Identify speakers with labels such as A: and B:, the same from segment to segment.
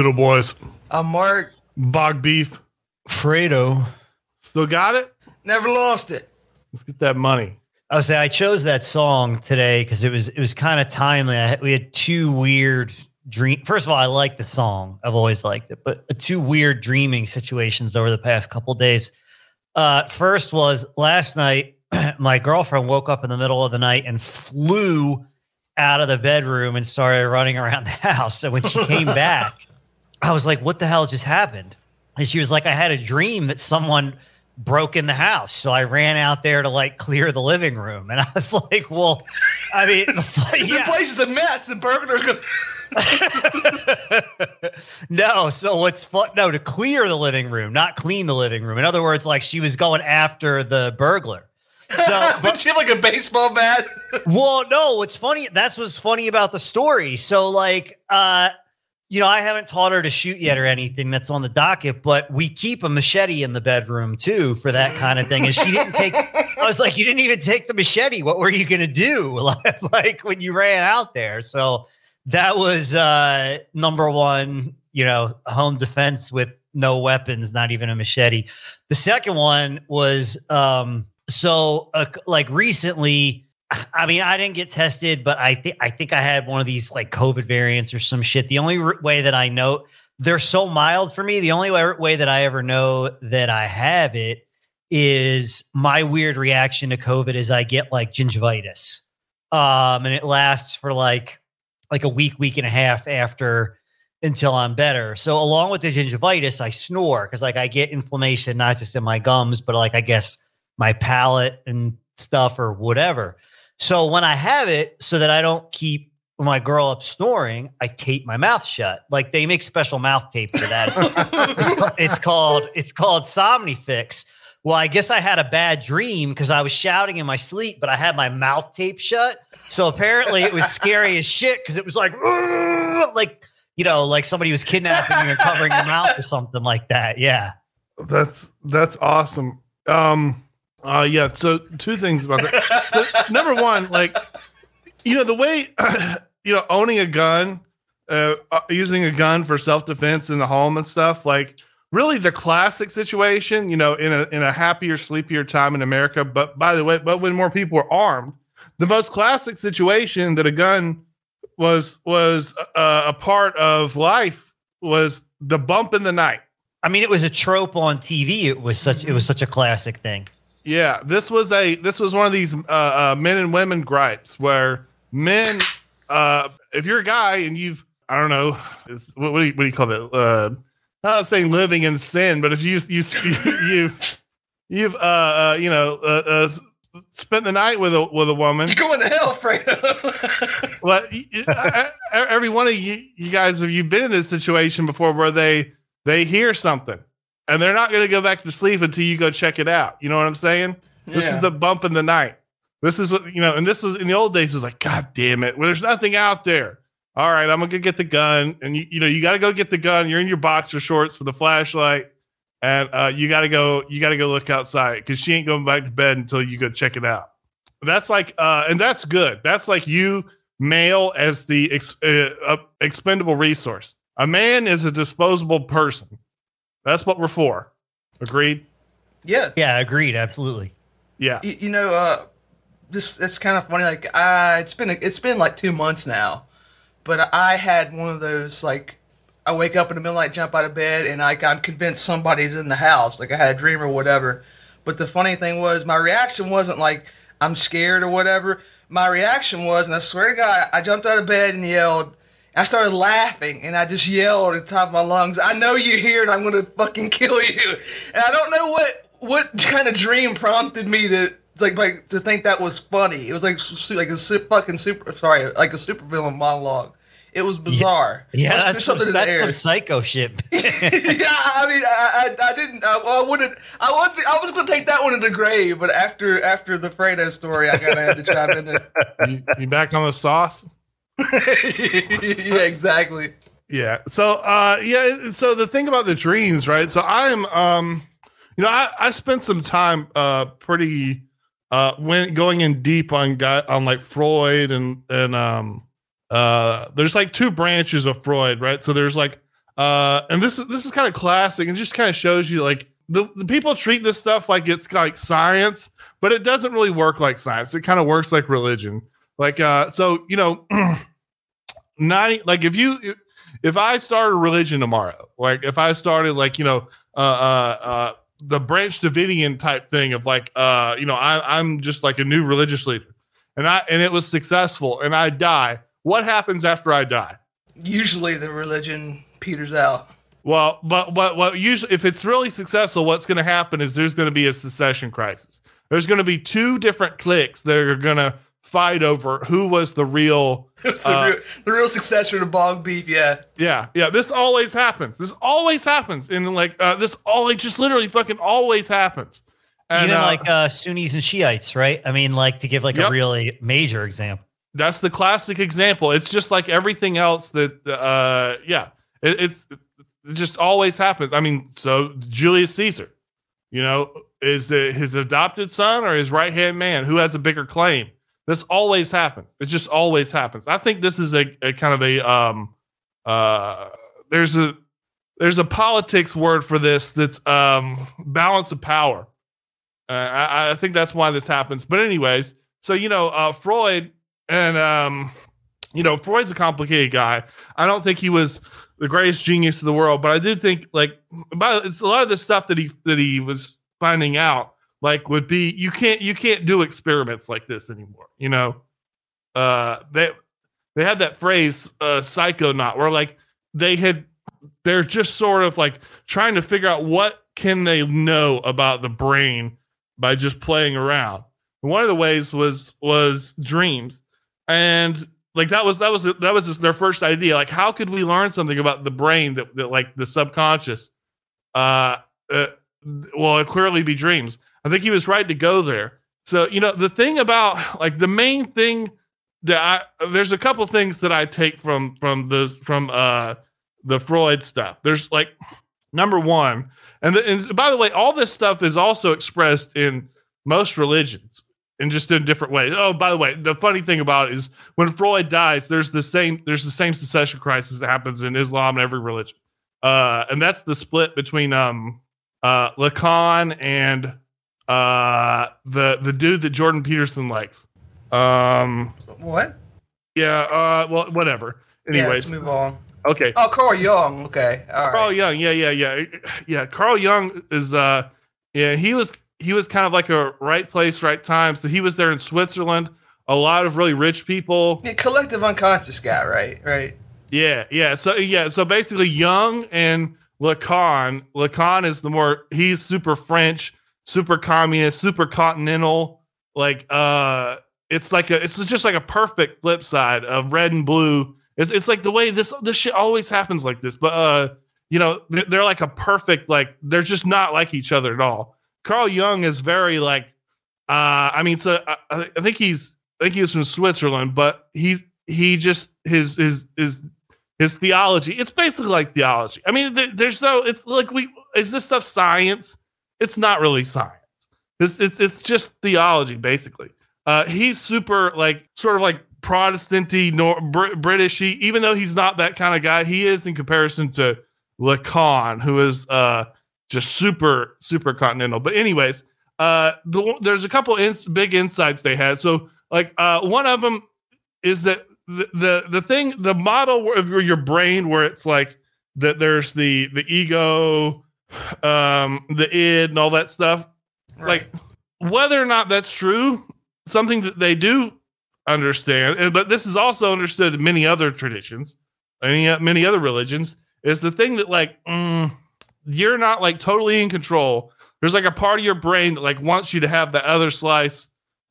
A: Good old boys.
B: I'm Mark.
A: Bog beef.
C: Fredo.
A: Still got it?
B: Never lost it.
A: Let's get that money.
C: I would say I chose that song today because it was it was kind of timely. I, we had two weird dream. First of all, I like the song. I've always liked it, but two weird dreaming situations over the past couple days. Uh, first was last night. My girlfriend woke up in the middle of the night and flew out of the bedroom and started running around the house. And when she came back, I was like, "What the hell just happened?" And she was like, "I had a dream that someone." broke in the house. So I ran out there to like clear the living room. And I was like, well, I mean,
B: the place is a mess. The burglar's going
C: no. So what's fun? No, to clear the living room, not clean the living room. In other words, like she was going after the burglar.
B: So, but she have like a baseball bat.
C: well, no, what's funny, that's what's funny about the story. So, like, uh, you know, I haven't taught her to shoot yet or anything that's on the docket, but we keep a machete in the bedroom too for that kind of thing. And she didn't take, I was like, you didn't even take the machete. What were you going to do? like when you ran out there. So that was uh, number one, you know, home defense with no weapons, not even a machete. The second one was, um, so uh, like recently, I mean, I didn't get tested, but I think I think I had one of these like COVID variants or some shit. The only way that I know they're so mild for me, the only way, way that I ever know that I have it is my weird reaction to COVID is I get like gingivitis, um, and it lasts for like like a week, week and a half after until I'm better. So along with the gingivitis, I snore because like I get inflammation not just in my gums, but like I guess my palate and stuff or whatever. So when I have it, so that I don't keep my girl up snoring, I tape my mouth shut. Like they make special mouth tape for that. it's, it's, called it's called Somnifix. Well, I guess I had a bad dream because I was shouting in my sleep, but I had my mouth taped shut. So apparently it was scary as shit because it was like like you know, like somebody was kidnapping you and covering your mouth or something like that. Yeah.
A: That's that's awesome. Um uh, yeah. So two things about that. number one, like, you know, the way, you know, owning a gun, uh, uh, using a gun for self defense in the home and stuff, like, really the classic situation, you know, in a in a happier, sleepier time in America. But by the way, but when more people were armed, the most classic situation that a gun was was uh, a part of life was the bump in the night.
C: I mean, it was a trope on TV. It was such it was such a classic thing.
A: Yeah, this was a this was one of these uh, uh, men and women gripes where men, uh, if you're a guy and you've I don't know what, what, do you what do you call it? Uh, I'm not saying living in sin, but if you you you you've, you've uh, uh you know uh, uh, spent the night with a with a woman,
B: you going to hell, Fredo.
A: well, every one of you you guys have you been in this situation before where they they hear something and they're not going to go back to sleep until you go check it out. You know what I'm saying? Yeah. This is the bump in the night. This is what you know, and this was in the old days. Is like, God damn it! Well, there's nothing out there. All right, I'm gonna go get the gun, and you, you know, you got to go get the gun. You're in your boxer shorts with a flashlight, and uh, you got to go. You got to go look outside because she ain't going back to bed until you go check it out. That's like, uh, and that's good. That's like you male as the ex- uh, expendable resource. A man is a disposable person. That's what we're for. Agreed?
B: Yeah.
C: Yeah, agreed. Absolutely.
A: Yeah.
B: You, you know, uh, this it's kind of funny. Like, uh, it's been it's been like two months now, but I had one of those like I wake up in the middle of the night, jump out of bed, and like I'm convinced somebody's in the house. Like I had a dream or whatever. But the funny thing was, my reaction wasn't like I'm scared or whatever. My reaction was, and I swear to God, I jumped out of bed and yelled, I started laughing and I just yelled at the top of my lungs, I know you're here and I'm gonna fucking kill you. And I don't know what what kind of dream prompted me to like, like to think that was funny. It was like like a fucking super sorry, like a supervillain monologue. It was bizarre.
C: Yeah, yeah that's, something that's some psycho shit.
B: yeah, I mean, I, I, I didn't, I, I wouldn't, I was, I was going to take that one in the grave, but after, after the Fredo story, I kind of had to chime in there.
A: You, you back on the sauce?
B: yeah, exactly.
A: Yeah. So, uh, yeah. So the thing about the dreams, right? So I'm, um, you know, I, I spent some time, uh, pretty, uh, when going in deep on guy on like Freud and and um, uh, there's like two branches of Freud, right? So there's like Uh, and this is this is kind of classic and just kind of shows you like the, the people treat this stuff like it's like science, but it doesn't really work like science. It kind of works like religion. Like uh, so you know, ninety like if you if I started a religion tomorrow, like if I started like you know uh uh, uh the Branch Davidian type thing of like uh you know I I'm just like a new religious leader, and I and it was successful, and I die. What happens after I die?
B: Usually the religion peters out.
A: Well, but but what usually if it's really successful, what's going to happen is there's going to be a secession crisis. There's going to be two different cliques that are going to fight over who was the real
B: the, uh, real the real successor to Bog Beef. Yeah,
A: yeah, yeah. This always happens. This always happens, and like uh, this always just literally fucking always happens. And,
C: Even uh, like uh, Sunnis and Shiites, right? I mean, like to give like yep. a really major example.
A: That's the classic example. It's just like everything else that, uh, yeah, it, it's it just always happens. I mean, so Julius Caesar, you know, is it his adopted son or his right hand man? Who has a bigger claim? This always happens. It just always happens. I think this is a, a kind of a um uh there's a there's a politics word for this that's um balance of power. Uh, I, I think that's why this happens. But anyways, so you know, uh, Freud and um, you know, Freud's a complicated guy. I don't think he was the greatest genius of the world, but I do think like about it's a lot of the stuff that he that he was finding out like would be you can't you can't do experiments like this anymore. You know, uh, they they had that phrase uh, psychonaut where like they had they're just sort of like trying to figure out what can they know about the brain by just playing around. And one of the ways was was dreams, and like that was that was that was their first idea. Like, how could we learn something about the brain that, that like the subconscious? Uh, uh, well, it clearly be dreams. I think he was right to go there. So you know, the thing about like the main thing that I there's a couple things that I take from from this from uh the Freud stuff. There's like number one, and, the, and by the way, all this stuff is also expressed in most religions and just in different ways. Oh, by the way, the funny thing about it is when Freud dies, there's the same there's the same secession crisis that happens in Islam and every religion. Uh, and that's the split between um uh Lacan and uh the the dude that Jordan Peterson likes. Um
B: what?
A: Yeah, uh well whatever. Anyways, yeah, let's
B: move on.
A: Okay.
B: Oh, Carl Jung. Okay.
A: All Carl right. Jung. Yeah, yeah, yeah. Yeah, Carl Jung is uh yeah, he was he was kind of like a right place, right time. So he was there in Switzerland. A lot of really rich people.
B: Yeah, collective unconscious guy, right? Right.
A: Yeah, yeah. So yeah, so basically Jung and Lacan. Lacan is the more he's super French, super communist, super continental. Like uh it's like a it's just like a perfect flip side of red and blue. It's it's like the way this this shit always happens like this. But uh you know, they're, they're like a perfect like they're just not like each other at all. Carl Jung is very like, uh, I mean, so I, I think he's, I think he's from Switzerland, but he's he just his his his his theology. It's basically like theology. I mean, there, there's no. It's like we is this stuff science? It's not really science. It's it's it's just theology basically. Uh, he's super like sort of like Protestanty, nor Br- Britishy. Even though he's not that kind of guy, he is in comparison to Lacan, who is uh just super super continental. But anyways, uh, the, there's a couple ins- big insights they had. So like uh, one of them is that the, the the thing the model of your brain where it's like that there's the the ego um the id and all that stuff right. like whether or not that's true something that they do understand but this is also understood in many other traditions many many other religions is the thing that like mm, you're not like totally in control. There's like a part of your brain that like wants you to have the other slice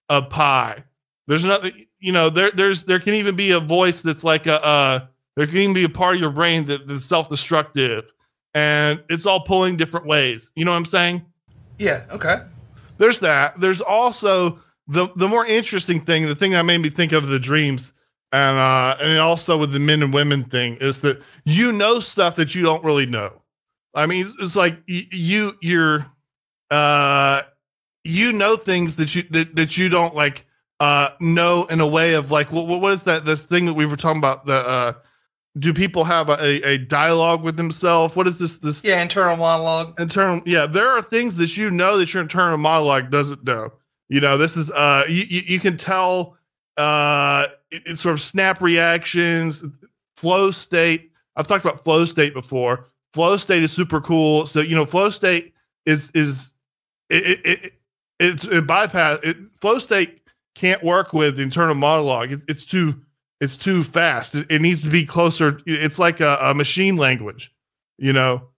A: of pie. There's nothing, you know, there there's there can even be a voice that's like a uh there can even be a part of your brain that, that's self-destructive and it's all pulling different ways. You know what I'm saying?
B: Yeah, okay.
A: There's that. There's also the the more interesting thing, the thing that made me think of the dreams and uh and also with the men and women thing is that you know stuff that you don't really know. I mean, it's, it's like you you're uh you know things that you that, that you don't like uh know in a way of like what what is that this thing that we were talking about the uh do people have a, a dialogue with themselves? What is this? This
B: yeah, internal monologue.
A: Internal, yeah. There are things that you know that your internal monologue doesn't know. You know, this is uh, you you, you can tell uh, it, it's sort of snap reactions, flow state. I've talked about flow state before. Flow state is super cool. So you know, flow state is is it, it, it it's it bypass it, flow state can't work with internal monologue. It, it's too it's too fast. It, it, needs to be closer. It's like a, a machine language, you know.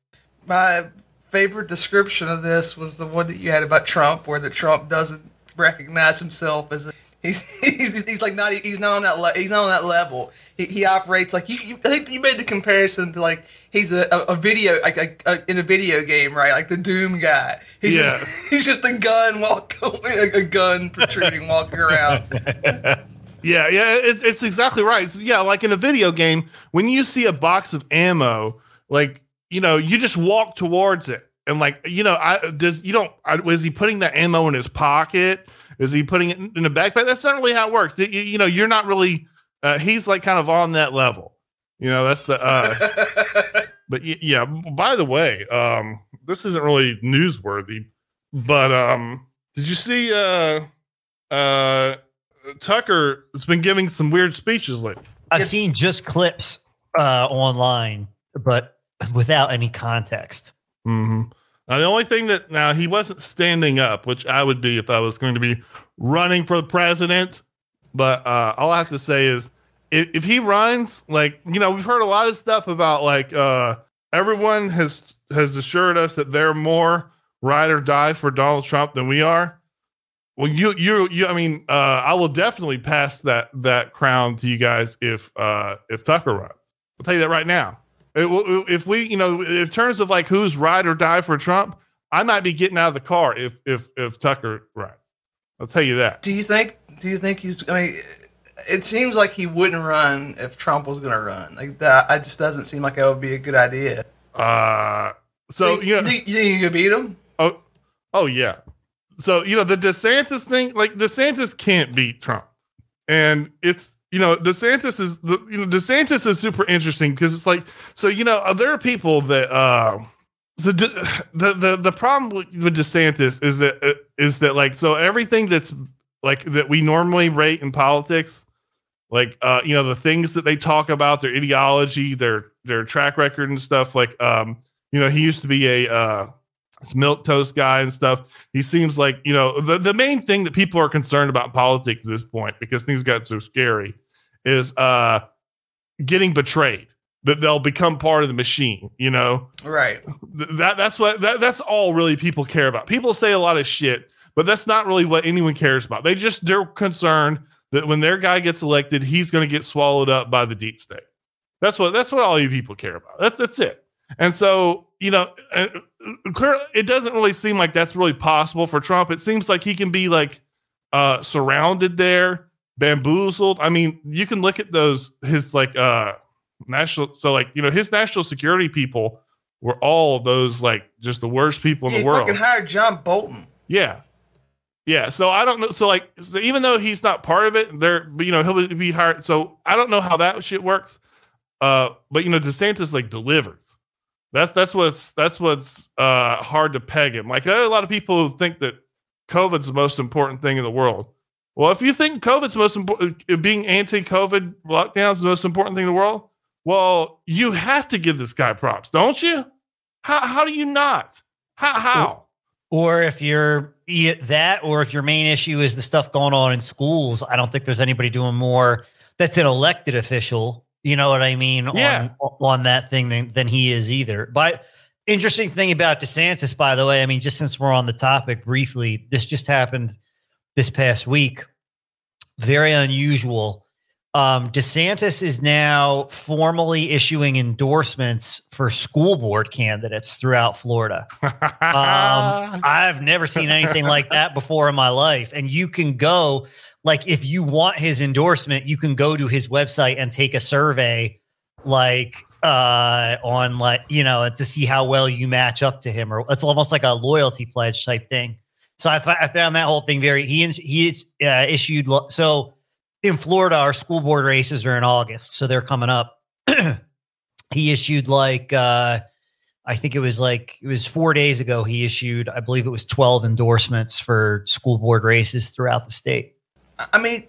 B: My favorite description of this was the one that you had about Trump, where the Trump doesn't recognize himself as a He's, he's, he's like not he's not on that le- he's not on that level. He, he operates like you, you, I think you made the comparison to like he's a, a, a video like a, a, in a video game right like the Doom guy. He's yeah. just he's just a gun walk a gun protruding walking around.
A: Yeah, yeah, it's it's exactly right. Yeah, like in a video game, when you see a box of ammo, like you know, you just walk towards it, and like you know, I does you don't I, was he putting that ammo in his pocket? Is he putting it in a backpack? That's not really how it works. You, you know, you're not really. Uh, he's like kind of on that level. You know, that's the. Uh, but yeah. By the way, um, this isn't really newsworthy, but um, did you see? Uh, uh, Tucker has been giving some weird speeches lately.
C: I've seen just clips uh, online, but without any context.
A: Mm-hmm. Now, the only thing that now he wasn't standing up, which I would be if I was going to be running for the president. But uh, all I have to say is, if, if he runs, like you know, we've heard a lot of stuff about like uh, everyone has has assured us that they're more ride or die for Donald Trump than we are. Well, you you you, I mean, uh, I will definitely pass that that crown to you guys if uh, if Tucker runs. I'll tell you that right now. It, if we, you know, in terms of like who's ride or die for Trump, I might be getting out of the car if if if Tucker runs. I'll tell you that.
B: Do you think? Do you think he's? I mean, it seems like he wouldn't run if Trump was going to run. Like that, it just doesn't seem like that would be a good idea.
A: Uh, so
B: you,
A: know,
B: you think, you think could beat him?
A: Oh, oh yeah. So you know the DeSantis thing, like DeSantis can't beat Trump, and it's you know, DeSantis is the you know DeSantis is super interesting because it's like so you know there are people that uh the the the, the problem with DeSantis is that uh, that like so everything that's like that we normally rate in politics like uh you know the things that they talk about their ideology their their track record and stuff like um you know he used to be a uh milquetoast guy and stuff. He seems like, you know, the, the main thing that people are concerned about politics at this point, because things got so scary, is uh getting betrayed. That they'll become part of the machine, you know?
B: Right.
A: That that's what that, that's all really people care about. People say a lot of shit, but that's not really what anyone cares about. They just they're concerned that when their guy gets elected, he's going to get swallowed up by the deep state. That's what that's what all you people care about. That's that's it. And so, you know, uh, it doesn't really seem like that's really possible for Trump. It seems like he can be like uh, surrounded there, bamboozled. I mean, you can look at those his like uh national so like, you know, his national security people were all those like just the worst people in the world.
B: Fucking hired John Bolton.
A: Yeah. Yeah, so I don't know. So like, so even though he's not part of it, there, but you know, he'll be hired. So I don't know how that shit works. Uh, but you know, DeSantis like delivers. That's that's what's that's what's uh, hard to peg him. Like a lot of people think that COVID's the most important thing in the world. Well, if you think COVID's most important, uh, being anti-COVID lockdowns is the most important thing in the world, well, you have to give this guy props, don't you? How how do you not? How how?
C: Or if you're that, or if your main issue is the stuff going on in schools, I don't think there's anybody doing more that's an elected official you know what I mean?
A: Yeah.
C: On, on that thing than, than he is either. But interesting thing about DeSantis, by the way, I mean, just since we're on the topic briefly, this just happened this past week. Very unusual. Um, DeSantis is now formally issuing endorsements for school board candidates throughout Florida. um, I've never seen anything like that before in my life. And you can go like if you want his endorsement, you can go to his website and take a survey like uh on like you know to see how well you match up to him or it's almost like a loyalty pledge type thing so i, th- I found that whole thing very he he uh, issued so in florida our school board races are in august so they're coming up he issued like uh I think it was like it was four days ago. He issued, I believe it was twelve endorsements for school board races throughout the state.
B: I mean,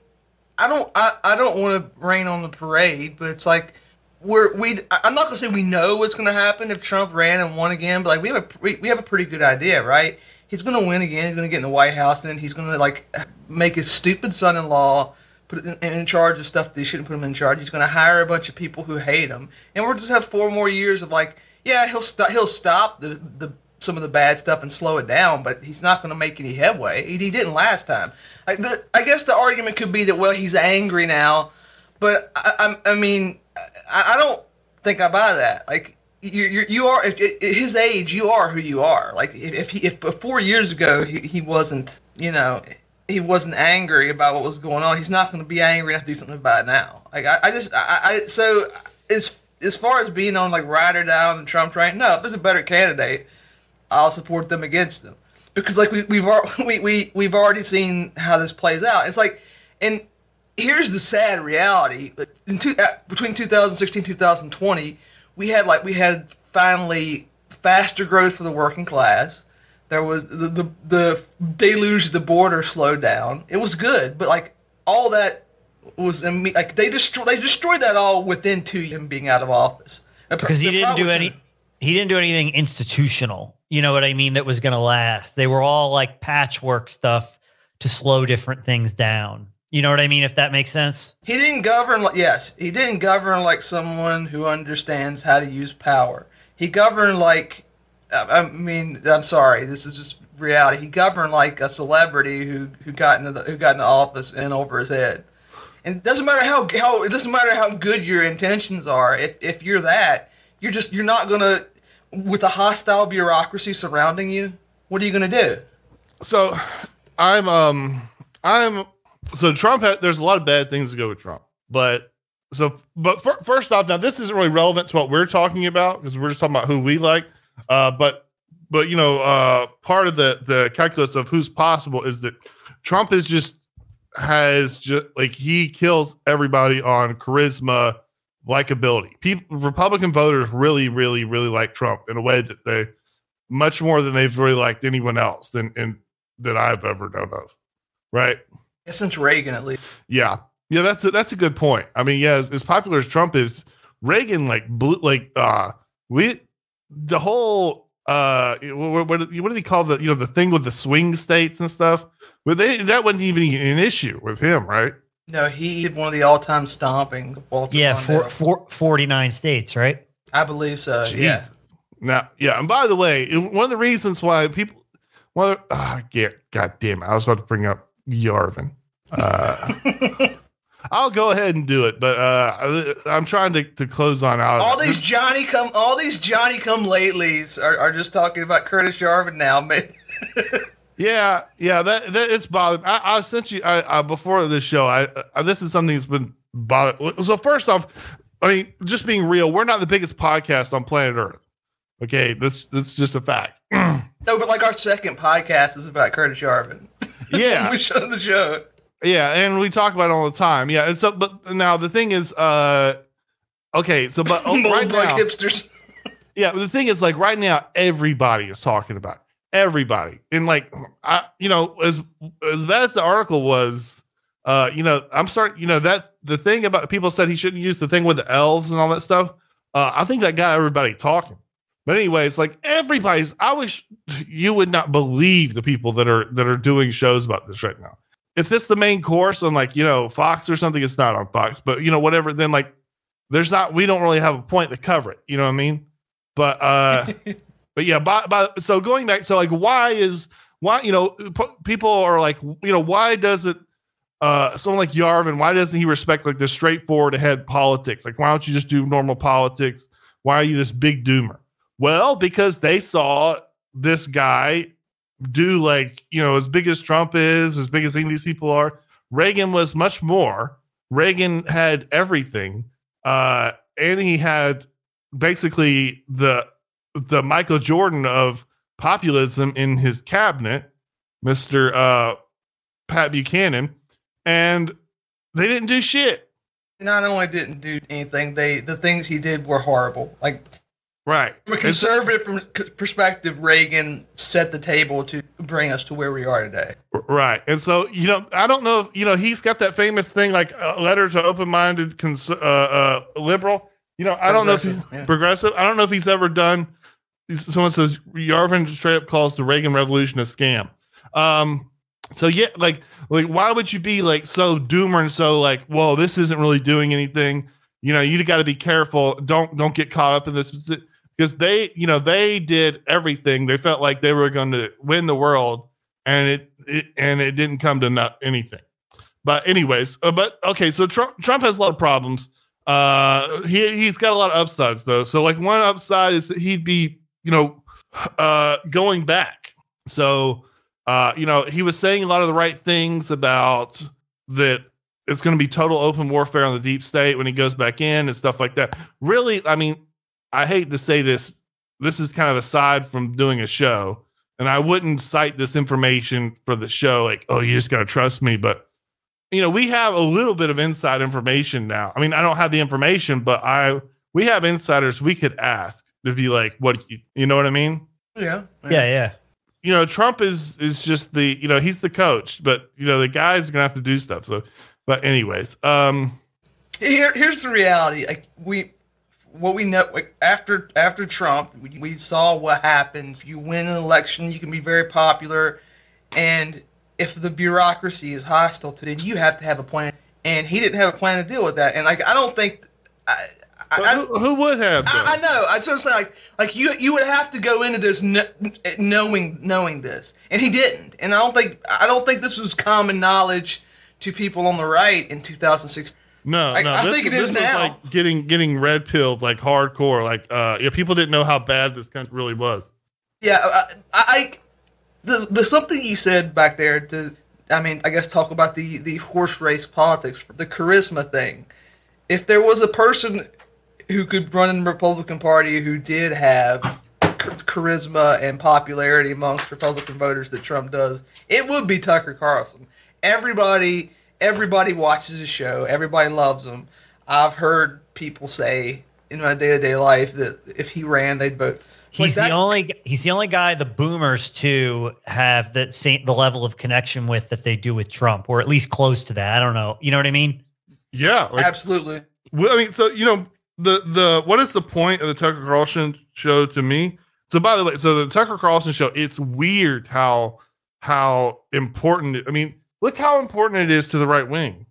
B: I don't, I, I don't want to rain on the parade, but it's like we're we. I'm not gonna say we know what's gonna happen if Trump ran and won again, but like we have a we, we have a pretty good idea, right? He's gonna win again. He's gonna get in the White House, and he's gonna like make his stupid son-in-law put in, in charge of stuff he shouldn't put him in charge. He's gonna hire a bunch of people who hate him, and we'll just have four more years of like, yeah, he'll stop he'll stop the the some of the bad stuff and slow it down, but he's not going to make any headway. He, he didn't last time. Like the, I guess the argument could be that well, he's angry now, but I, I, I mean, I, I don't think I buy that. Like you, you, you are his age, you are who you are. Like if he, if four years ago he, he wasn't, you know, he wasn't angry about what was going on, he's not going to be angry enough to do something about it now. Like I, I just, I, I so as as far as being on like ride or down and Trump train, no, if there's a better candidate I'll support them against them because like we, we've we, we we've already seen how this plays out. It's like, and here's the sad reality: in two, uh, between 2016 2020, we had like we had finally faster growth for the working class. There was the the, the deluge of the border slowed down. It was good, but like all that was like they destroyed they destroyed that all within two years being out of office
C: because he didn't do any he didn't do anything institutional you know what I mean, that was going to last. They were all like patchwork stuff to slow different things down. You know what I mean? If that makes sense.
B: He didn't govern like yes, he didn't govern like someone who understands how to use power. He governed like, I mean, I'm sorry, this is just reality. He governed like a celebrity who who got into the, who got into office and over his head. And it doesn't matter how how it doesn't matter how good your intentions are. If if you're that, you're just you're not gonna with a hostile bureaucracy surrounding you, what are you to do?
A: So, I'm um I'm so Trump. Had, there's a lot of bad things to go with Trump, but so but for, first off, now this isn't really relevant to what we're talking about because we're just talking about who we like. Uh, but but you know, uh, part of the the calculus of who's possible is that Trump is just has just like he kills everybody on charisma likability. People, Republican voters really, really, really like Trump in a way that they much more than they've really liked anyone else than in that I've ever known of. Right?
B: Yeah, since Reagan, at least.
A: Yeah, yeah, that's a, that's a good point. I mean, yeah, as, as popular as Trump is, Reagan like blew like uh we the whole uh what, what, what do they call the you know the thing with the swing states and stuff? But they that wasn't even an issue with him, right?
B: No, he did one of the all-time stomping.
C: yeah, four, four, 49 states, right?
B: I believe so. Jeez. Yeah.
A: Now, yeah, and by the way, one of the reasons why people, well, uh, get, God damn it, I was about to bring up Yarvin. Uh, I'll go ahead and do it, but uh, I'm trying to, to close on out.
B: All these Johnny come, all these Johnny come latelys are, are just talking about Curtis Yarvin now.
A: Yeah, yeah, that, that it's bothered. I, I sent you I, I, before this show. I, I, this is something that's been bothered. So first off, I mean, just being real, we're not the biggest podcast on planet Earth. Okay, that's that's just a fact.
B: no, but like our second podcast is about Curtis Yarvin.
A: Yeah,
B: we show the show.
A: Yeah, and we talk about it all the time. Yeah, and so but now the thing is, uh, okay, so but oh, right now,
B: hipsters.
A: yeah, the thing is, like right now, everybody is talking about. It everybody. And like I you know, as as bad as the article was, uh, you know, I'm starting, you know, that the thing about people said he shouldn't use the thing with the elves and all that stuff. Uh, I think that got everybody talking. But anyways, like everybody's I wish you would not believe the people that are that are doing shows about this right now. If it's the main course on like, you know, Fox or something, it's not on Fox, but you know, whatever, then like there's not we don't really have a point to cover it. You know what I mean? But uh But yeah, by, by, so going back, so like, why is why you know p- people are like you know why does it uh someone like Yarvin why doesn't he respect like the straightforward ahead politics? Like why don't you just do normal politics? Why are you this big doomer? Well, because they saw this guy do like you know as big as Trump is, as big as any of these people are. Reagan was much more. Reagan had everything, uh, and he had basically the the Michael Jordan of populism in his cabinet, Mr. Uh, Pat Buchanan, and they didn't do shit.
B: not only didn't do anything, they the things he did were horrible. Like
A: right
B: from a conservative perspective, Reagan set the table to bring us to where we are today.
A: Right, and so you know, I don't know if you know he's got that famous thing like uh, letter to open-minded cons- uh, uh, liberal. You know, I don't know if he's yeah. progressive. I don't know if he's ever done. Someone says Yarvin straight up calls the Reagan Revolution a scam. Um, so yeah, like like why would you be like so doomer and so like, whoa, this isn't really doing anything? You know, you got to be careful. Don't don't get caught up in this because they, you know, they did everything. They felt like they were going to win the world, and it, it and it didn't come to not anything. But anyways, uh, but okay, so Trump Trump has a lot of problems. Uh, he he's got a lot of upsides though. So like one upside is that he'd be, you know, uh, going back. So uh, you know, he was saying a lot of the right things about that it's going to be total open warfare on the deep state when he goes back in and stuff like that. Really, I mean, I hate to say this. This is kind of aside from doing a show, and I wouldn't cite this information for the show like, oh, you just got to trust me. But, you know, we have a little bit of inside information now. I mean, I don't have the information, but I, we have insiders we could ask to be like, what, you, you know what I mean?
B: Yeah.
C: Yeah. Yeah
A: you know, Trump is is just the you know he's the coach, but you know the guy's gonna have to do stuff. So, but anyways, um,
B: here here's the reality. Like we, what we know after after Trump, we, we saw what happens. You win an election, you can be very popular, and if the bureaucracy is hostile to it, you have to have a plan. And he didn't have a plan to deal with that. And like I don't think. I,
A: I, who, who, would have?
B: I, I, know. I just saying, like, like you, you would have to go into this knowing, knowing this, and he didn't. And I don't think, I don't think this was common knowledge to people on the right in 2016.
A: No,
B: I,
A: no.
B: I
A: this,
B: think it is now.
A: like getting getting red pilled like hardcore. Like, uh, yeah, people didn't know how bad this country really was.
B: Yeah, I, I the the something you said back there to, I mean, I guess talk about the the horse race politics, the charisma thing. If there was a person who could run in the Republican Party who did have charisma and popularity amongst Republican voters that Trump does, it would be Tucker Carlson. Everybody, everybody watches the show. Everybody loves him. I've heard people say in my day to day life that if he ran, they'd vote.
C: He's like the only he's the only guy the boomers to have that same the level of connection with that they do with Trump, or at least close to that. I don't know. You know what I mean?
A: Yeah,
B: like, absolutely.
A: Well, I mean, so you know, the the what is the point of the Tucker Carlson show to me? So by the way, so the Tucker Carlson show, it's weird how how important. It, I mean, look how important it is to the right wing.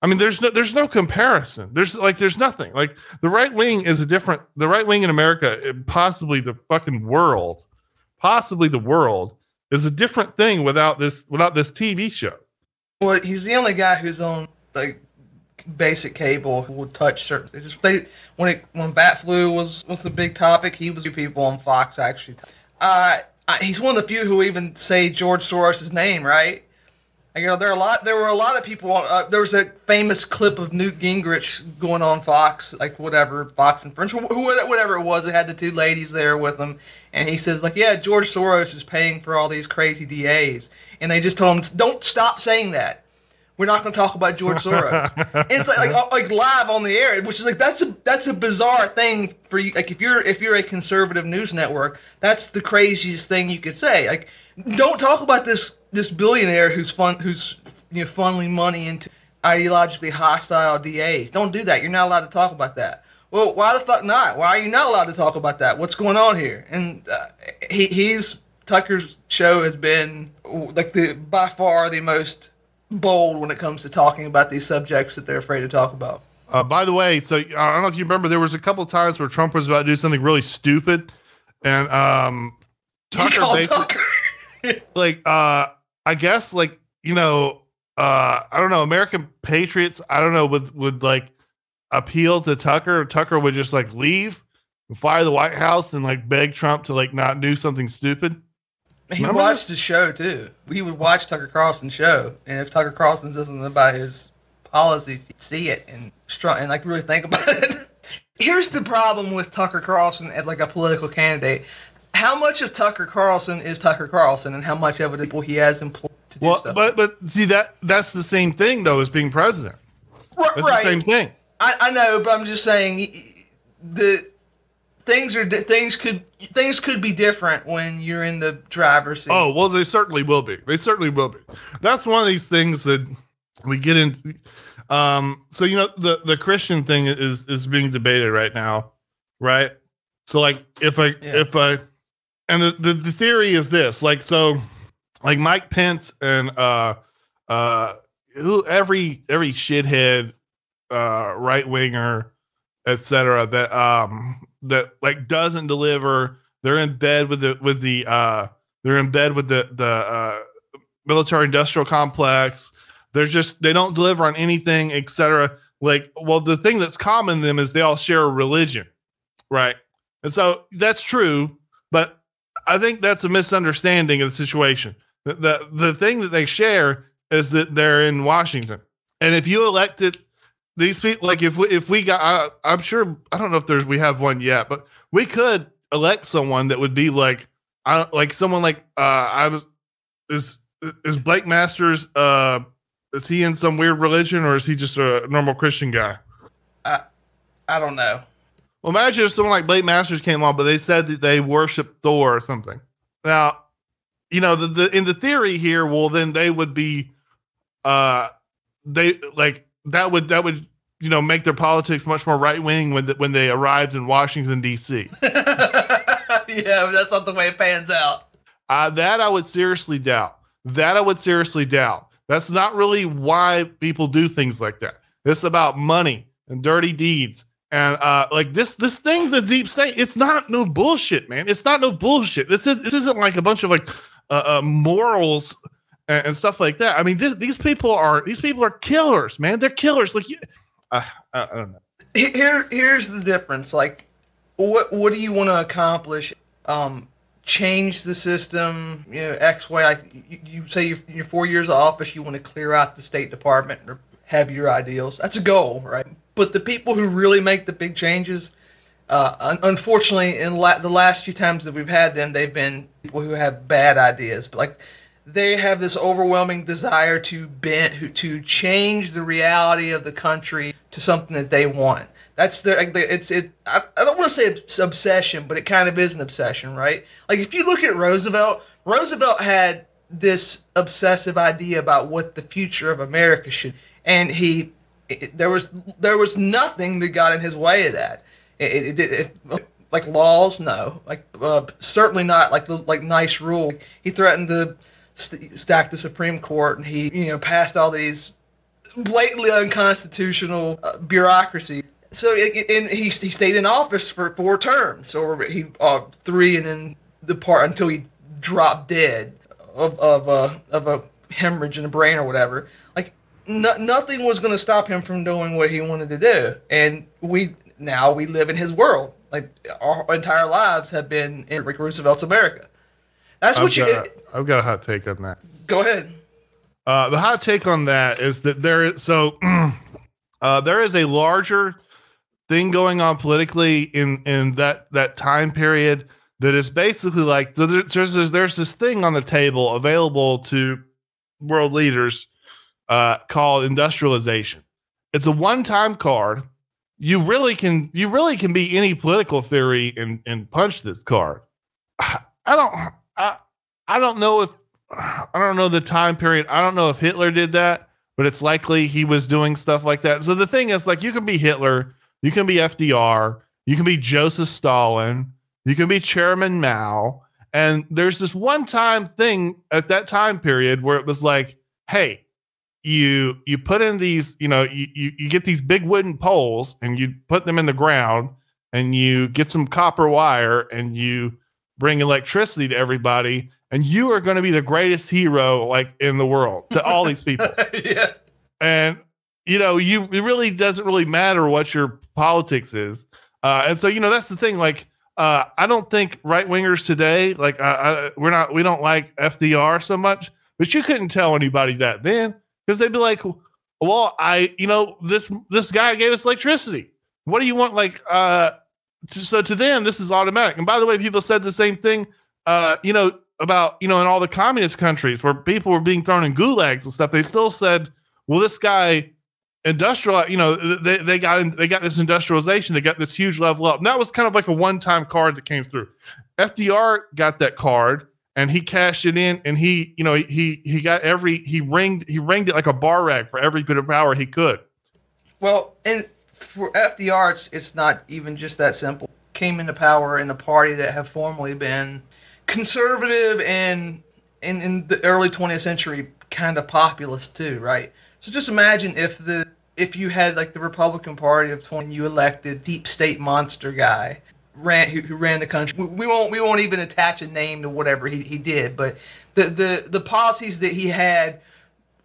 A: I mean, there's no there's no comparison. There's like there's nothing. Like the right wing is a different. The right wing in America, possibly the fucking world, possibly the world is a different thing without this without this TV show.
B: Well, he's the only guy who's on like basic cable who would touch certain. Just they when it when bat flu was was the big topic. He was the people on Fox actually. Uh, he's one of the few who even say George Soros' name right. You know, there are a lot. There were a lot of people. Uh, there was a famous clip of Newt Gingrich going on Fox, like whatever Fox and Friends, whatever it was. It had the two ladies there with him, and he says like, "Yeah, George Soros is paying for all these crazy DAs," and they just told him, "Don't stop saying that." we're not going to talk about George Soros. and it's like, like like live on the air, which is like that's a that's a bizarre thing for you. Like if you're if you're a conservative news network, that's the craziest thing you could say. Like don't talk about this this billionaire who's fun who's you know funneling money into ideologically hostile DAs. Don't do that. You're not allowed to talk about that. Well, why the fuck not? Why are you not allowed to talk about that? What's going on here? And uh, he he's Tucker's show has been like the by far the most bold when it comes to talking about these subjects that they're afraid to talk about.
A: Uh, by the way, so I don't know if you remember, there was a couple times where Trump was about to do something really stupid, and um, Tucker, Tucker. like, uh, I guess, like you know, uh, I don't know, American patriots, I don't know, would would like appeal to Tucker. Tucker would just like leave, fire the White House, and like beg Trump to like not do something stupid.
B: He Remember watched that? the show too. He would watch Tucker Carlson's show, and if Tucker Carlson doesn't live by his policies, he'd see it and strong and like really think about it. Here's the problem with Tucker Carlson as like a political candidate. How much of Tucker Carlson is Tucker Carlson, and how much of it people he has employed to do
A: well,
B: stuff?
A: But but see that that's the same thing though as being president.
B: Right,
A: that's
B: right.
A: the same thing.
B: I, I know, but I'm just saying the things are things could things could be different when you're in the driver's seat.
A: Oh well, they certainly will be. They certainly will be. That's one of these things that we get into. Um, so you know the the Christian thing is is being debated right now, right? So like if I yeah. if I and the, the the theory is this like so like Mike Pence and uh uh who every every shithead uh right winger etc that um that like doesn't deliver they're in bed with the with the uh they're in bed with the the uh military industrial complex. They're just they don't deliver on anything etc like well the thing that's common them is they all share a religion right? And so that's true i think that's a misunderstanding of the situation the, the, the thing that they share is that they're in Washington. And if you elected these people, like if we, if we got, I, I'm sure, I don't know if there's, we have one yet, but we could elect someone that would be like, I like someone like, uh, I was, is, is Blake Masters, uh, is he in some weird religion or is he just a normal Christian guy?
B: I, I don't know.
A: Well, imagine if someone like Blake Masters came on, but they said that they worship Thor or something. Now, you know, the, the in the theory here, well, then they would be, uh, they like that would that would you know make their politics much more right wing when the, when they arrived in Washington D.C.
B: yeah, that's not the way it pans out.
A: Uh, that I would seriously doubt. That I would seriously doubt. That's not really why people do things like that. It's about money and dirty deeds. And uh, like this, this thing, the deep state, it's not no bullshit, man. It's not no bullshit. This is this isn't like a bunch of like uh, uh, morals and, and, stuff like that. I mean, this, these people are these people are killers, man. They're killers. Like, you, uh, I, don't know.
B: Here, here's the difference. Like, what what do you want to accomplish? Um, change the system. You know, X, Y. Like you, you say, you're, you're four years of office. You want to clear out the State Department or have your ideals. That's a goal, right? But the people who really make the big changes uh, unfortunately, in la- the last few times that we've had them, they've been people who have bad ideas. But like, they have this overwhelming desire to bend, to change the reality of the country to something that they want. That's their. It's it. I, I don't want to say it's obsession, but it kind of is an obsession, right? Like if you look at Roosevelt, Roosevelt had this obsessive idea about what the future of America should, and he there was there was nothing that got in his way of that. It, it, like laws, no. Like uh, certainly not like the like nice rule. He threatened to st- stack the Supreme Court, and he you know passed all these blatantly unconstitutional uh, bureaucracy. So and he he stayed in office for four terms, or he uh, three, and then the part until he dropped dead of of a uh, of a hemorrhage in the brain or whatever. Like no, nothing was going to stop him from doing what he wanted to do, and we now we live in his world. Like our entire lives have been in Rick Roosevelt's America. That's what
A: I've
B: you.
A: Got, it, I've got a hot take on that.
B: Go ahead.
A: Uh, the hot take on that is that there is so uh, there is a larger thing going on politically in in that that time period that is basically like there's there's, there's this thing on the table available to world leaders uh, called industrialization. It's a one time card you really can you really can be any political theory and and punch this card. I don't I I don't know if I don't know the time period. I don't know if Hitler did that, but it's likely he was doing stuff like that. So the thing is like you can be Hitler, you can be FDR, you can be Joseph Stalin, you can be Chairman Mao, and there's this one time thing at that time period where it was like, hey, you you put in these you know you, you, you get these big wooden poles and you put them in the ground and you get some copper wire and you bring electricity to everybody and you are going to be the greatest hero like in the world to all these people.
B: Yeah.
A: And you know you it really doesn't really matter what your politics is. Uh, and so you know that's the thing like uh, i don't think right wingers today like uh, we're not we don't like fdr so much but you couldn't tell anybody that then because they'd be like, "Well, I, you know, this this guy gave us electricity. What do you want?" Like, uh, to, so to them, this is automatic. And by the way, people said the same thing, uh, you know, about you know, in all the communist countries where people were being thrown in gulags and stuff. They still said, "Well, this guy." industrial, you know, they, they got they got this industrialization, they got this huge level up. And that was kind of like a one-time card that came through. FDR got that card and he cashed it in and he, you know, he he got every he ringed he ringed it like a bar rag for every bit of power he could.
B: Well, and for FDR, it's, it's not even just that simple. Came into power in a party that have formerly been conservative and in, in the early 20th century kind of populist too, right? So just imagine if the if you had like the Republican Party of 20, you elected deep state monster guy ran who, who ran the country. We, we, won't we won't even attach a name to whatever he, he did, but the, the the policies that he had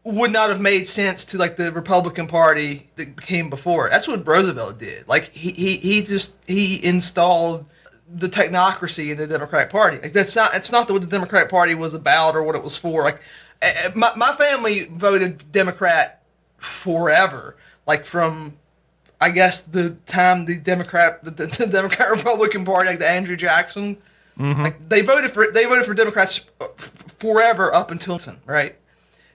B: would not have made sense to like the Republican Party that came before. That's what Roosevelt did. Like he he, he just he installed the technocracy in the Democratic Party. Like that's not it's not what the Democratic Party was about or what it was for. Like eh, eh, my my family voted Democrat forever. Like from I guess the time the Democrat the, the Democrat Republican Party like the Andrew Jackson mm-hmm. like they voted for they voted for Democrats forever up until then right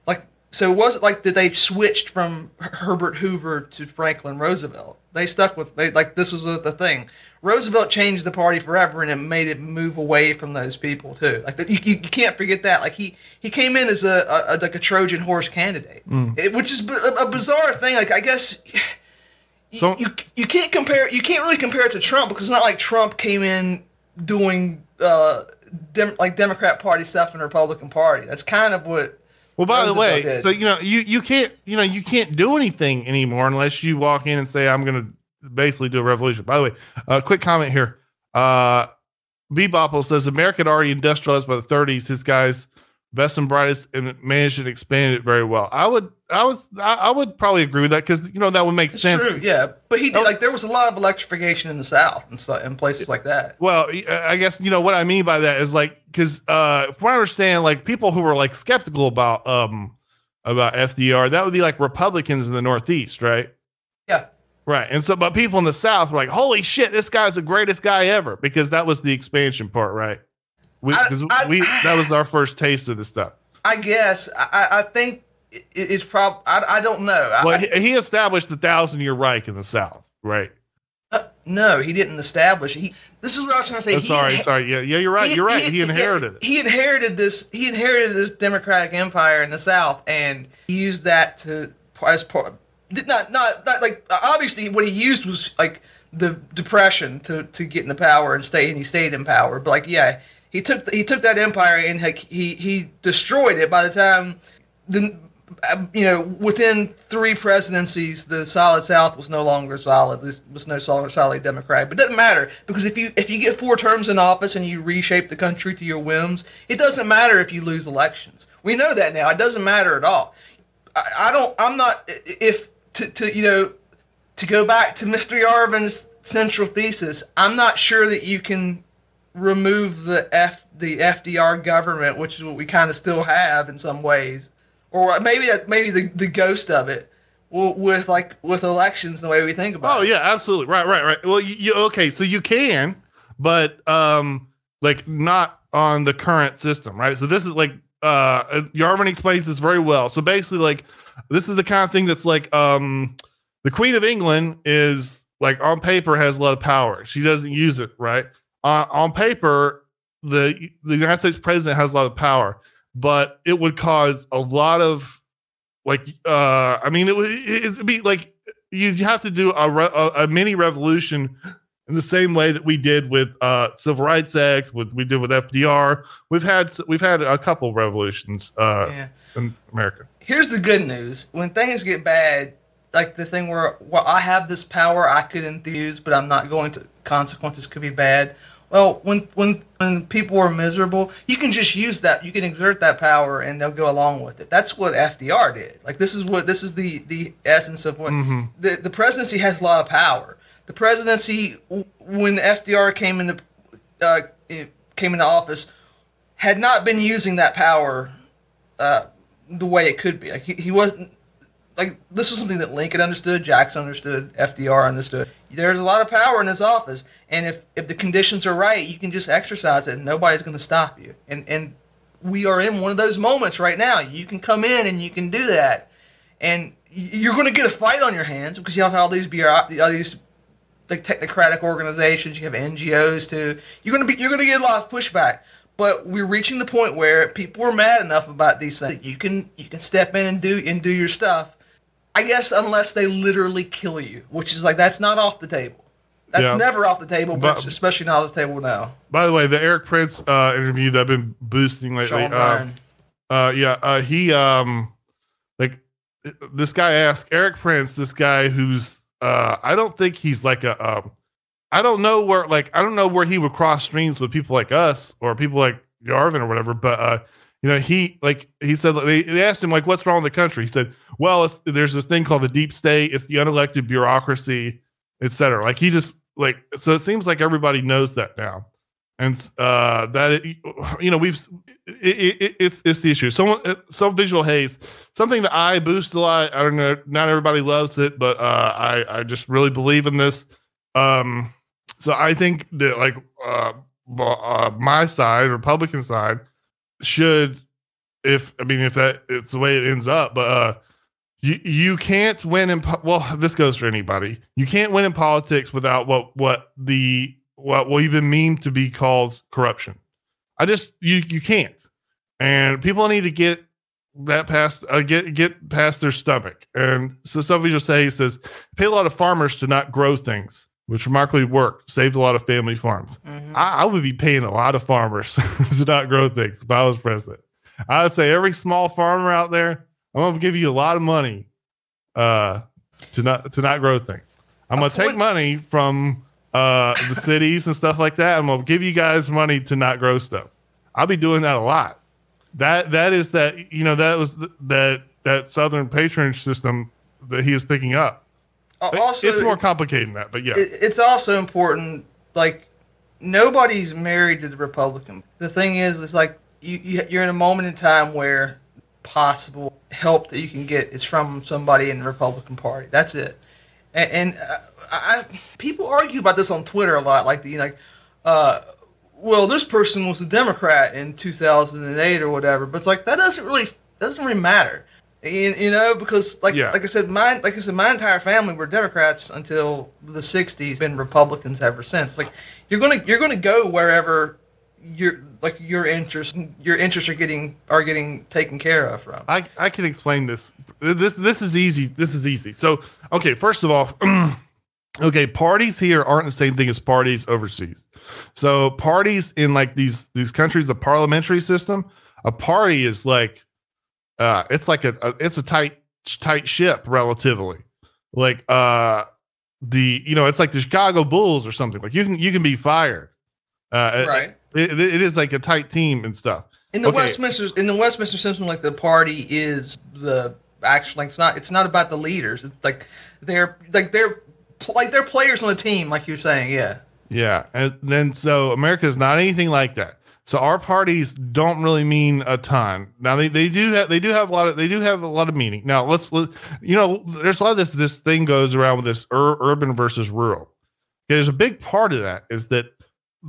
B: like so it wasn't like that they switched from Herbert Hoover to Franklin Roosevelt. They stuck with they like this was the thing. Roosevelt changed the party forever, and it made it move away from those people too. Like you, you, you can't forget that. Like he he came in as a, a, a like a Trojan horse candidate, mm. it, which is a, a, bizarre thing. Like I guess. So, you, you can't compare you can't really compare it to Trump because it's not like Trump came in doing uh, dem, like Democrat Party stuff and Republican Party. That's kind of what
A: well, by the way, did. so you know, you you can't you know you can't do anything anymore unless you walk in and say I'm going to basically do a revolution. By the way, a uh, quick comment here. Uh, Bebopple says America had already industrialized by the 30s. His guys best and brightest and managed and expanded it very well. I would, I was, I, I would probably agree with that because you know that would make
B: it's
A: sense.
B: True, yeah, but he did like there was a lot of electrification in the South and stuff in places like that.
A: Well, I guess you know what I mean by that is like because uh, if I understand, like people who were like skeptical about um about FDR, that would be like Republicans in the Northeast, right?
B: Yeah.
A: Right. And so, but people in the South were like, holy shit, this guy's the greatest guy ever because that was the expansion part, right? We, I, we, that was our first taste of the stuff.
B: I guess I, I think it's probably I, I don't know.
A: Well, he, he established the thousand year Reich in the South, right?
B: Uh, no, he didn't establish. He. This is what I was trying to say. Oh,
A: sorry, sorry. Yeah, yeah, you're right. He, you're right. He, he inherited it.
B: He inherited this. He inherited this democratic empire in the South, and he used that to as part. Not, not, not like obviously what he used was like the depression to to get into power and stay, and he stayed in power. But like, yeah, he took he took that empire and he he destroyed it. By the time the um, you know within three presidencies, the solid South was no longer solid. This was no longer solid Democrat. But it doesn't matter because if you if you get four terms in office and you reshape the country to your whims, it doesn't matter if you lose elections. We know that now. It doesn't matter at all. I, I don't. I'm not. If to, to you know to go back to Mr. Yarvin's central thesis, I'm not sure that you can remove the F the FDR government, which is what we kind of still have in some ways, or maybe maybe the, the ghost of it with like with elections the way we think about
A: oh, it. Oh yeah, absolutely. Right, right, right. Well, you, you okay, so you can, but um like not on the current system, right? So this is like uh Yarvin explains this very well. So basically like this is the kind of thing that's like um the Queen of England is like on paper has a lot of power. She doesn't use it, right? Uh, on paper, the the United States president has a lot of power, but it would cause a lot of like uh, I mean, it would it'd be like you'd have to do a, a, a mini revolution in the same way that we did with uh, Civil Rights Act, with we did with FDR. We've had we've had a couple revolutions uh, yeah. in America.
B: Here's the good news: when things get bad, like the thing where well, I have this power I could enthuse, but I'm not going to. Consequences could be bad. Well, when when when people are miserable, you can just use that. You can exert that power, and they'll go along with it. That's what FDR did. Like this is what this is the the essence of what mm-hmm. the the presidency has a lot of power. The presidency, when FDR came into uh, came into office, had not been using that power uh, the way it could be. Like he, he wasn't like this is something that Lincoln understood, Jackson understood, FDR understood. There's a lot of power in this office, and if if the conditions are right, you can just exercise it, and nobody's going to stop you. And and we are in one of those moments right now. You can come in and you can do that, and you're going to get a fight on your hands because you have all these all these like technocratic organizations. You have NGOs too. You're going to be you're going to get a lot of pushback. But we're reaching the point where people are mad enough about these things. You can you can step in and do and do your stuff. I guess unless they literally kill you, which is like that's not off the table. That's
A: Yeah.
B: never off the table, but,
A: But-
B: especially not off the table now.
A: By the way, the Erik Prince uh, interview that I've been boosting lately. Uh, Uh, yeah, uh, he um, like this guy asked Erik Prince, this guy who's uh, I don't think he's like a um, I don't know where like I don't know where he would cross streams with people like us or people like Yarvin or whatever, but uh, you know, he like he said they, they asked him like, what's wrong with the country? He said, well, there's this thing called the deep state. It's the unelected bureaucracy, etc. Like he just like so it seems like everybody knows that now and uh that it, you know we've it, it, it's it's the issue someone some visual haze something that i boost a lot i don't know not everybody loves it but uh i i just really believe in this um so i think that like uh, uh my side republican side should if i mean if that it's the way it ends up but uh you you can't win in po- well this goes for anybody. You can't win in politics without what what the what you've been memed to be called corruption. I just you you can't. And people need to get that past uh, get get past their stomach. And so somebody just say he says pay a lot of farmers to not grow things which remarkably worked saved a lot of family farms.
B: Mhm.
A: I, I would be paying a lot of farmers to not grow things if I was president. I would say every small farmer out there, I'm gonna give you a lot of money uh, to not to not grow things. I'm gonna take money from uh, the cities and stuff like that. I'm gonna give you guys money to not grow stuff. I'll be doing that a lot. That that is that you know that was th- that that southern patronage system that he is picking up.
B: Al- Also,
A: it's more complicated than that, but yeah.
B: it, it's also important like nobody's married to the republican the thing is it's like you, you you're in a moment in time where possible help that you can get is from somebody in the republican party. That's it. And, and uh, I, people argue about this on twitter a lot like the like uh well this person was a democrat in 2008 or whatever but it's like that doesn't really doesn't really matter. You, you know because like
A: Yeah.
B: like I said my like I said my entire family were Democrats until the 60s been Republicans ever since. Like you're to you're going to go wherever your like your interests your interests are getting are getting taken care of from
A: I, I can explain this. This this is easy. This is easy. So okay, first of all, okay, parties here aren't the same thing as parties overseas. So parties in like these these countries, the parliamentary system, a party is like uh it's like a, a it's a tight tight ship relatively. Like uh the you know it's like the Chicago Bulls or something. Like you can you can be fired. Uh,
B: right
A: It, it is like a tight team and stuff.
B: in the
A: okay.
B: Westminster in the Westminster system like the party is the actual like it's not it's not about the leaders it's like they're like they're like they're players on the team like you're saying yeah
A: Yeah, and then so America is not anything like that. So our parties don't really mean a ton. Now they, they do have they do have a lot of they do have a lot of meaning. Now let's let- you know there's a lot of this this thing goes around with this ur- urban versus rural. Okay, there's a big part of that is that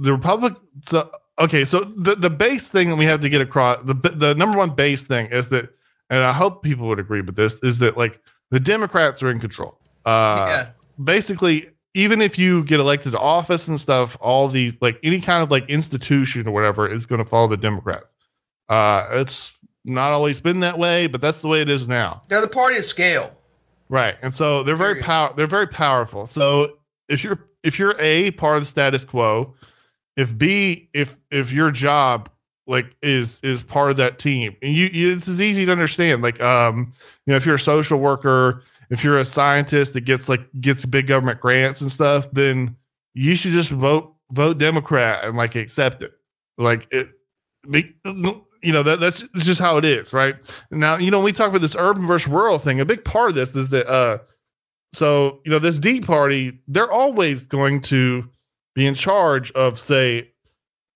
A: the Republic. So, okay, so the the base thing that we have to get across the the number one base thing is that, and I hope people would agree with this is that like the Democrats are in control. Uh,
B: yeah.
A: basically even if you get elected to office and stuff all these like any kind of like institution or whatever is going to follow the democrats. Uh it's not always been that way but that's the way it is now.
B: They're the party of scale.
A: Right and so they're very power they're very powerful. So if you're if you're a part of the status quo if b if if your job like is is part of that team and you, you this is easy to understand like um you know if you're a social worker if you're a scientist that gets like gets big government grants and stuff then you should just vote vote democrat and like accept it. Like it you know that that's just how it is right? Now you know we talk about this urban versus rural thing a big part of this is that uh so you know this d party they're always going to be in charge of say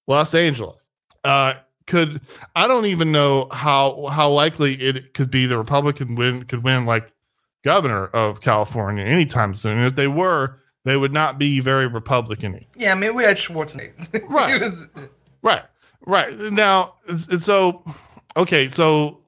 A: los angeles uh could i don't even know how how likely it could be the republican win could win like governor of california anytime soon and if they were they would not be very republican
B: Yeah, I mean, we had Schwarzenegger.
A: Right.
B: Was-
A: Right. Right. Now, so, okay. So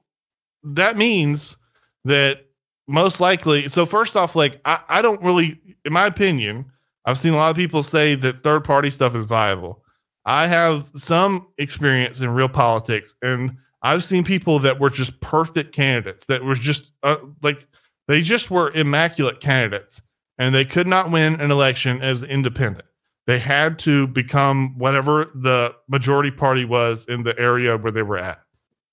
A: that means that most likely. So first off, like I, I don't really, in my opinion, I've seen a lot of people say that third party stuff is viable. I have some experience in real politics, and I've seen people that were just perfect candidates that were just uh, like they just were immaculate candidates, and they could not win an election as independent. They had to become whatever the majority party was in the area where they were at.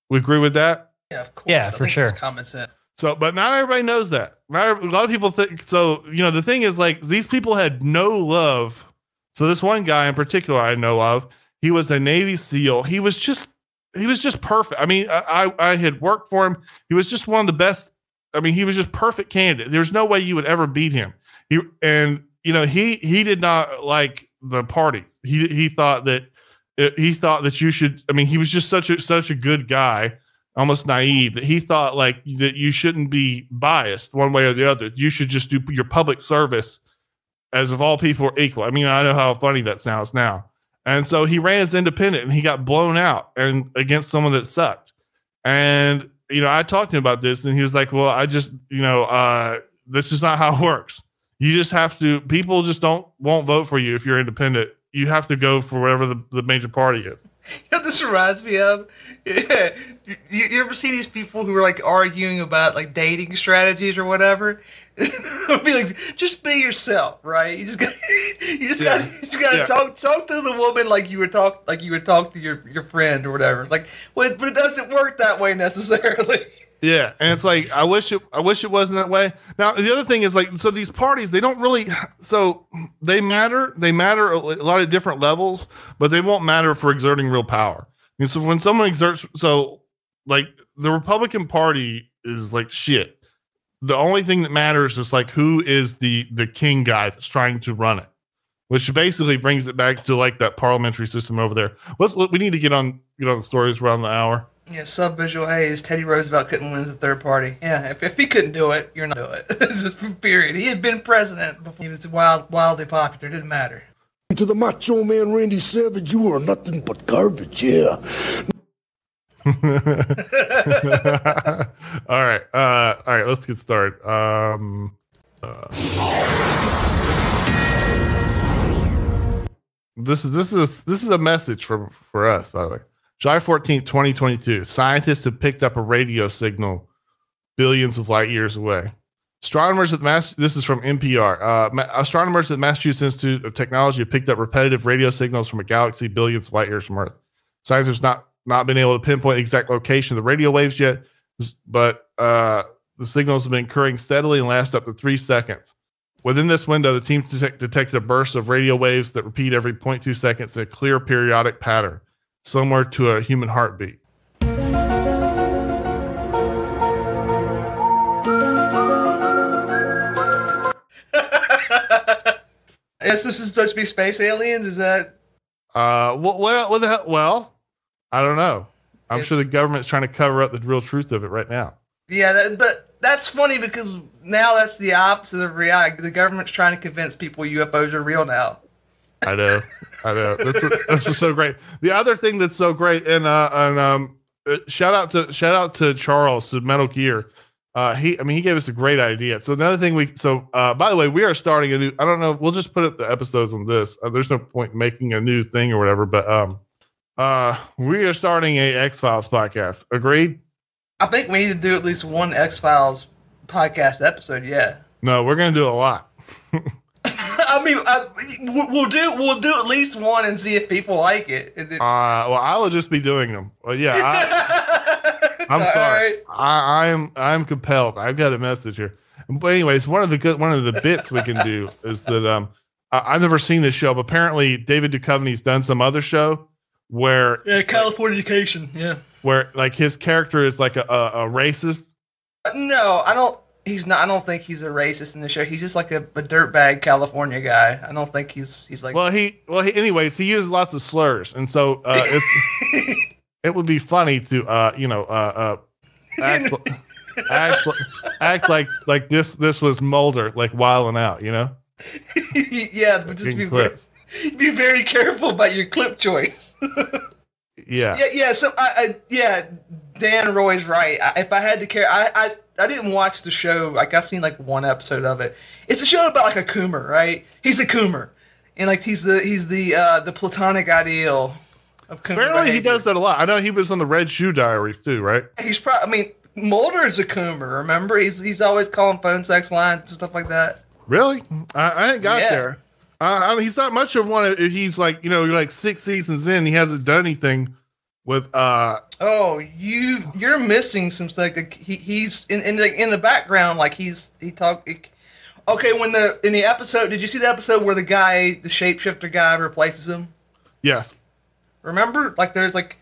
A: We agree with that.
B: Yeah, of course.
C: Yeah,
B: I
C: for sure.
B: Common sense.
A: So, but not everybody knows that. Not a lot of people think so. You know, the thing is, like, these people had no love. So, this one guy in particular I know of, he was a Navy SEAL. He was just, he was just perfect. I mean, I, I I had worked for him. He was just one of the best. I mean, he was just perfect candidate. There's no way you would ever beat him. He and you know he he did not like the parties. He he thought that uh, he thought that you should. I mean, he was just such a such a good guy almost naive that he thought like that you shouldn't be biased one way or the other. You should just do your public service as if all people are equal. I mean, I know how funny that sounds now. And so he ran as independent and he got blown out and against someone that sucked. And you know, I talked to him about this and he was like, "Well, I just, you know, uh this is not how it works. You just have to people just don't won't vote for you if you're independent. You have to go for whatever the, the major party is."
B: You know this reminds me of? Yeah. You, you ever see these people who are like arguing about like dating strategies or whatever? Be like, just be yourself, right? You just got, you just
A: Yeah.
B: got, you just got to
A: Yeah.
B: talk, talk to the woman like you would talk, like you would talk to your your friend or whatever. It's like, well, but it doesn't work that way necessarily.
A: Yeah, and it's like I wish it. I wish it wasn't that way. Now the other thing is like, so these parties they don't really. So they matter. They matter a, a lot of different levels, but they won't matter for exerting real power. And so when someone exerts, so like the Republican Party is like shit. The only thing that matters is like who is the the king guy that's trying to run it, which basically brings it back to like that parliamentary system over there. Let's we need to get on get on the stories around the hour.
B: Yeah, sub visual A is Teddy Roosevelt couldn't win as a third party. Yeah, if, if he couldn't do it, you're not do it. It's just period. He had been president before he was wild, wildly popular. Didn't matter.
D: To the macho man Randy Savage, you are nothing but garbage, yeah.
A: All right. Uh, all right. Let's get started. Um, uh, this is this is this is a message for for us. By the way, July fourteenth, twenty twenty two. Scientists have picked up a radio signal billions of light years away. Astronomers at Mass. This is from NPR. Uh, astronomers at Massachusetts Institute of Technology have picked up repetitive radio signals from a galaxy billions of light years from Earth. Scientists not not been able to pinpoint the exact location of the radio waves yet, but uh, the signals have been occurring steadily and last up to three seconds. Within this window, the team detect- detected a burst of radio waves that repeat every 0.2 seconds in a clear periodic pattern, similar to a human heartbeat.
B: I guess this is supposed to be space aliens. Is that?
A: Uh, what, what, what the hell? Well, I don't know. I'm
B: It's-
A: sure the government's trying to cover up the real truth of it right now.
B: Yeah, that, but that's funny because now that's the opposite of reality. The government's trying to convince people UFOs are real now.
A: I know, I know. This is, this is so great. The other thing that's so great, and uh, and um, uh, shout out to shout out to Charles to Metal Gear. Uh, he, I mean, he gave us a great idea. So another thing we, so uh, by the way, we are starting a new. I don't know. We'll just put up the episodes on this. Uh, there's no point making a new thing or whatever. But um, uh, we are starting a X Files podcast. Agreed?
B: I think we need to do at least one X Files podcast episode. Yeah.
A: No, we're gonna do a lot.
B: I mean, I, we'll do we'll do at least one and see if people like it.
A: Uh, well, I will just be doing them. Well, yeah. I, I'm sorry.
B: right.
A: I, I'm I'm compelled. I've got a message here. But anyways, one of the good one of the bits we can do is that um I, I've never seen this show, but apparently David Duchovny's done some other show where
B: Yeah, Californication. Yeah.
A: where like his character is like a, a, a racist.
B: No, I don't. He's not. I don't think he's a racist in the show. He's just like a, a dirtbag California guy. I don't think he's he's like.
A: Well, he well he, anyways he uses lots of slurs, and so uh, it's, it would be funny to uh you know uh uh act, act, act like like this this was Mulder like wilding out, you know.
B: yeah, but just be very, be very careful about your clip choice.
A: Yeah.
B: Yeah, yeah. So, I, I yeah, Dan Roy's right. I, if I had to care, I, I, I didn't watch the show. Like I've seen like one episode of it. It's a show about like a Coomer, right? He's a Coomer, and like he's the he's the uh, the platonic ideal of Coomer.
A: Apparently, he does that a lot. I know he was on the Red Shoe Diaries too, right?
B: He's probably. I mean, Mulder's a Coomer. Remember, he's he's always calling phone sex lines and stuff like that.
A: Really? I, I ain't got
B: Yeah.
A: there. Uh, I mean, he's not much of one. Of, he's like, you know, you're like six seasons in. He hasn't done anything with. uh
B: Oh, you you're missing some stuff. Like he, he's in in the in the background. Like he's he talked. He, okay, when the in the episode, did you see the episode where the guy, the shapeshifter guy, replaces him?
A: Yes.
B: Remember, like there's like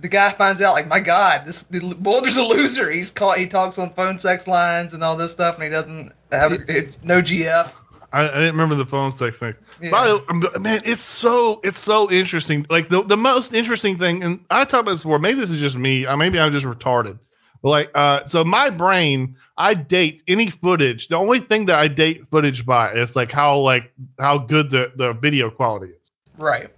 B: the guy finds out, like my God, this the, Mulder's a loser. He's caught. He talks on phone sex lines and all this stuff, and he doesn't have no GF.
A: I, I didn't remember the phone sex thing.
B: Yeah.
A: Um, man, it's so it's so interesting. Like the, the most interesting thing, and I talked about this before. Maybe this is just me. Uh, maybe I'm just retarded. But like, uh, so my brain, I date any footage. The only thing that I date footage by is like how like how good the the video quality is.
B: Right.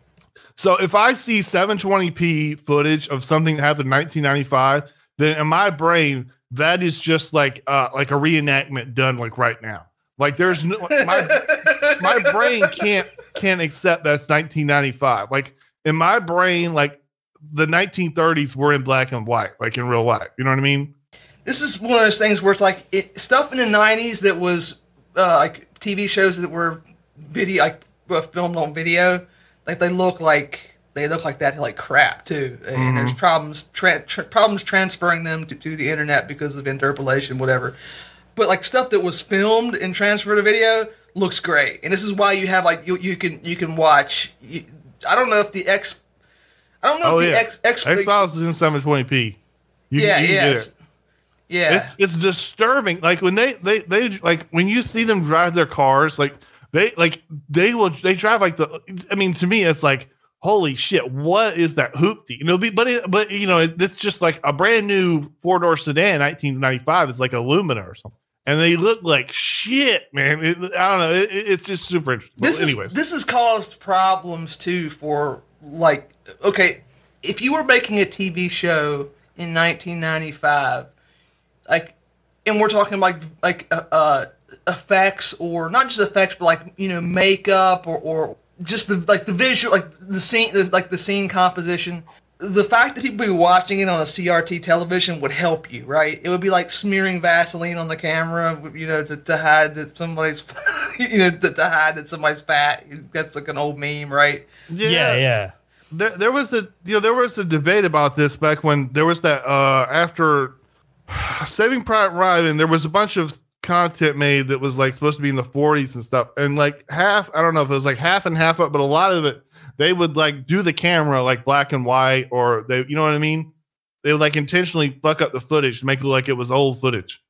A: So if I see 720p footage of something that happened in 1995, then in my brain that is just like uh like a reenactment done like right now. Like there's no my my brain can't can't accept that's 1995. Like in my brain, like the 1930s were in black and white, like in real life. You know what I mean?
B: this is one of those things where it's like it, stuff in the 90s that was uh, like tv shows that were video like filmed on video like they look like they look like that like crap too and there's problems tra- tra- problems transferring them to, to the internet because of interpolation whatever but like stuff that was filmed and transferred to video looks great and this is why you have like you, you can you can watch you, i don't know if the x i don't know
A: Oh
B: if the
A: yeah,
B: x x,
A: X Files is in 720p. You,
B: yeah
A: you can
B: yeah it's-
A: it.
B: yeah
A: It's it's disturbing. Like when they they they like when you see them drive their cars, like they like they will they drive like the. I mean, to me, it's like holy shit, what is that hoopty? You know, be, but it, but you know, it, it's just like a brand new four door sedan, 1995. It's like a Lumina or something, and they look like shit, man. It, I don't know. It, it- it's just super interesting.
B: this
A: Well,
B: is this has caused problems too for like okay if you were making a tv show in 1995 like and we're talking like like uh, uh effects or not just effects but like you know makeup or or just the like the visual like the scene the, like the scene composition the fact that people be watching it on a CRT television would help you, right? It would be like smearing Vaseline on the camera, you know, to, to hide that somebody's, you know, to, to hide that somebody's fat. That's like an old meme, right?
C: Yeah, yeah.
A: there, there was a you know there was a debate about this back when there was that uh after Saving Private Ryan, there was a bunch of content made that was like supposed to be in the 40s and stuff, and like half I don't know if it was like half and half up, but a lot of it they would like do the camera like black and white, or they you know what I mean? They would like intentionally fuck up the footage to make it look like it was old footage.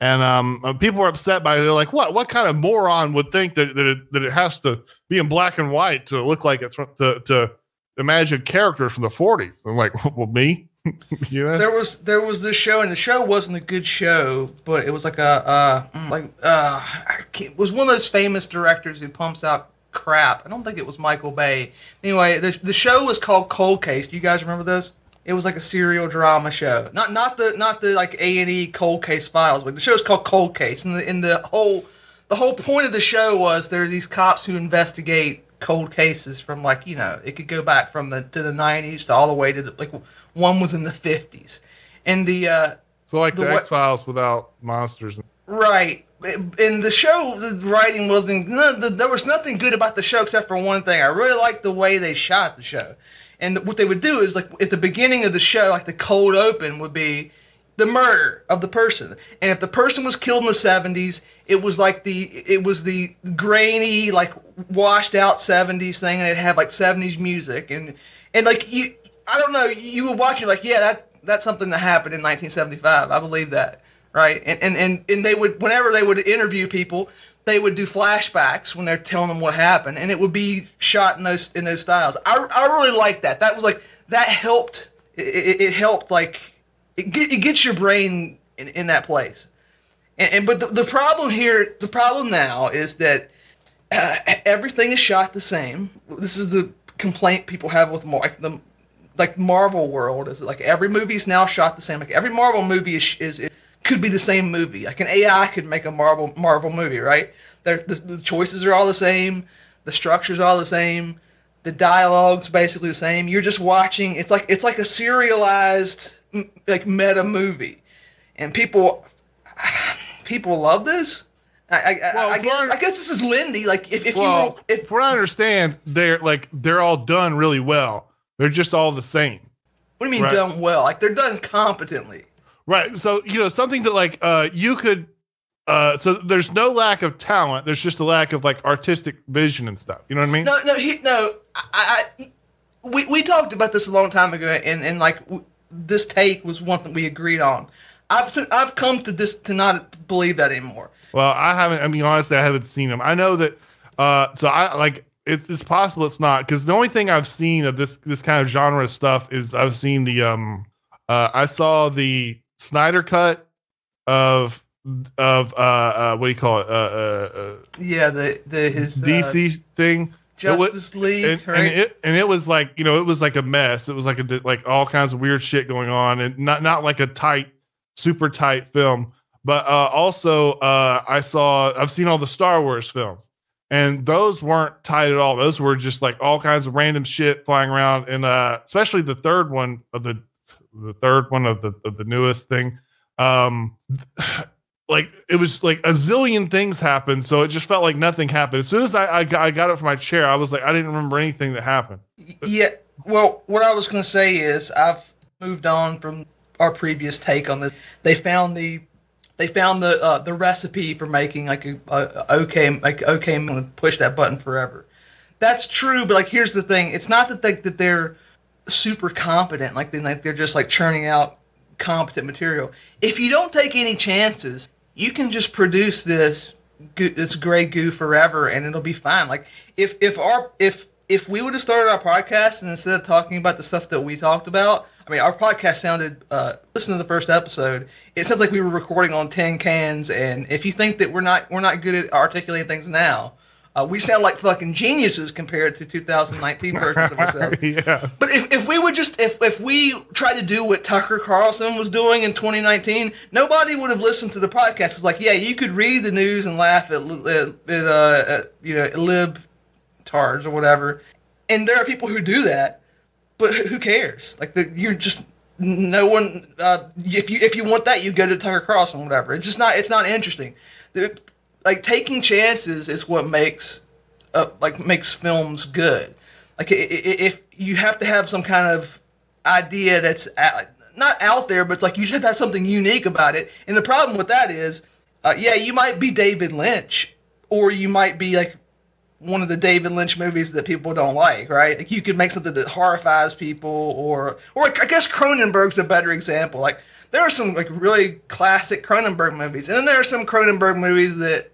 A: And um, uh, people were upset by it. They're like, "What? What kind of moron would think that that it, that it has to be in black and white to look like it's from, to to imagine characters from the 40s. I'm like, well, me? you know?
B: There was there was this show, and the show wasn't a good show, but it was like a uh, like uh, I can't- it was one of those famous directors who pumps out crap. I don't think it was Michael Bay. Anyway, the the show was called Cold Case. Do you guys remember this? It was like a serial drama show. Not not the not the like A and E Cold Case Files, but the show's called Cold Case, and the in the whole the whole point of the show was there are these cops who investigate cold cases from like you know it could go back from the to the 90s to all the way to the, like one was in the 50s and the uh
A: so like
B: the
A: the, X Files without monsters.
B: right in the show the writing wasn't no, the, there was nothing good about the show except for one thing. I really liked the way they shot the show. And what they would do is like at the beginning of the show like the cold open would be the murder of the person. And if the person was killed in the 70s it was like the it was the grainy like washed out 70s thing and it had like 70s music. And and like you i don't know you were watching like yeah that that's something that happened in 1975 i believe that right? And and and, and they would whenever they would interview people they would do flashbacks when they're telling them what happened and it would be shot in those in those styles. I, I really liked that. That was like that helped it, it, helped like it, get, it gets your brain in, in that place. And, and but the, the problem here the problem now is that uh, everything is shot the same. This is the complaint people have with Mar- the like Marvel world is like every movie is now shot the same. Like every Marvel movie is, is it could be the same movie. Like an AI could make a Marvel Marvel movie, right? The, the choices are all the same, the structure's all the same, the dialogue's basically the same. You're just watching. It's like it's like a serialized like meta movie, and people people love this. I, I,
A: Well,
B: I, guess I guess this is Lindy. Like if, if
A: Well,
B: you if
A: from what I understand, they're like they're all done really well. They're just all the same.
B: what do you mean
A: right.
B: done well? Like they're done competently.
A: Right. So, you know, something that like uh you could uh so there's no lack of talent, there's just a lack of like artistic vision and stuff. You know what I mean?
B: No, no, he, no. I, I, we we talked about this a long time ago, and and like w- this take was one that we agreed on. I've I've come to this to not believe that anymore.
A: Well, I haven't I mean honestly I haven't seen them. I know that uh so I like it's it's possible it's not because the only thing I've seen of this this kind of genre stuff is I've seen the um uh I saw the Snyder cut of of uh uh what do you call it? Uh uh, uh
B: Yeah, the the his uh,
A: DC thing.
B: Justice League,
A: and,
B: right?
A: and it and it was like you know it was like a mess. It was like a like all kinds of weird shit going on, and not not like a tight, super tight film. But uh, also, uh, I saw I've seen all the Star Wars films, and those weren't tight at all. Those were just like all kinds of random shit flying around, and uh, especially the third one of the the third one of the of the newest thing. Um, like it was like a zillion things happened, so it just felt like nothing happened. As soon as I I got, I got up from my chair, I was like, I didn't remember anything that happened.
B: Yeah. Well, what I was going to say is I've moved on from our previous take on this. They found the they found the uh, the recipe for making like a, a, okay like okay I'm to push that button forever. That's true, but like here's the thing: it's not that they that they're super competent, like they like they're just like churning out competent material. If you don't take any chances, you can just produce this this gray goo forever, and it'll be fine. Like if if our if if we would have started our podcast and instead of talking about the stuff that we talked about, I mean, our podcast sounded. Uh, listen to the first episode. It sounds like we were recording on tin cans. And if you think that we're not we're not good at articulating things now, uh, we sound like fucking geniuses compared to 2019 versions of ourselves.
A: yeah,
B: But if, if we would just if if we tried to do what Tucker Carlson was doing in 2019, nobody would have listened to the podcast. It's like, yeah, you could read the news and laugh at, at, at, uh, at you know lib tards or whatever, and there are people who do that, but who cares? Like the, you're just no one. Uh, if you if you want that, you go to Tucker Carlson, or whatever. It's just not. It's not interesting. The, like taking chances is what makes uh, like makes films good. Like if you have to have some kind of idea that's not out there, but it's like you to have something unique about it. And the problem with that is, uh, yeah, you might be David Lynch, or you might be like one of the David Lynch movies that people don't like, right? Like you could make something that horrifies people, or or I guess Cronenberg's a better example. Like there are some like really classic Cronenberg movies, and then there are some Cronenberg movies that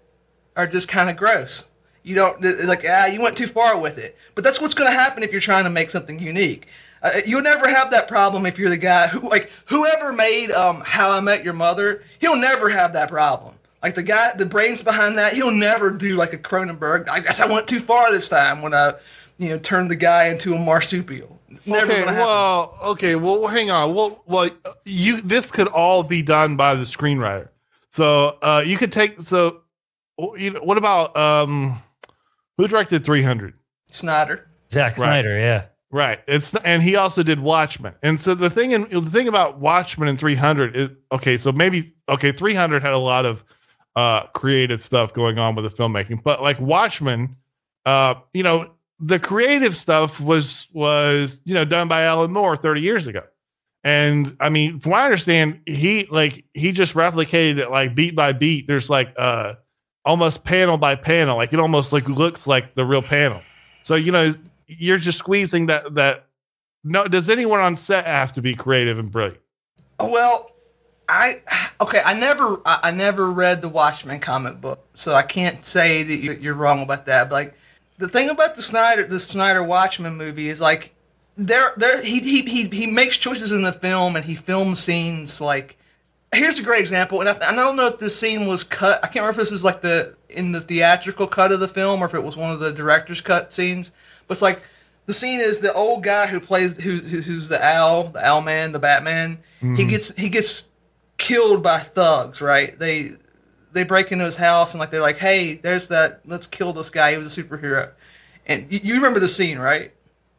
B: are just kind of gross. You don't like ah, you went too far with it. But that's what's going to happen if you're trying to make something unique. Uh, you'll never have that problem if you're the guy who like whoever made um, How I Met Your Mother. He'll never have that problem. Like the guy, the brains behind that, he'll never do like a Cronenberg. I guess I went too far this time when I, you know, turned the guy into a marsupial. Never
A: okay, well, okay, well, hang on. Well, well, you this could all be done by the screenwriter. So uh, you could take. So, you know, what about um, who directed Three Hundred?
B: Snyder.
C: Zack Snyder, yeah.
A: Right. It's and he also did Watchmen. And so the thing in the thing about Watchmen and 300 is okay. So maybe okay, 300 had a lot of uh creative stuff going on with the filmmaking, but like Watchmen, uh, you know, the creative stuff was was you know done by Alan Moore 30 years ago. And I mean, from what I understand, he like he just replicated it like beat by beat. There's like uh almost panel by panel, like it almost like looks like the real panel. So you know, you're just squeezing that that. No, does anyone on set have to be creative and brilliant?
B: Well, I okay. I never, I, I never read the Watchmen comic book, so I can't say that you're, wrong about that. But like, the thing about the Snyder, the Snyder Watchmen movie is like, there, there, he, he, he, he makes choices in the film, and he films scenes like. Here's a great example, and I, I don't know if this scene was cut. I can't remember if this is like the in the theatrical cut of the film or if it was one of the director's cut scenes. But it's like the scene is the old guy who plays who, who- who's the owl, the owl man, the Batman. He mm-hmm. gets he gets killed by thugs, right? They they break into his house and like they're like, "Hey, there's that. Let's kill this guy. He was a superhero." And you, you remember the scene, right?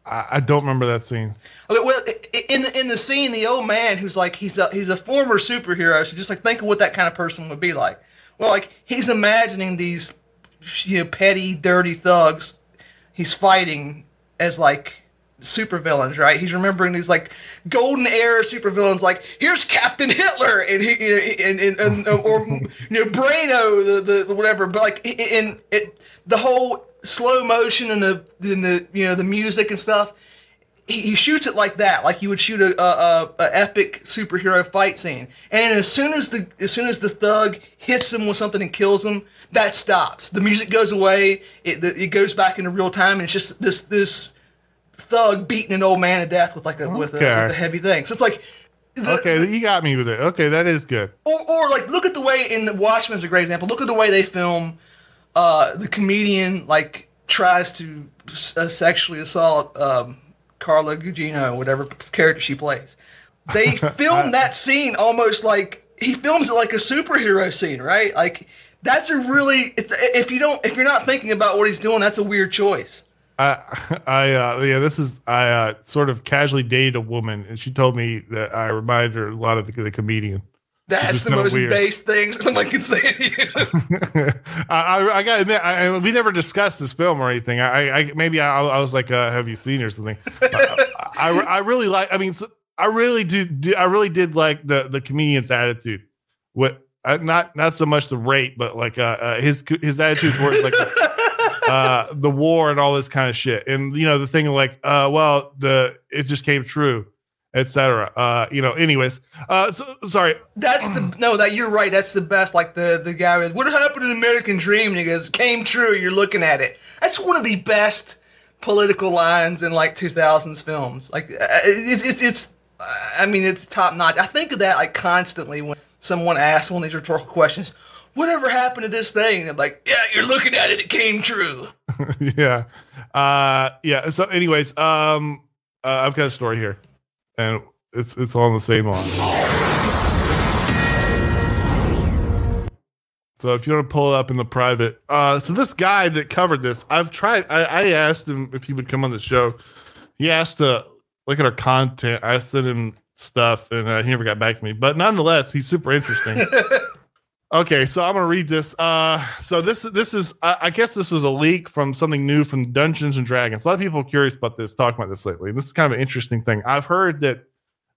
A: I, I don't remember that scene.
B: Okay, well, in the in the scene, the old man who's like he's a he's a former superhero, so just like think of what that kind of person would be like. Well, like he's imagining these, you know, petty, dirty thugs he's fighting as like supervillains, right? He's remembering these like golden era supervillains, like here's Captain Hitler and he you know, and, and, and uh, or you know Brano, the, the whatever. But like in it, the whole slow motion and the and the you know the music and stuff he, he shoots it like that, like you would shoot a, a, a, a epic superhero fight scene. And as soon as the as soon as the thug hits him with something and kills him, that stops. The music goes away. It the, it goes back into real time, and it's just this this thug beating an old man to death with like a with, a, with a heavy thing. So it's like. the-
A: Okay, you got me with it. Okay, that is good.
B: or, or like look at the way in the Watchmen is a great example. Look at the way they film uh, the comedian like tries to uh, sexually assault um, Carla Gugino, whatever character she plays. They film that scene almost like he films it like a superhero scene, right? Like that's a really if you don't if you're not thinking about what he's doing, that's a weird choice.
A: I, I, uh, yeah, this is, I, uh, sort of casually dated a woman and she told me that I reminded her a lot of the, the comedian.
B: That's the most
A: weird.
B: base thing somebody can say to you.
A: I, I, I gotta admit, I, I- we never discussed this film or anything. I, I maybe I, I was like, uh, have you seen or something? Uh, I, I really like, I mean, so- I really do, do, I really did like the, the comedian's attitude. What, uh, not, not so much the rape, but like, uh, uh his, his attitude towards like, uh the war and all this kind of shit and you know the thing like uh well the it just came true etc uh you know anyways uh so, sorry
B: That's the no. That you're right. That's the best. Like the the guy with what happened in American Dream, and he goes, "Came true." You're looking at it. That's one of the best political lines in like 2000s films. Like uh, it's it's it's. I mean, it's top notch. I think of that like constantly when someone asks one of these rhetorical questions. Whatever happened to this thing? And I'm like, yeah, you're looking at it. It came true.
A: yeah uh yeah so anyways um uh, i've got a story here and it's it's along the same line so if you want to pull it up in the private uh so this guy that covered this i've tried i, I asked him if he would come on the show he asked to look at our content i sent him stuff and uh, he never got back to me but nonetheless he's super interesting Okay, so I'm gonna read this. Uh, so this this is I, I guess this was a leak from something new from Dungeons and Dragons. A lot of people are curious about this, talking about this lately. This is kind of an interesting thing. I've heard that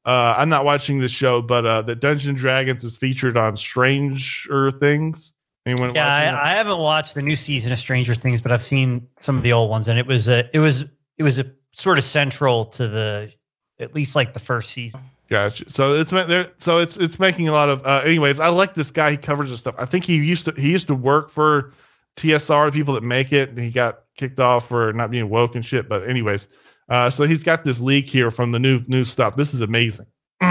A: uh, I'm not watching this show, but uh, that Dungeons and Dragons is featured on Stranger Things. Anyone?
C: Yeah. I, I haven't watched the new season of Stranger Things, but I've seen some of the old ones, and it was a it was it was a sort of central to the at least like the first season.
A: Gotcha. So it's. So it's it's making a lot of. Uh, anyways, I like this guy. He covers this stuff. I think he used to he used to work for TSR, the people that make it. And he got kicked off for not being woke and shit. But anyways, uh, so he's got this leak here from the new new stuff. This is amazing.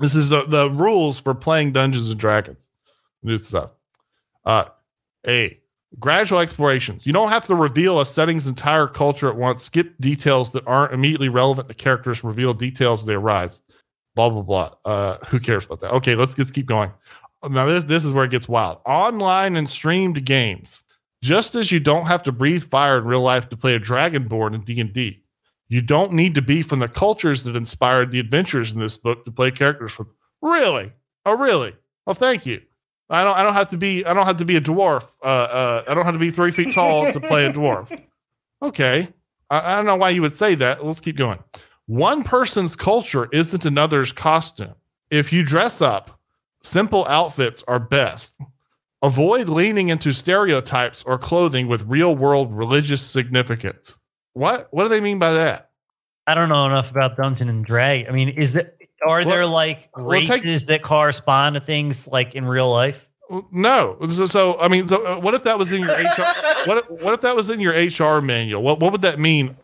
A: this is the the rules for playing Dungeons and Dragons. New stuff. Uh, a gradual explorations. You don't have to reveal a setting's entire culture at once. Skip details that aren't immediately relevant to characters. Reveal details as they arise blah blah blah. Uh, who cares about that? Okay, let's let's keep going. Now this this is where it gets wild. Online and streamed games. Just as you don't have to breathe fire in real life to play a dragonborn in D and D, you don't need to be from the cultures that inspired the adventures in this book to play characters from. Really? Oh, really? Oh, thank you. I don't. I don't have to be. I don't have to be a dwarf. Uh, uh, I don't have to be three feet tall to play a dwarf. Okay. I, I don't know why you would say that. Let's keep going. One person's culture isn't another's costume. If you dress up, simple outfits are best. Avoid leaning into stereotypes or clothing with real world religious significance. What? What do they mean by that?
C: I don't know enough about Dungeon and Drag. I mean, is that are
A: Well-
C: there like
A: well, take-
C: races that correspond to things like in real life?
A: No. So, so I mean, so uh, what if that was in your HR? What? if- What if that was in your HR manual? What? What would that mean?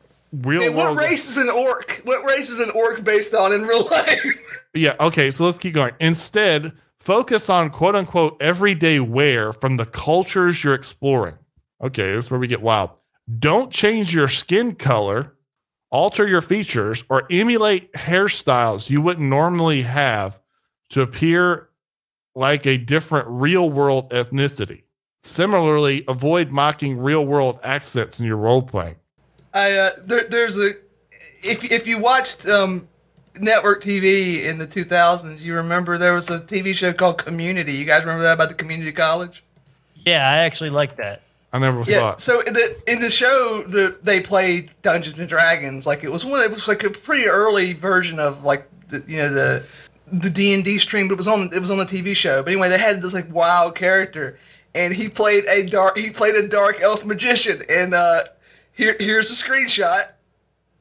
A: Real
B: Hey, what race is an orc? What race is an orc based on in real life?
A: Yeah. Okay. So let's keep going. Instead, focus on quote unquote everyday wear from the cultures you're exploring. Okay. This is where we get wild. Don't change your skin color. alter your features, or emulate hairstyles you wouldn't normally have to appear like a different real world ethnicity. Similarly, avoid mocking real world accents in your role playing.
B: I uh, there, there's a if if you watched um, network TV in the 2000s, you remember there was a TV show called Community. You guys remember that about the community college?
C: Yeah, I actually like that.
A: I never
B: Yeah.
A: thought.
B: So in the in the show, the they played Dungeons and Dragons. Like it was one. It was like a pretty early version of like the, you know the the D and D stream, but it was on it was on the TV show. But anyway, they had this like wild character, and he played a dark he played a dark elf magician. And uh, here here's a screenshot.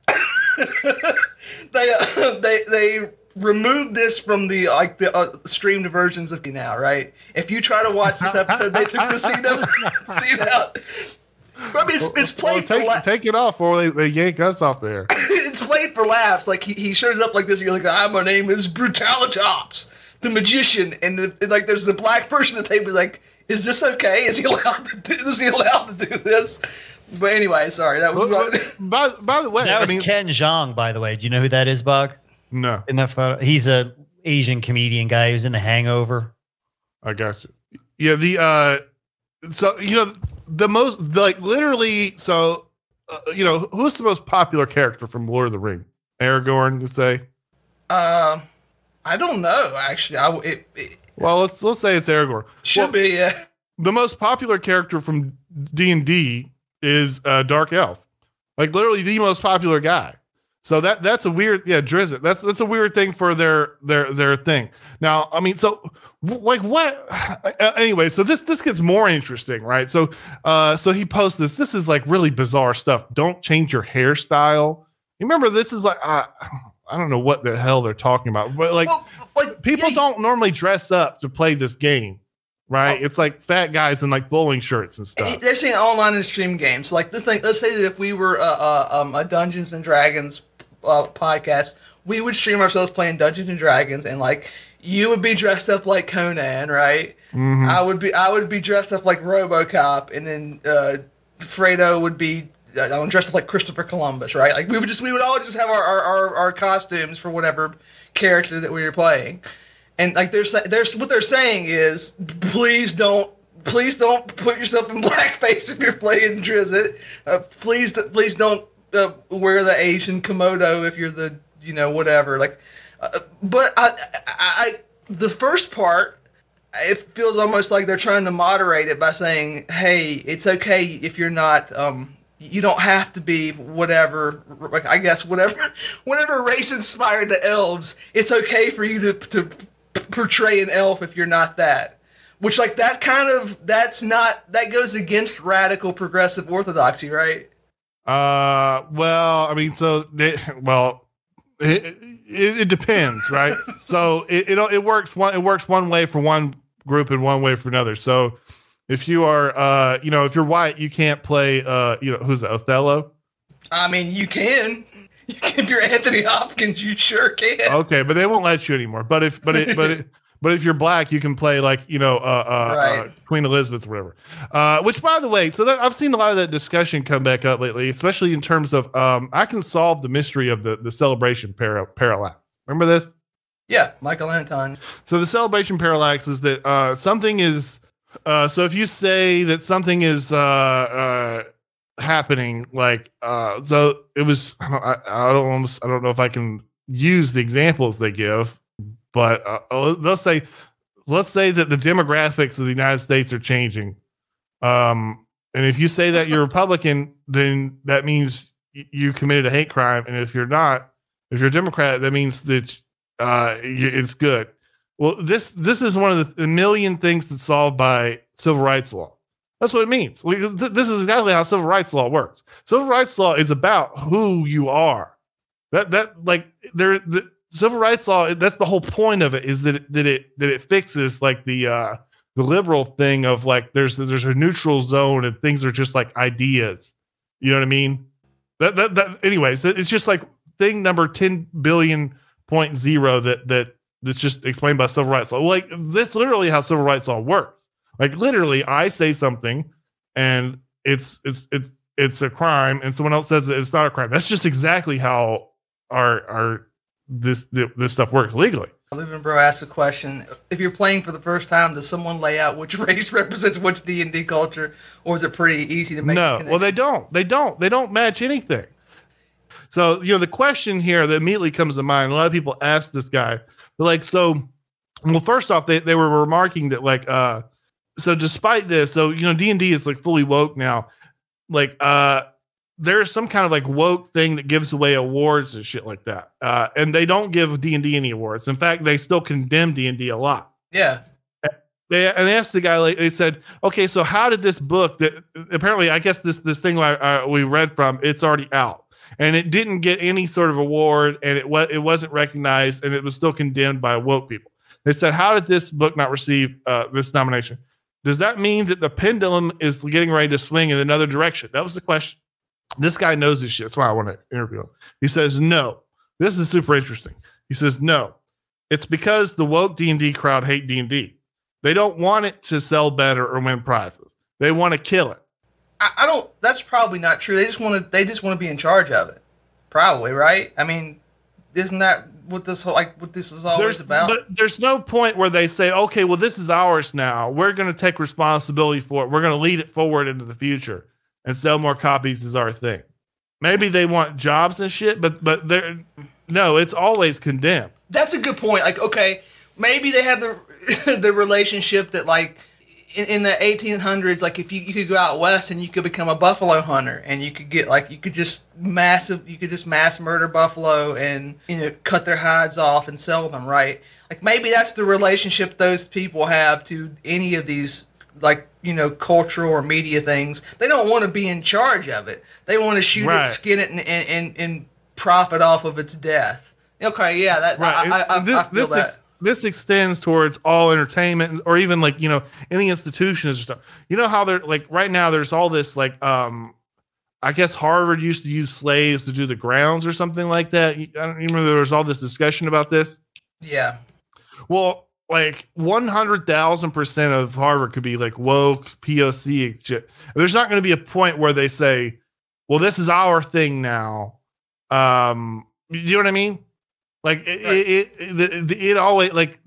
B: they uh, they they removed this from the like the uh, streamed versions of now, right? If you try to watch this episode, they took the scene out. Scene out. I mean, it's, it's
A: Well,
B: played for
A: take,
B: la-
A: take it off or they, they yank us off there.
B: it's played for laughs. Like he, he shows up like this. You're like, "Hi, my name is Brutalitops, the magician," and, the, and like there's the black person at the table. Like, is this okay? Is he allowed to do? Is he allowed to do this? But anyway, sorry, that was.
A: by, by the way,
C: That was
A: mean,
C: Ken Jeong, by the way. Do you know who that is, Bug?
A: no,
C: In that photo, he's a Asian comedian guy who's in The Hangover.
A: I got you. Yeah, the uh, so you know the most like literally. So uh, you know who's the most popular character from Lord of the Ring? Aragorn, you say?
B: Um, I don't know. Actually, I it, it
A: Well, let's let's say it's Aragorn.
B: should
A: Well,
B: be. Uh,
A: the most popular character from D and D is uh, Dark Elf, like literally the most popular guy. So that that's a weird, yeah, Drizzt. That's that's a weird thing for their their their thing. Now, I mean, so like what? Uh, anyway, so this this gets more interesting, right? So, uh, so he posts this. This is like really bizarre stuff. Don't change your hairstyle. You remember this is like uh, I don't know what the hell they're talking about, but like
B: well, like
A: people
B: yeah,
A: don't normally dress up to play this game, right?
B: Oh.
A: It's like fat guys in like bowling shirts and stuff.
B: They're saying online and stream games. Like this thing. Let's say that if we were uh, uh, um, a Dungeons and Dragons uh, podcast, we would stream ourselves playing Dungeons and Dragons, and like you would be dressed up like Conan, right?
A: Mhm.
B: I would be I would be dressed up like RoboCop, and then uh, Fredo would be uh, I'm dressed up like Christopher Columbus, right? Like we would just we would all just have our our, our, our costumes for whatever character that we were playing, and like there's there's what they're saying is please don't. Please don't put yourself in blackface if you're playing Drizzt. Uh, please, please don't uh, wear the Asian komodo if you're the, you know, whatever. Like, uh, but I, I, I, the first part, it feels almost like they're trying to moderate it by saying, "Hey, it's okay if you're not. Um, you don't have to be whatever. I guess whatever, whatever race inspired the elves. It's okay for you to to p- portray an elf if you're not that." Which like that kind of that's not that goes against radical progressive orthodoxy, right?
A: Uh, well, I mean, so they, well, it, it, it depends, right? so it, it it works one it works one way for one group and one way for another. So if you are, uh, you know, if you're white, you can't play, uh, you know, who's that, Othello?
B: I mean, you can. If you're Anthony Hopkins, you sure can.
A: Okay, but they won't let you anymore. But if but it but it, but if you're black, you can play like you know uh, uh,
B: Right.
A: uh Queen Elizabeth, or whatever. Uh, which by the way, so that, I've seen a lot of that discussion come back up lately, especially in terms of um, I can solve the mystery of the the celebration para- parallax. Remember this?
B: Yeah, Michael Anton.
A: So the celebration parallax is that uh, something is. Uh, so if you say that something is uh, uh, happening, like uh, so, it was. I don't, I, I don't almost. I don't know if I can use the examples they give, but uh, uh, they'll say, let's say that the demographics of the United States are changing. Um, and if you say that you're Republican, then that means you committed a hate crime. And if you're not, if you're a Democrat, that means that uh, it's good. Well, this this is one of the, the million things that's solved by civil rights law. That's what it means. This is exactly how civil rights law works. Civil rights law is about who you are. That that like there the civil rights law. That's the whole point of it. Is that it, that it that it fixes like the uh the liberal thing of like there's there's a neutral zone and things are just like ideas. You know what I mean? That that, that anyways, it's just like thing number 10 billion point zero that that that's just explained by civil rights law. Like that's literally how civil rights law works. Like literally, I say something, and it's it's it's it's a crime and someone else says it's not a crime. That's just exactly how our our this this stuff works legally.
B: Living Bro asked a question: If you're playing for the first time, does someone lay out which race represents which D and D culture, or is it pretty easy to make?
A: No, well they don't. They don't. They don't match anything. So you know the question here that immediately comes to mind. A lot of people ask this guy, like, so. Well, first off, they, they were remarking that like, uh, so despite this, so you know D and D is like fully woke now. Like, uh, there's some kind of like woke thing that gives away awards and shit like that. Uh, and they don't give D and D any awards. In fact, they still condemn D and D a lot.
B: Yeah.
A: They and they asked the guy like they said, okay, so how did this book that apparently I guess this this thing I, uh, we read from it's already out and it didn't get any sort of award and it was it wasn't recognized and it was still condemned by woke people. They said, how did this book not receive uh, this nomination? Does that mean that the pendulum is getting ready to swing in another direction? That was the question. This guy knows this shit. That's why I want to interview him. He says, no. This is super interesting. He says, no. It's because the woke D&D crowd hate D&D. They don't want it to sell better or win prizes. They want to kill it.
B: I, I don't. That's probably not true. They just want to. They just want to be in charge of it. Probably right. I mean, isn't that what this whole like what this is always
A: There's,
B: about?
A: but there's no point where they say, okay, well, this is ours now. We're going to take responsibility for it. We're going to lead it forward into the future and sell more copies is our thing. Maybe they want jobs and shit, but but they're no, it's always condemned.
B: That's a good point. Like, okay, maybe they have the the relationship that like in, in the 1800s, like if you, you could go out west and you could become a buffalo hunter and you could get like you could just massive you could just mass murder buffalo and you know cut their hides off and sell them, right? Like maybe that's the relationship those people have to any of these like you know cultural or media things. They don't want to be in charge of it. They want to shoot
A: Right.
B: it, skin it, and, and, and, and profit off of its death. Okay, yeah, that
A: Right.
B: I, I, I,
A: this,
B: I feel that.
A: ex- this extends towards all entertainment or even like, you know, any institutions or stuff. You know how they're like right now there's all this like um I guess Harvard used to use slaves to do the grounds or something like that. I don't remember there was all this discussion about this.
B: yeah.
A: Well, like 100,000% of Harvard could be like woke, POC shit. There's not going to be a point where they say, well, this is our thing now. Um, you know what I mean? Like it,
B: Right.
A: it, it, the- the- it always like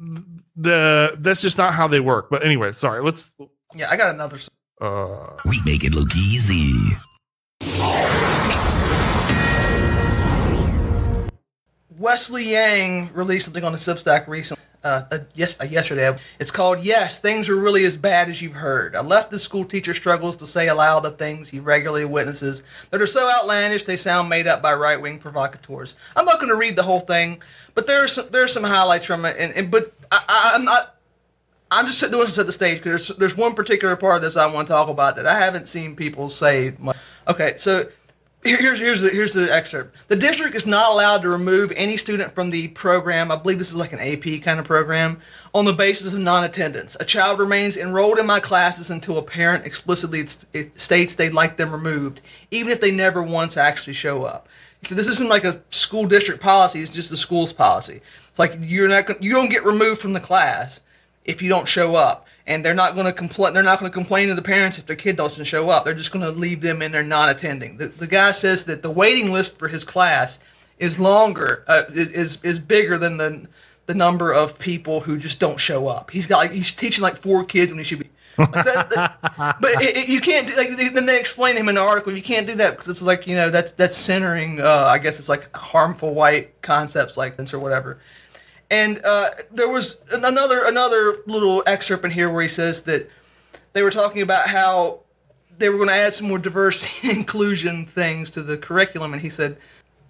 A: the, that's just not how they work. But anyway, sorry. Let's,
B: Yeah, I got another.
A: uh,
E: We make it look easy.
B: Wesley Yang released something on the Substack recently. Uh, uh, yes, uh, yesterday. It's called "Yes, Things Are Really as Bad as You've Heard." A leftist school teacher struggles to say aloud the things he regularly witnesses that are so outlandish they sound made up by right-wing provocateurs. I'm not going to read the whole thing, but there's some, there's some highlights from it. And, and but I, I'm not. I'm just doing this at the stage because there's, there's one particular part of this I want to talk about that I haven't seen people say. Much. Okay, so here's here's the, here's the excerpt. The district is not allowed to remove any student from the program. I believe this is like an AP kind of program on the basis of non-attendance. A child remains enrolled in my classes until a parent explicitly states they'd like them removed, even if they never once actually show up. So this isn't like a school district policy; it's just the school's policy. It's like you're not you don't get removed from the class if you don't show up. And they're not going to complain. They're not going to complain to the parents if their kid doesn't show up. They're just going to leave them in there non-attending. The, the guy says that the waiting list for his class is longer, uh, is is bigger than the the number of people who just don't show up. He's got like he's teaching like four kids when he should be. Like that, that- but it, it- you can't do like they- then they explain to him in the article you can't do that because it's like you know that's that's centering uh, I guess it's like harmful white concepts like this or whatever. And uh, there was another another little excerpt in here where he says that they were talking about how they were going to add some more diversity inclusion things to the curriculum, and he said,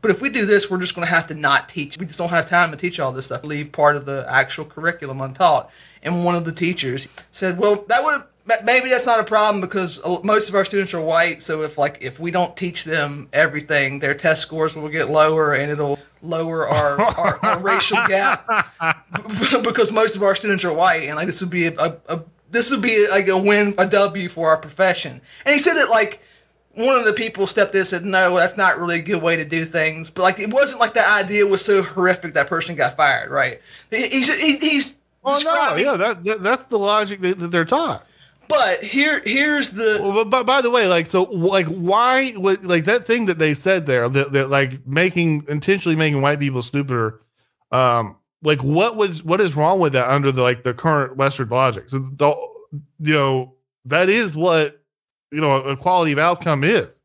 B: "But if we do this, we're just going to have to not teach. We just don't have time to teach all this stuff. Leave part of the actual curriculum untaught." And one of the teachers said, "Well, that would." Maybe that's not a problem because most of our students are white. So if like if we don't teach them everything, their test scores will get lower, and it'll lower our, our, our racial gap because most of our students are white, and like this would be a, a, a this would be like a win, a W for our profession. And he said that like one of the people stepped in and said, "No, that's not really a good way to do things." But like it wasn't like the idea was so horrific that person got fired, right? He, he's he, he's
A: well, no, yeah, that, that, that's the logic that, that they're taught.
B: But here, here's the.
A: Well, but, by the way, like, so, like, why like that thing that they said there that, that like making intentionally making white people stupider? Um, like, what was what is wrong with that under the like the current Western logic? So, the you know that is what you know a quality of outcome is.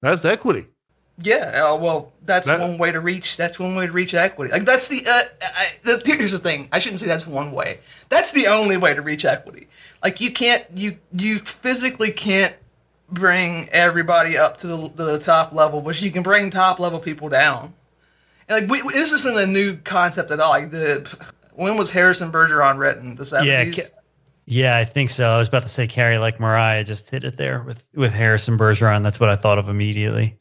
A: That's equity.
B: Yeah, uh, well, that's
A: That-
B: one way to reach. That's one way to reach equity. Like that's the, uh, I, the. Here's the thing. I shouldn't say that's one way. That's the only way to reach equity. Like you can't, you you physically can't bring everybody up to the, the top level, but you can bring top level people down. And like we, we- this isn't a new concept at all. Like the when was Harrison Bergeron written? The
C: Yeah,
B: seventies.
C: ca- yeah, I think so. I was about to say carry like Mariah just hit it there with with Harrison Bergeron. That's what I thought of immediately.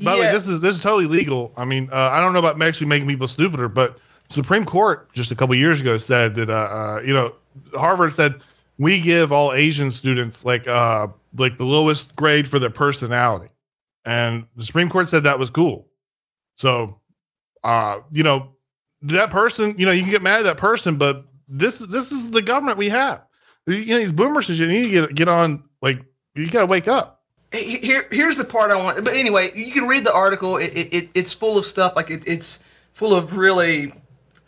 A: By the way, this is this is totally legal. I mean, uh, I don't know about actually making people stupider, but Supreme Court just a couple years ago said that uh, uh, you know Harvard said we give all Asian students like uh like the lowest grade for their personality, and the Supreme Court said that was cool. So, uh, you know, that person, you know, you can get mad at that person, but this this is the government we have. You know, these boomers, you need to get get on. Like, you got to wake up.
B: Here here's the part I want. But anyway, you can read the article. It, it, it it's full of stuff. Like it, it's full of really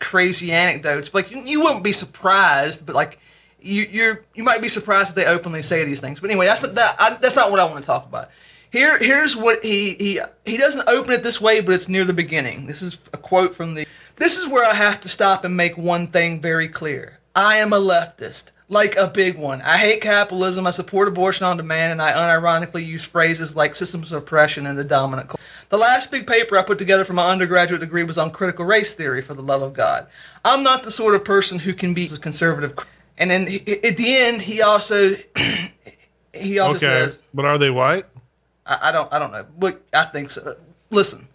B: crazy anecdotes. Like you, you wouldn't be surprised, but like you you're you might be surprised that they openly say these things. But anyway, that's not that. I, that's not what I want to talk about. Here here's what he he he doesn't open it this way, but it's near the beginning. This is a quote from the. This is where I have to stop and make one thing very clear. I am a leftist like a big one. I hate capitalism. I support abortion on demand, and I unironically use phrases like systems of oppression and the dominant. culture. The last big paper I put together for my undergraduate degree was on critical race theory. For the love of God, I'm not the sort of person who can be a conservative. And then he, at the end, he also he also
A: Okay,
B: says,
A: but are they white?
B: I, I don't I don't know. Look, I think so. Listen,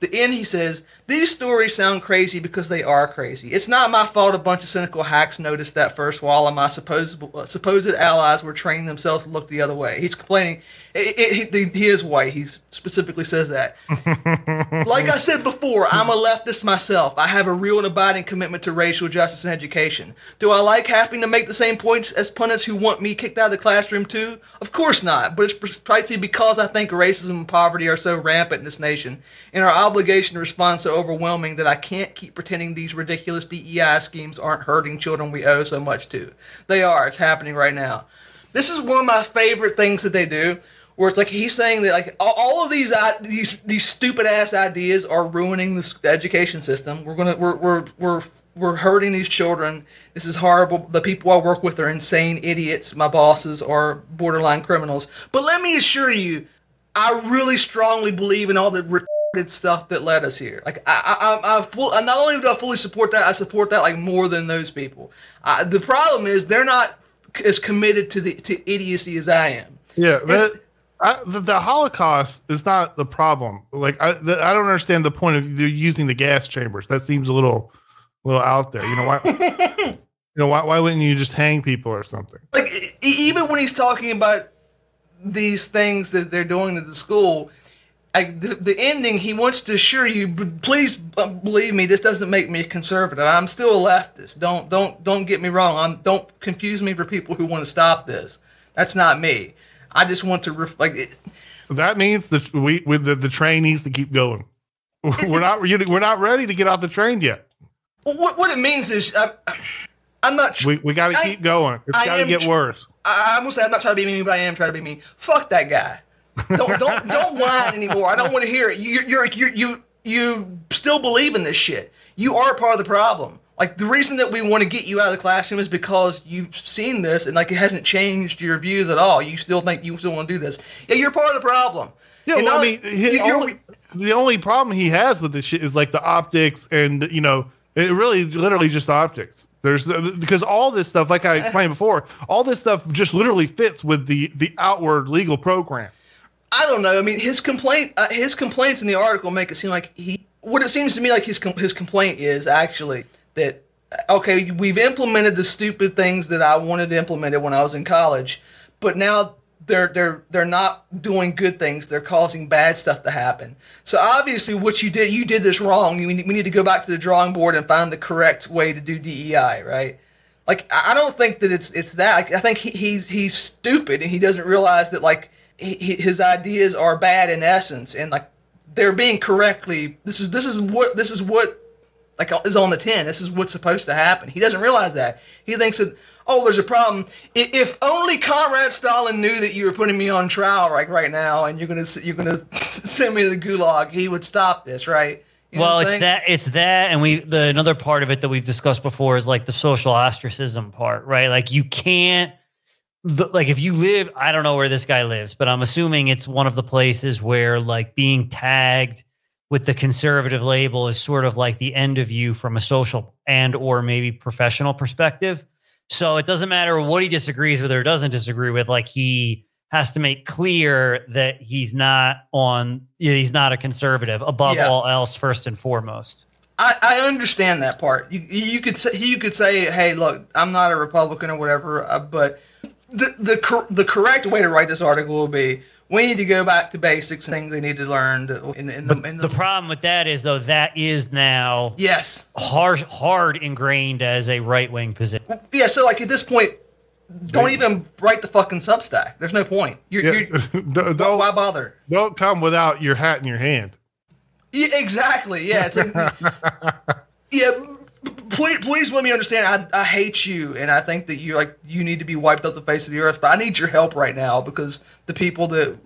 B: the end he says these stories sound crazy because they are crazy. It's not my fault. A bunch of cynical hacks noticed that first while my supposed supposed allies were training themselves to look the other way. He's complaining. It, it, he, he is white. He specifically says that. like I said before, I'm a leftist myself. I have a real and abiding commitment to racial justice and education. Do I like having to make the same points as pundits who want me kicked out of the classroom too? Of course not. But it's precisely because I think racism and poverty are so rampant in this nation, and our obligation to respond so overwhelming that I can't keep pretending these ridiculous DEI schemes aren't hurting children we owe so much to. They are. It's happening right now. This is one of my favorite things that they do where it's like he's saying that like all, of these these these stupid ass ideas are ruining the the education system. We're gonna we're we're we're we're hurting these children. This is horrible. The people I work with are insane idiots. My bosses are borderline criminals. But let me assure you, I really strongly believe in all the retarded stuff that led us here. Like I, I, I'm, I full. Not only do I fully support that, I support that like more than those people. Uh, the problem is they're not as committed to the to idiocy as I am.
A: Yeah, that, I, the, the Holocaust is not the problem. Like I, the, I don't understand the point of you using the gas chambers. That seems a little, little out there. You know why? you know why? Why wouldn't you just hang people or something?
B: like even when he's talking about these things that they're doing to the school like the, the ending he wants to assure you please believe me this doesn't make me a conservative i'm still a leftist don't don't don't get me wrong I'm, don't confuse me for people who want to stop this that's not me i just want to ref- like it,
A: That means that we, with the, the train needs to keep going. We're not, we're not ready to get off the train yet.
B: what, what it means is I'm, I'm not tr-
A: We, we got to keep going. It's got to get worse.
B: I, I'm gonna say I'm not trying to be mean, but I am trying to be mean. Fuck that guy. Don't don't don't whine anymore. I don't want to hear it. You you're, you're you you still believe in this shit. You are part of the problem. Like the reason that we want to get you out of the classroom is because you've seen this and like it hasn't changed your views at all. You still think you still want to do this. Yeah, you're part of the problem.
A: Yeah, well, I mean,
B: you-
A: only- the only problem he has with this shit is like the optics, and you know, it really, literally, just optics. There's because all this stuff, like I explained before, all this stuff just literally fits with the the outward legal program.
B: I don't know. I mean, his complaint, uh, his complaints in the article make it seem like he. What it seems to me like his com- his complaint is actually that okay, we've implemented the stupid things that I wanted to implement it when I was in college, but now they're they're they're not doing good things. They're causing bad stuff to happen. So obviously, what you did, you did this wrong. You need, we need to go back to the drawing board and find the correct way to do DEI, right? Like I don't think that it's it's that. Like, I think he, he's he's stupid and he doesn't realize that like he- his ideas are bad in essence and like they're being correctly. This is this is what this is what like uh, is on the ten. This is what's supposed to happen. He doesn't realize that. He thinks that oh, there's a problem. If only Comrade Stalin knew that you were putting me on trial right right now and you're gonna you're gonna send me to the gulag, he would stop this, right? You know
C: well, it's that it's that, and we the another part of it that we've discussed before is like the social ostracism part, right? Like you can't, the, like if you live, I don't know where this guy lives, but I'm assuming it's one of the places where like being tagged with the conservative label is sort of like the end of you from a social and or maybe professional perspective. So it doesn't matter what he disagrees with or doesn't disagree with. Like he has to make clear that he's not on, he's not a conservative above
B: Yeah.
C: all else, first and foremost.
B: I, I understand that part. You you could say you could say, hey, look, I'm not a Republican or whatever, uh, but the the cor- the correct way to write this article will be we need to go back to basics and things they need to learn to- in, in the, in the,
C: The problem with that is though that is now
B: yes
C: hard hard ingrained as a right wing position.
B: yeah. So like at this point, don't even write the fucking Substack. There's no point. You're,
A: Yeah,
B: you're
A: don't,
B: why, why bother?
A: don't come without your hat in your hand.
B: Yeah, exactly. Yeah. It's like, yeah. Please, please let me understand. I, I hate you, and I think that you like you need to be wiped off the face of the earth. But I need your help right now because the people that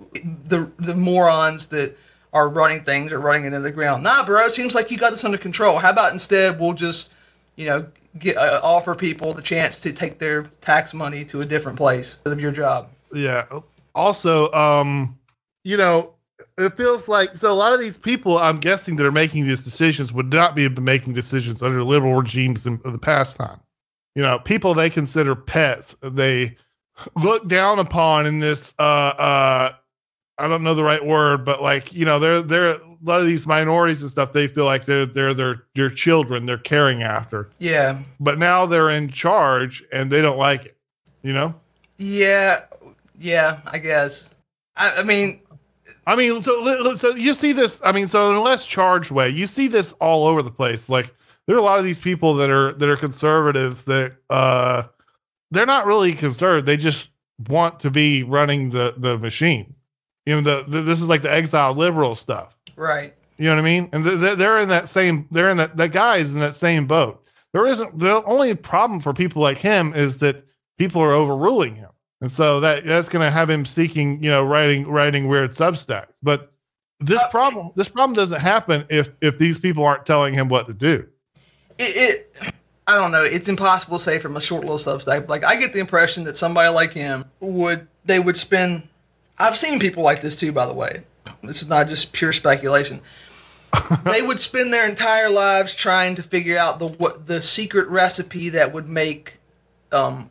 B: the the morons that are running things are running into the ground. Nah, bro. It seems like you got this under control. How about instead we'll just you know get uh, offer people the chance to take their tax money to a different place of your job.
A: Yeah. Also, um, you know, it feels like so a lot of these people, I'm guessing, that are making these decisions would not be making decisions under liberal regimes in, of the past time. You know, people they consider pets, they look down upon in this. Uh, uh, I don't know the right word, but like you know, they're they're a lot of these minorities and stuff. They feel like they're they're their their children they're caring after,
B: Yeah.
A: but now they're in charge and they don't like it. You know.
B: Yeah. Yeah. I guess. I, I mean,
A: I mean, so so you see this. I mean, so in a less charged way, you see this all over the place. Like there are a lot of these people that are that are conservatives that uh they're not really conservative. They just want to be running the the machine. You know, the, the this is like the exile liberal stuff.
B: right.
A: You know what I mean? And th- they're in that same. They're in that. That guy is in that same boat. There isn't. The only problem for people like him is that people are overruling him, and so that that's going to have him seeking, you know, writing writing weird substacks. But this
B: Uh,
A: problem, this problem doesn't happen if if these people aren't telling him what to do.
B: it, it I don't know. It's impossible to say from a short little Substack. Like I get the impression that somebody like him would they would spend. I've seen people like this too, by the way. This is not just pure speculation. they would spend their entire lives trying to figure out the what the secret recipe that would make um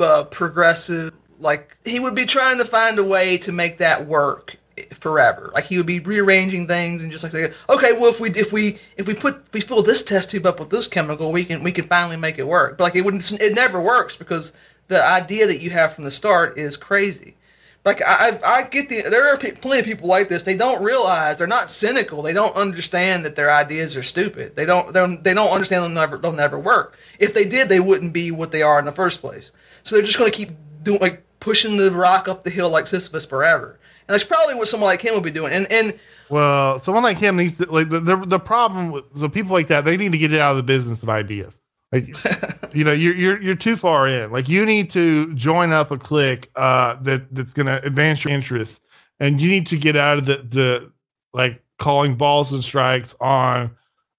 B: uh, progressive like he would be trying to find a way to make that work forever like he would be rearranging things and just like okay well if we if we if we put if we fill this test tube up with this chemical we can we can finally make it work but like it wouldn't it never works because the idea that you have from the start is crazy like I, I get the there are plenty of people like this. They don't realize they're not cynical. They don't understand that their ideas are stupid. They don't they don't, they don't understand they'll never they'll never work. If they did, they wouldn't be what they are in the first place. So they're just going to keep doing like pushing the rock up the hill like Sisyphus forever. And that's probably what someone like him would be doing. And and
A: Well, someone like him needs to like the the, the problem with so people like that they need to get out of the business of ideas. Like you know, you're you're you're too far in. Like you need to join up a clique uh that that's gonna advance your interests and you need to get out of the the like calling balls and strikes on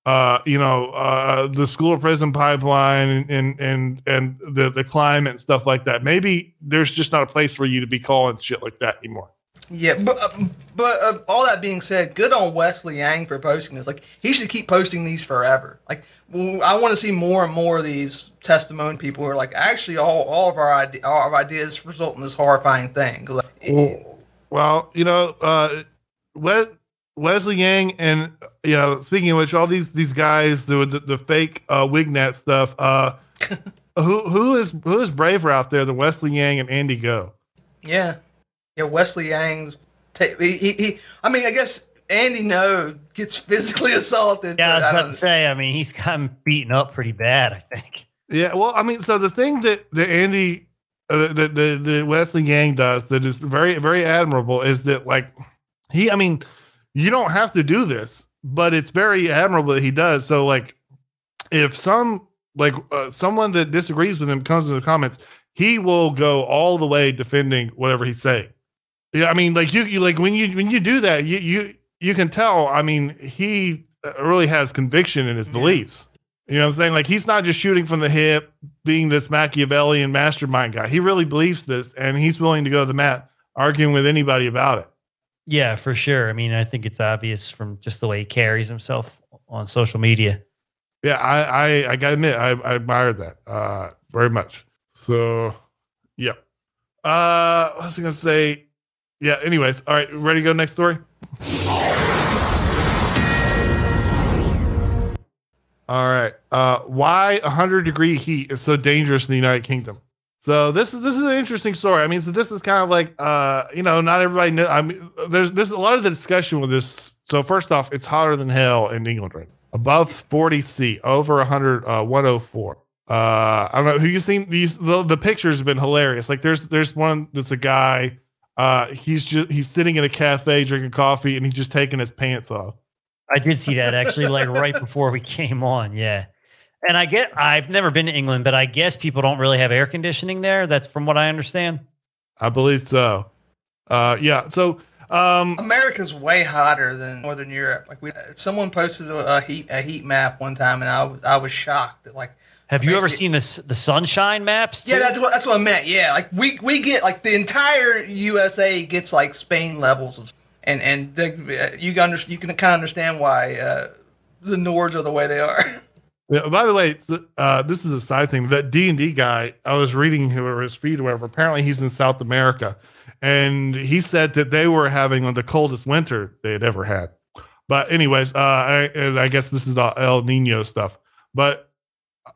A: uh you know uh the school or prison pipeline and and and, the the climate and stuff like that. Maybe there's just not a place for you to be calling shit like that anymore.
B: yeah, but uh, but uh, all that being said, good on Wesley Yang for posting this. Like he should keep posting these forever. Like I want to see more and more of these testimony people who are like, actually, all, all of our ide- all of our ideas result in this horrifying thing. like,
A: Well, you know, uh, Wes- Wesley Yang and you know, speaking of which, all these these guys doing the, the fake uh, Wignat stuff. Uh, who who is who is braver out there than Wesley Yang and Andy Ngo?
B: Yeah, yeah. Wesley Yang's. Ta- he, he, he. I mean, I guess Andy Ngo gets physically assaulted.
C: Yeah, I was about
B: don't-
C: to say. I mean, he's gotten beaten up pretty bad. I think.
A: Yeah, well, I mean, so the thing that the Andy, uh, the, the the Wesley Yang does that is very very admirable is that like he, I mean, you don't have to do this, but it's very admirable that he does. So like, if some like uh, someone that disagrees with him comes in the comments, he will go all the way defending whatever he's saying. Yeah, I mean, like you, you like when you when you do that, you you you can tell. I mean, he uh, really has conviction in his
B: Yeah.
A: beliefs. You know what I'm saying? Like he's not just shooting from the hip, being this Machiavellian mastermind guy. He really believes this, and he's willing to go to the mat arguing with anybody about it.
C: Yeah, for sure. I mean, I think it's obvious from just the way he carries himself on social media.
A: Yeah, I I, I gotta admit, I, I admire that uh very much. So yeah. Uh what was I gonna say? Yeah, anyways, all right, ready to go next story? All right. Uh why 100 degree heat is so dangerous in the United Kingdom. So this is this is an interesting story. I mean, so this is kind of like uh, you know, not everybody know. I mean, there's this a lot of the discussion with this. So first off, it's hotter than hell in England right now. Above 40 C, over 100 uh 104. Uh I don't know who you seen these the, the pictures have been hilarious. Like there's there's one that's a guy uh he's just he's sitting in a cafe drinking coffee and he's just taking his pants off.
C: I did see that actually, like right before we came on. Yeah. And I get, I've never been to England, but I guess people don't really have air conditioning there. That's from what I understand.
A: I believe so. Uh yeah, so um
B: America's way hotter than Northern Europe. Like we, someone posted a, a heat a heat map one time, and I was I was shocked that like
C: Have you ever seen this, the sunshine maps?
B: yeah that's what that's what I meant. Yeah, like we we get like the entire USA gets like Spain levels of and and the, you can under, you can kind of understand why uh, the Nords are the way they are.
A: Yeah, by the way, uh, this is a side thing. That D and D guy, I was reading his feed or whatever. Apparently, he's in South America, and he said that they were having one of the coldest winter they had ever had. But anyways, uh, I, and I guess this is the El Nino stuff. But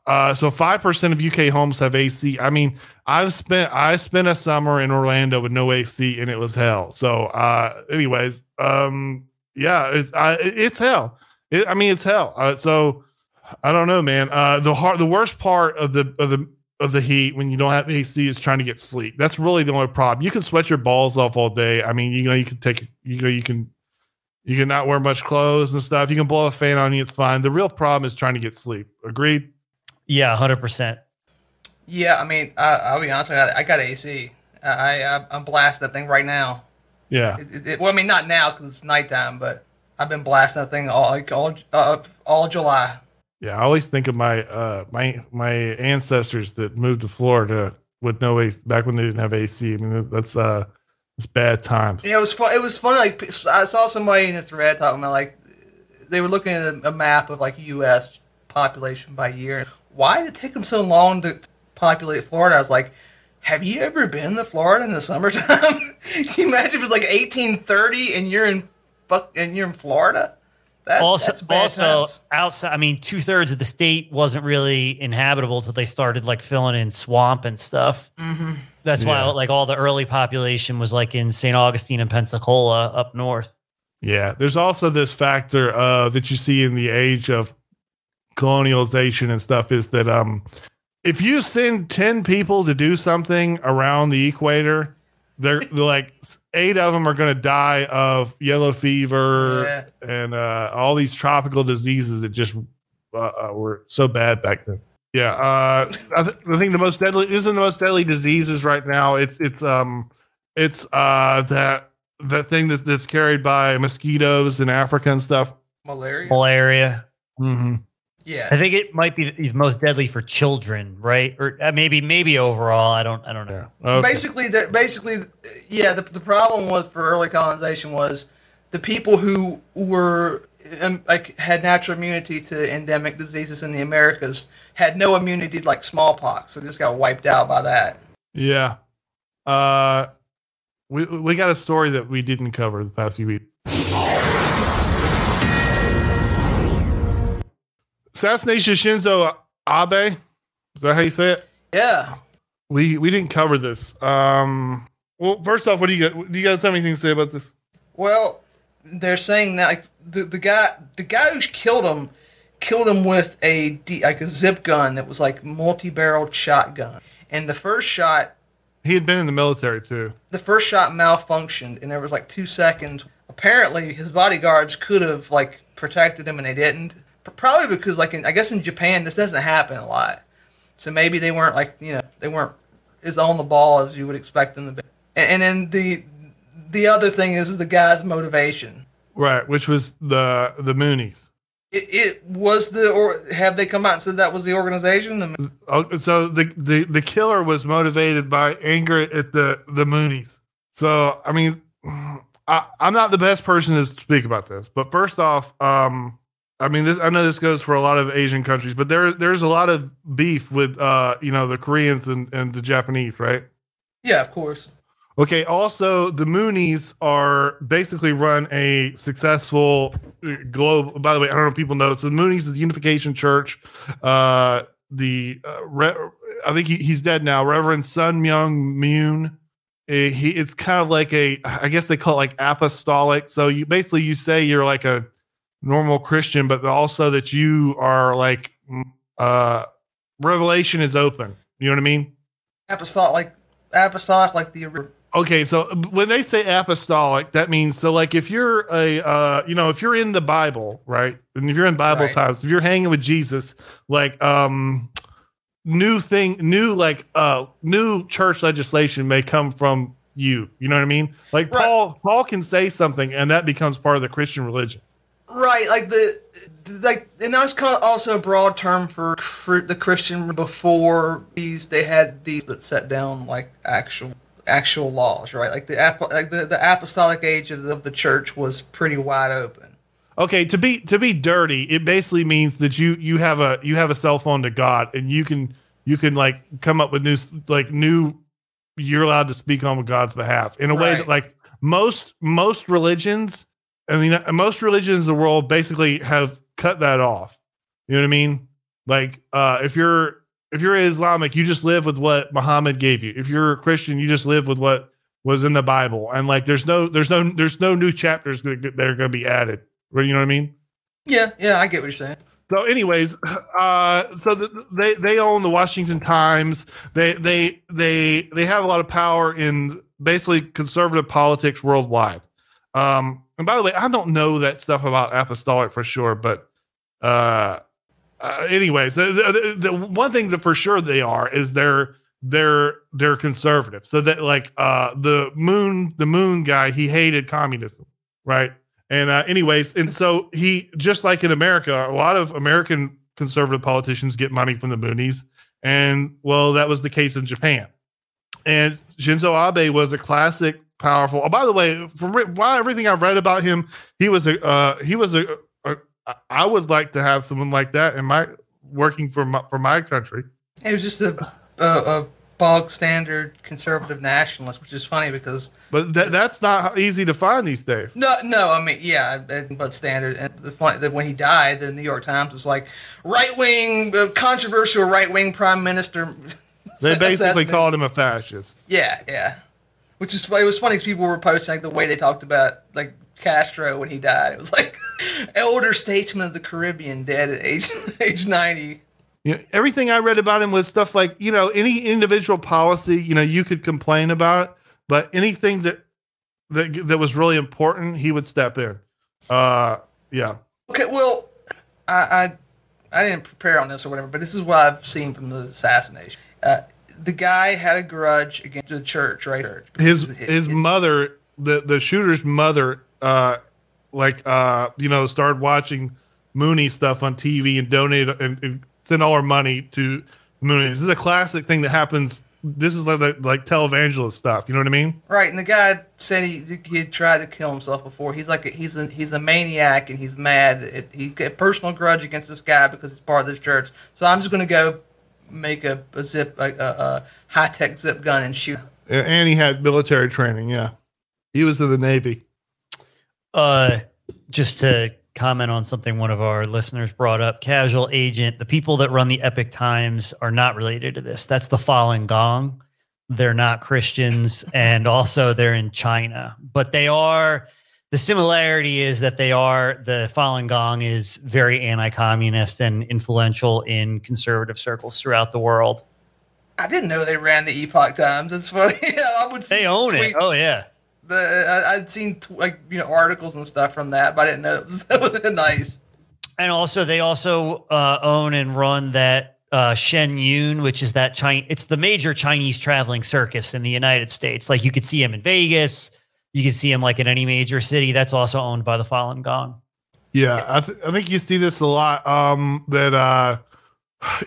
A: uh, so five percent of UK homes have AC. I mean, I've spent I spent a summer in Orlando with no AC, and it was hell. So, uh, anyways, um, yeah, it's I, it's hell. It, I mean, it's hell. Uh, so. I don't know, man. Uh, the hard, the worst part of the of the of the heat when you don't have AC is trying to get sleep. That's really the only problem. You can sweat your balls off all day. I mean, you know, you can take, you know, you can, you can not wear much clothes and stuff. You can blow a fan on you. It's fine. The real problem is trying to get sleep. Agreed.
C: Yeah, 100%.
B: yeah, I mean I, I'll be honest, I got, I got AC. I, I I'm blasting that thing right now.
A: Yeah.
B: It, it, it- well, I mean not now because it's nighttime, but I've been blasting that thing all like all uh, all July.
A: Yeah. I always think of my uh my my ancestors that moved to Florida with no AC back when they didn't have AC. I mean, that's uh, it's bad times.
B: Yeah, it was fun. It was funny. Like I saw somebody in the thread talking about like they were looking at a, a map of like U.S. population by year. Why did it take them so long to populate Florida? I was like, have you ever been to Florida in the summertime? Can you imagine it was like 1830 and you're in fuck and you're in Florida? That,
C: also,
B: that's bad
C: also
B: times.
C: outside, I mean, two thirds of the state wasn't really inhabitable till they started like filling in swamp and stuff.
B: Mm-hmm.
C: That's why like all the early population was like in St. Augustine and Pensacola up north.
A: Yeah, there's also this factor uh, that you see in the age of colonialization and stuff is that um, if you send ten people to do something around the equator, they're, they're like eight of them are going to die of yellow fever
B: Yeah.
A: and uh, all these tropical diseases that just uh, uh, were so bad back then. Yeah, uh, I, th- I think the most deadly isn't the most deadly diseases right now. It's it's um it's uh that that thing that's that's carried by mosquitoes in Africa and stuff.
B: malaria.
C: Malaria.
A: Mm-hmm.
C: I think it might be the most deadly for children, right? Or uh, maybe maybe overall. I don't I don't know.
A: Yeah. Okay.
B: basically that basically yeah the, the problem was for early colonization was the people who were um, like had natural immunity to endemic diseases in the americas had no immunity to like smallpox so just got wiped out by that
A: Yeah. Uh, we we got a story that we didn't cover the past few weeks. Assassination of Shinzo Abe. Is that how you say it?
B: yeah
A: We we didn't cover this. Um. Well, first off, what do you got? Do you guys have anything to say about this?
B: well they're saying that like the, the guy the guy who killed him killed him with a like a zip gun that was like multi-barreled shotgun. And the first shot,
A: He had been in the military too.
B: the first shot malfunctioned, and there was like two seconds. Apparently, his bodyguards could have like protected him, and they didn't. Probably because like in, I guess in Japan this doesn't happen a lot, so maybe they weren't like you know they weren't as on the ball as you would expect them to be. And, and then the the other thing is the guy's motivation.
A: Right, which was the the Moonies.
B: It, it was the or have they come out and said that was the organization? The,
A: Oh, so the, the the killer was motivated by anger at the the Moonies. So I mean, I, I'm not the best person to speak about this, but first off, um, I mean, this I know this goes for a lot of Asian countries, but there there's a lot of beef with uh, you know, the Koreans and, and the Japanese, right?
B: yeah, of course.
A: Okay. Also, the Moonies are basically run a successful uh, globe. By the way, I don't know if people know. So the Moonies is the Unification Church. Uh, the uh, Re- I think he, he's dead now. Reverend Sun Myung Moon. Uh, he it's kind of like a I guess they call it like apostolic. So you basically you say you're like a normal Christian, but also that you are like uh revelation is open. You know what I mean?
B: Apostolic, like apostolic, like the
A: Okay, so when they say apostolic, that means so like if you're a uh you know if you're in the Bible, right? And if you're in Bible
B: Right.
A: times, if you're hanging with Jesus, like um new thing, new like uh new church legislation may come from you. You know what I mean? Like
B: Right.
A: Paul Paul can say something and that becomes part of the Christian religion.
B: Right, like the like, and that's kind of also a broad term for, for the Christian. Before these, they had these that set down like actual actual laws, right? Like the like the, the apostolic age of the, of the church was pretty wide open.
A: Okay, to be to be dirty, it basically means that you you have a you have a cell phone to God and you can you can like come up with new like new you're allowed to speak on God's behalf in a way that like most most religions I mean most religions in the world basically have cut that off. You know what I mean? Like uh if you're if you're Islamic, you just live with what Muhammad gave you. If you're a Christian, you just live with what was in the Bible. And like there's no there's no there's no new chapters that, that are going to be added. You know what I mean?
B: Yeah, yeah, I get what you're saying.
A: So, anyways, uh, so th they they own the Washington Times. They they they they have a lot of power in basically conservative politics worldwide. Um, and by the way, I don't know that stuff about apostolic for sure, but uh, uh anyways, the, the, the one thing that for sure they are is they're they're they're conservative. So that like uh the moon the moon guy he hated communism, right? And uh, anyways, and so he just like in America, a lot of American conservative politicians get money from the Moonies, and well, that was the case in Japan. And Shinzo Abe was a classic, powerful. Oh, by the way, from why everything I've read about him, he was a uh, he was a, a. I would like to have someone like that in my working for my for my country.
B: It was just a a, a bog standard conservative nationalist, which is funny because
A: But that that's not easy to find these days.
B: no, no, I mean, yeah, but standard. And the fun that when he died, the New York Times was like right wing, uh, controversial right wing prime minister.
A: They basically called him a fascist.
B: Yeah, yeah. Which is it was funny 'cause people were posting like the way they talked about like Castro when he died. It was like elder statesman of the Caribbean dead at age age ninety.
A: You know, everything I read about him was stuff like, you know, any individual policy, you know, you could complain about, but anything that that that was really important, he would step in. Uh yeah.
B: Okay, well, I, I I didn't prepare on this or whatever, but this is what I've seen from the assassination. Uh, the guy had a grudge against the church, right?
A: His
B: it-
A: his mother, the the shooter's mother uh like uh you know, started watching Moonie stuff on TV and donated and, and sent all her money to Moonie. This is a classic thing that happens. This is like like televangelist stuff. You know what I mean?
B: Right, and the guy said he he had tried to kill himself before. He's like a, he's a he's a maniac and he's mad. It, he got a personal grudge against this guy because he's part of this church. So I'm just gonna go make a, a zip a, a, a high tech zip gun and shoot.
A: And he had military training. Yeah, he was in the Navy.
C: Uh, just to comment on something one of our listeners brought up, casual agent, the people that run the Epoch Times are not related to this. That's the Falun Gong. They're not Christians, and also they're in China, but they are the similarity is that they are the Falun Gong is very anti-communist and influential in conservative circles throughout the world.
B: I didn't know they ran the Epoch Times. It's funny. I would
C: They own it. Oh yeah.
B: The I, I'd seen t- like you know articles and stuff from that, but I didn't know it was nice.
C: And also, they also uh, own and run that uh, Shen Yun, which is that China. It's the major Chinese traveling circus in the United States. Like you could see him in Vegas, you can see them like in any major city. That's also owned by the Falun Gong.
A: Yeah, I, th- I think you see this a lot. Um, that uh,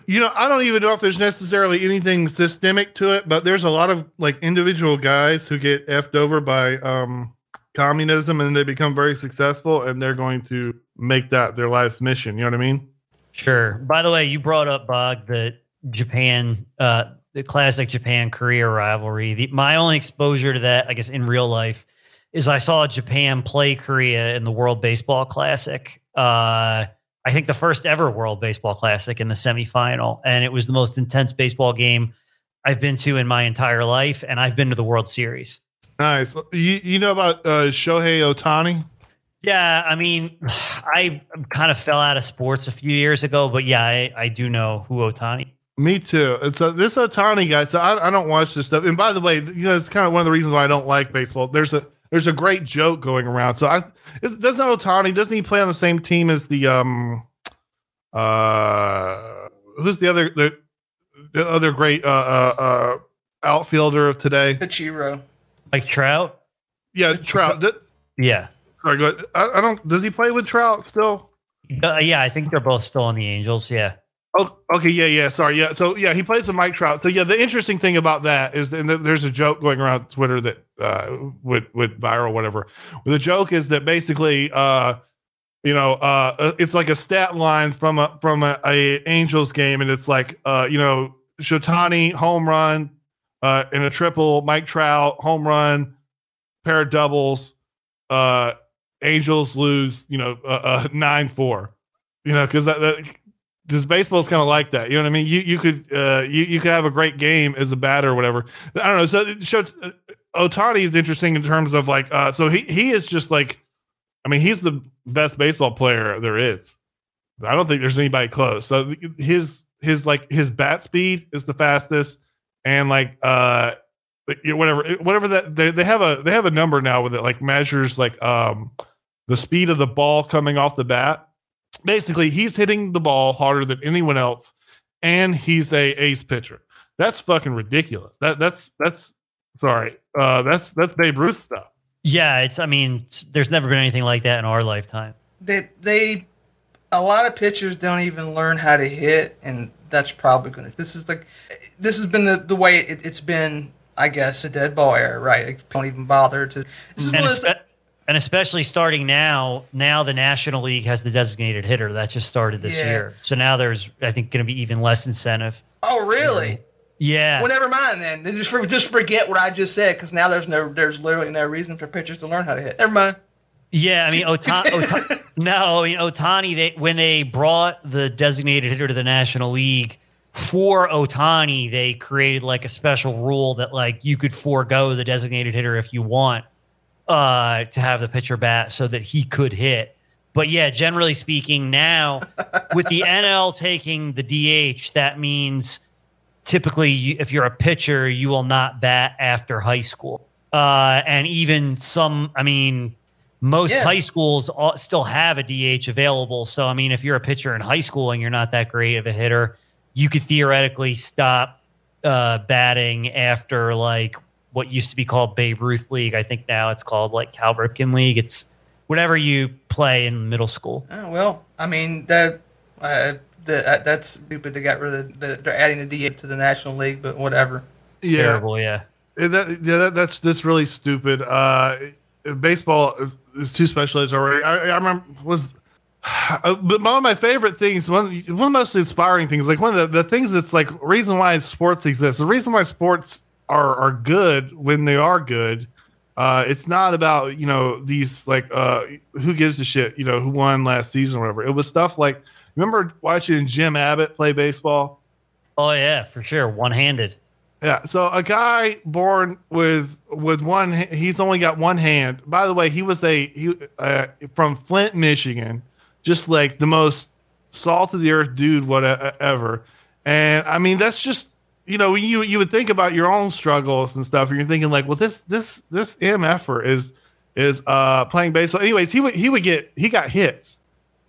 A: you know, I don't even know if there's necessarily anything systemic to it, but there's a lot of like individual guys who get effed over by um communism and they become very successful, and they're going to make that their life's mission. You know what I mean?
C: Sure. By the way, you brought up Bog the Japan, uh, the classic Japan Korea rivalry. The, my only exposure to that, I guess, in real life, is I saw Japan play Korea in the World Baseball Classic. Uh, I think the first ever World Baseball Classic in the semifinal, and it was the most intense baseball game I've been to in my entire life, and I've been to the World Series.
A: Nice. You you know about uh, Shohei Ohtani?
C: Yeah, I mean, I kind of fell out of sports a few years ago, but yeah, I, I do know who Ohtani.
A: Me too. It's a, this Ohtani guy. So I, I don't watch this stuff. And by the way, you know, it's kind of one of the reasons why I don't like baseball. There's a there's a great joke going around. So I is, doesn't Ohtani doesn't he play on the same team as the um uh who's the other the, the other great uh, uh uh outfielder of today?
B: Ichiro.
C: Like Trout?
A: Yeah, Trout. Th-
C: Yeah.
A: sorry, go ahead. I, I don't. Does he play with Trout still?
C: Uh, yeah, I think they're both still on the Angels. Yeah.
A: Oh, okay, yeah, yeah. Sorry, yeah. So yeah, he plays with Mike Trout. So yeah, the interesting thing about that is, and there's a joke going around Twitter that uh, would viral, whatever. The joke is that basically, uh, you know, uh, it's like a stat line from a from a, a Angels game, and it's like, uh, you know, Shotani home run, uh, in a triple, Mike Trout home run, pair of doubles, uh, Angels lose, you know, uh, uh, nine four, you know, because that. that this baseball is kind of like that. You know what I mean? You you could uh, you you could have a great game as a batter or whatever. I don't know. So uh, Ohtani is interesting in terms of like uh, so he he is just like I mean he's the best baseball player there is. I don't think there's anybody close. So his his like his bat speed is the fastest and like uh whatever whatever that they, they have a they have a number now with it like measures like um the speed of the ball coming off the bat basically he's hitting the ball harder than anyone else and he's a ace pitcher that's fucking ridiculous that that's that's sorry uh that's that's babe ruth stuff
C: Yeah, it's. I mean, it's- there's never been anything like that in our lifetime.
B: They they a lot of pitchers don't even learn how to hit, and that's probably going to. This is like this has been the the way it, it's been. I guess the dead ball era, right? Like, don't even bother to. This is
C: And,
B: one of those,
C: espe- and especially starting now, now the National League has the designated hitter that just started this
B: Yeah.
C: year. So now there's, I think, going to be even less incentive.
B: oh really?
C: Yeah.
B: Well, never mind then. Just for, just forget what I just said because now there's no there's literally no reason for pitchers to learn how to hit. Never mind.
C: Yeah, I mean, Ota- Ota- no, I mean Ohtani. They when they brought the designated hitter to the National League for Ohtani, they created like a special rule that like you could forego the designated hitter if you want uh, to have the pitcher bat so that he could hit. But yeah, generally speaking, now with the NL taking the DH, that means typically you, if you're a pitcher, you will not bat after high school. Uh, and even some, I mean, most
B: Yeah.
C: high schools all, still have a DH available. So, I mean, if you're a pitcher in high school and you're not that great of a hitter, you could theoretically stop uh, batting after like what used to be called Babe Ruth League. I think now it's called like Cal Ripken League. It's whatever you play in middle school.
B: Oh, well, I mean that uh, the, uh, that's stupid. They got rid of the, they're adding the D to the National League, but whatever.
C: It's terrible. Yeah.
A: Yeah, that, yeah, that, that's that's really stupid. Uh, baseball is, is too specialized already. I, I remember was, uh, but one of my favorite things, one one of the most inspiring things, like one of the, the things that's like reason why sports exist. The reason why sports are are good when they are good. Uh, it's not about you know these like uh, who gives a shit you know who won last season or whatever. It was stuff like remember watching Jim Abbott play baseball.
C: Oh yeah, for sure. One handed.
A: Yeah. So a guy born with with one, he's only got one hand. By the way, he was a he uh, from Flint, Michigan, just like the most salt of the earth dude whatever. And I mean, that's just you know you you would think about your own struggles and stuff, and you're thinking like, well, this this this mf'er is is uh playing baseball. Anyways, he would he would get he got hits.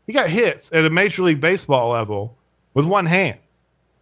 A: He got hits at a major league baseball level with one hand.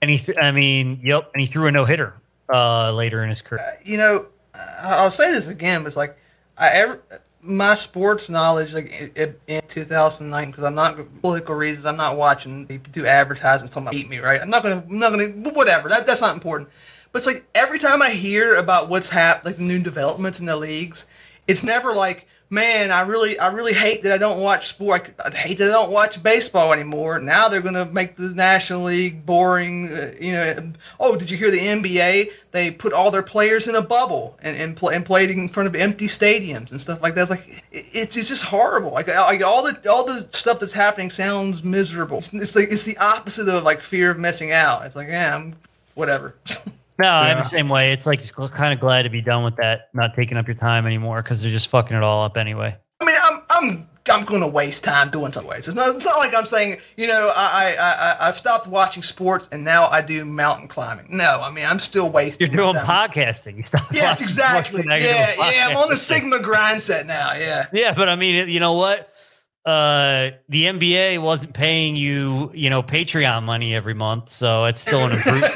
C: And he, th- I mean, yep. And he threw a no hitter uh, later in his career.
B: you know, I- I'll say this again, but it's like I ever my sports knowledge like in, in 2009 because I'm not political reasons. I'm not watching they do advertisements talking about beat me right. I'm not gonna I'm not gonna whatever. That that's not important. But it's like every time I hear about what's hap like the new developments in the leagues, it's never like man, I really, I really hate that I don't watch sport. I hate that I don't watch baseball anymore. Now they're going to make the National League boring. Uh, you know, oh, did you hear the NBA? They put all their players in a bubble and and, play, and played in front of empty stadiums and stuff like that. It's like it, it's it's just horrible. Like, like all the all the stuff that's happening sounds miserable. It's, it's like it's the opposite of like fear of missing out. It's like yeah, I'm whatever.
C: No, I'm the same way. It's like just kind of glad to be done with that, not taking up your time anymore because they're just fucking it all up anyway.
B: I mean, I'm I'm I'm going to waste time doing some ways. It's not, it's not like I'm saying, you know, I, I I I've stopped watching sports and now I do mountain climbing. No, I mean I'm still wasting.
C: You're doing
B: time.
C: podcasting. You stop.
B: Yes,
C: watching
B: exactly.
C: sports,
B: Yeah, yeah. I'm on the. Sigma grind set now. Yeah.
C: Yeah, but I mean, you know what? Uh, the NBA wasn't paying you, you know, Patreon money every month, so it's still an improvement.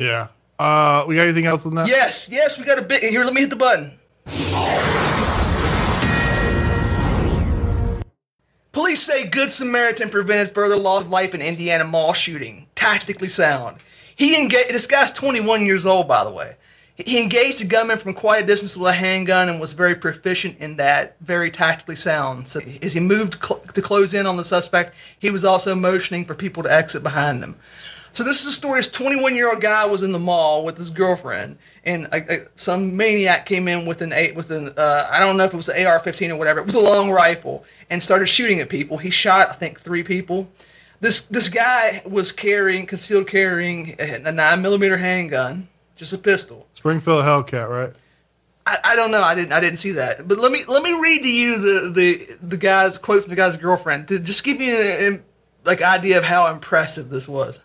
A: Yeah. Uh, we got anything else on that?
B: Yes, yes. We got a bit here. Let me hit the button. Police say Good Samaritan prevented further loss of life in Indiana mall shooting. Tactically sound. He engaged. This guy's 21 years old, by the way. He engaged a gunman from quite a distance with a handgun and was very proficient in that. Very tactically sound. So as he moved cl- to close in on the suspect, he was also motioning for people to exit behind them. So this is a story. This 21 year old guy was in the mall with his girlfriend, and a, a, some maniac came in with an eight with an uh, I don't know if it was an AR-15 or whatever. It was a long rifle and started shooting at people. He shot I think three people. This this guy was carrying concealed carrying a, nine millimeter handgun, just a pistol.
A: Springfield Hellcat, right?
B: I, I don't know. I didn't. I didn't see that. But let me let me read to you the the the guy's quote from the guy's girlfriend to just give you an, an like idea of how impressive this was.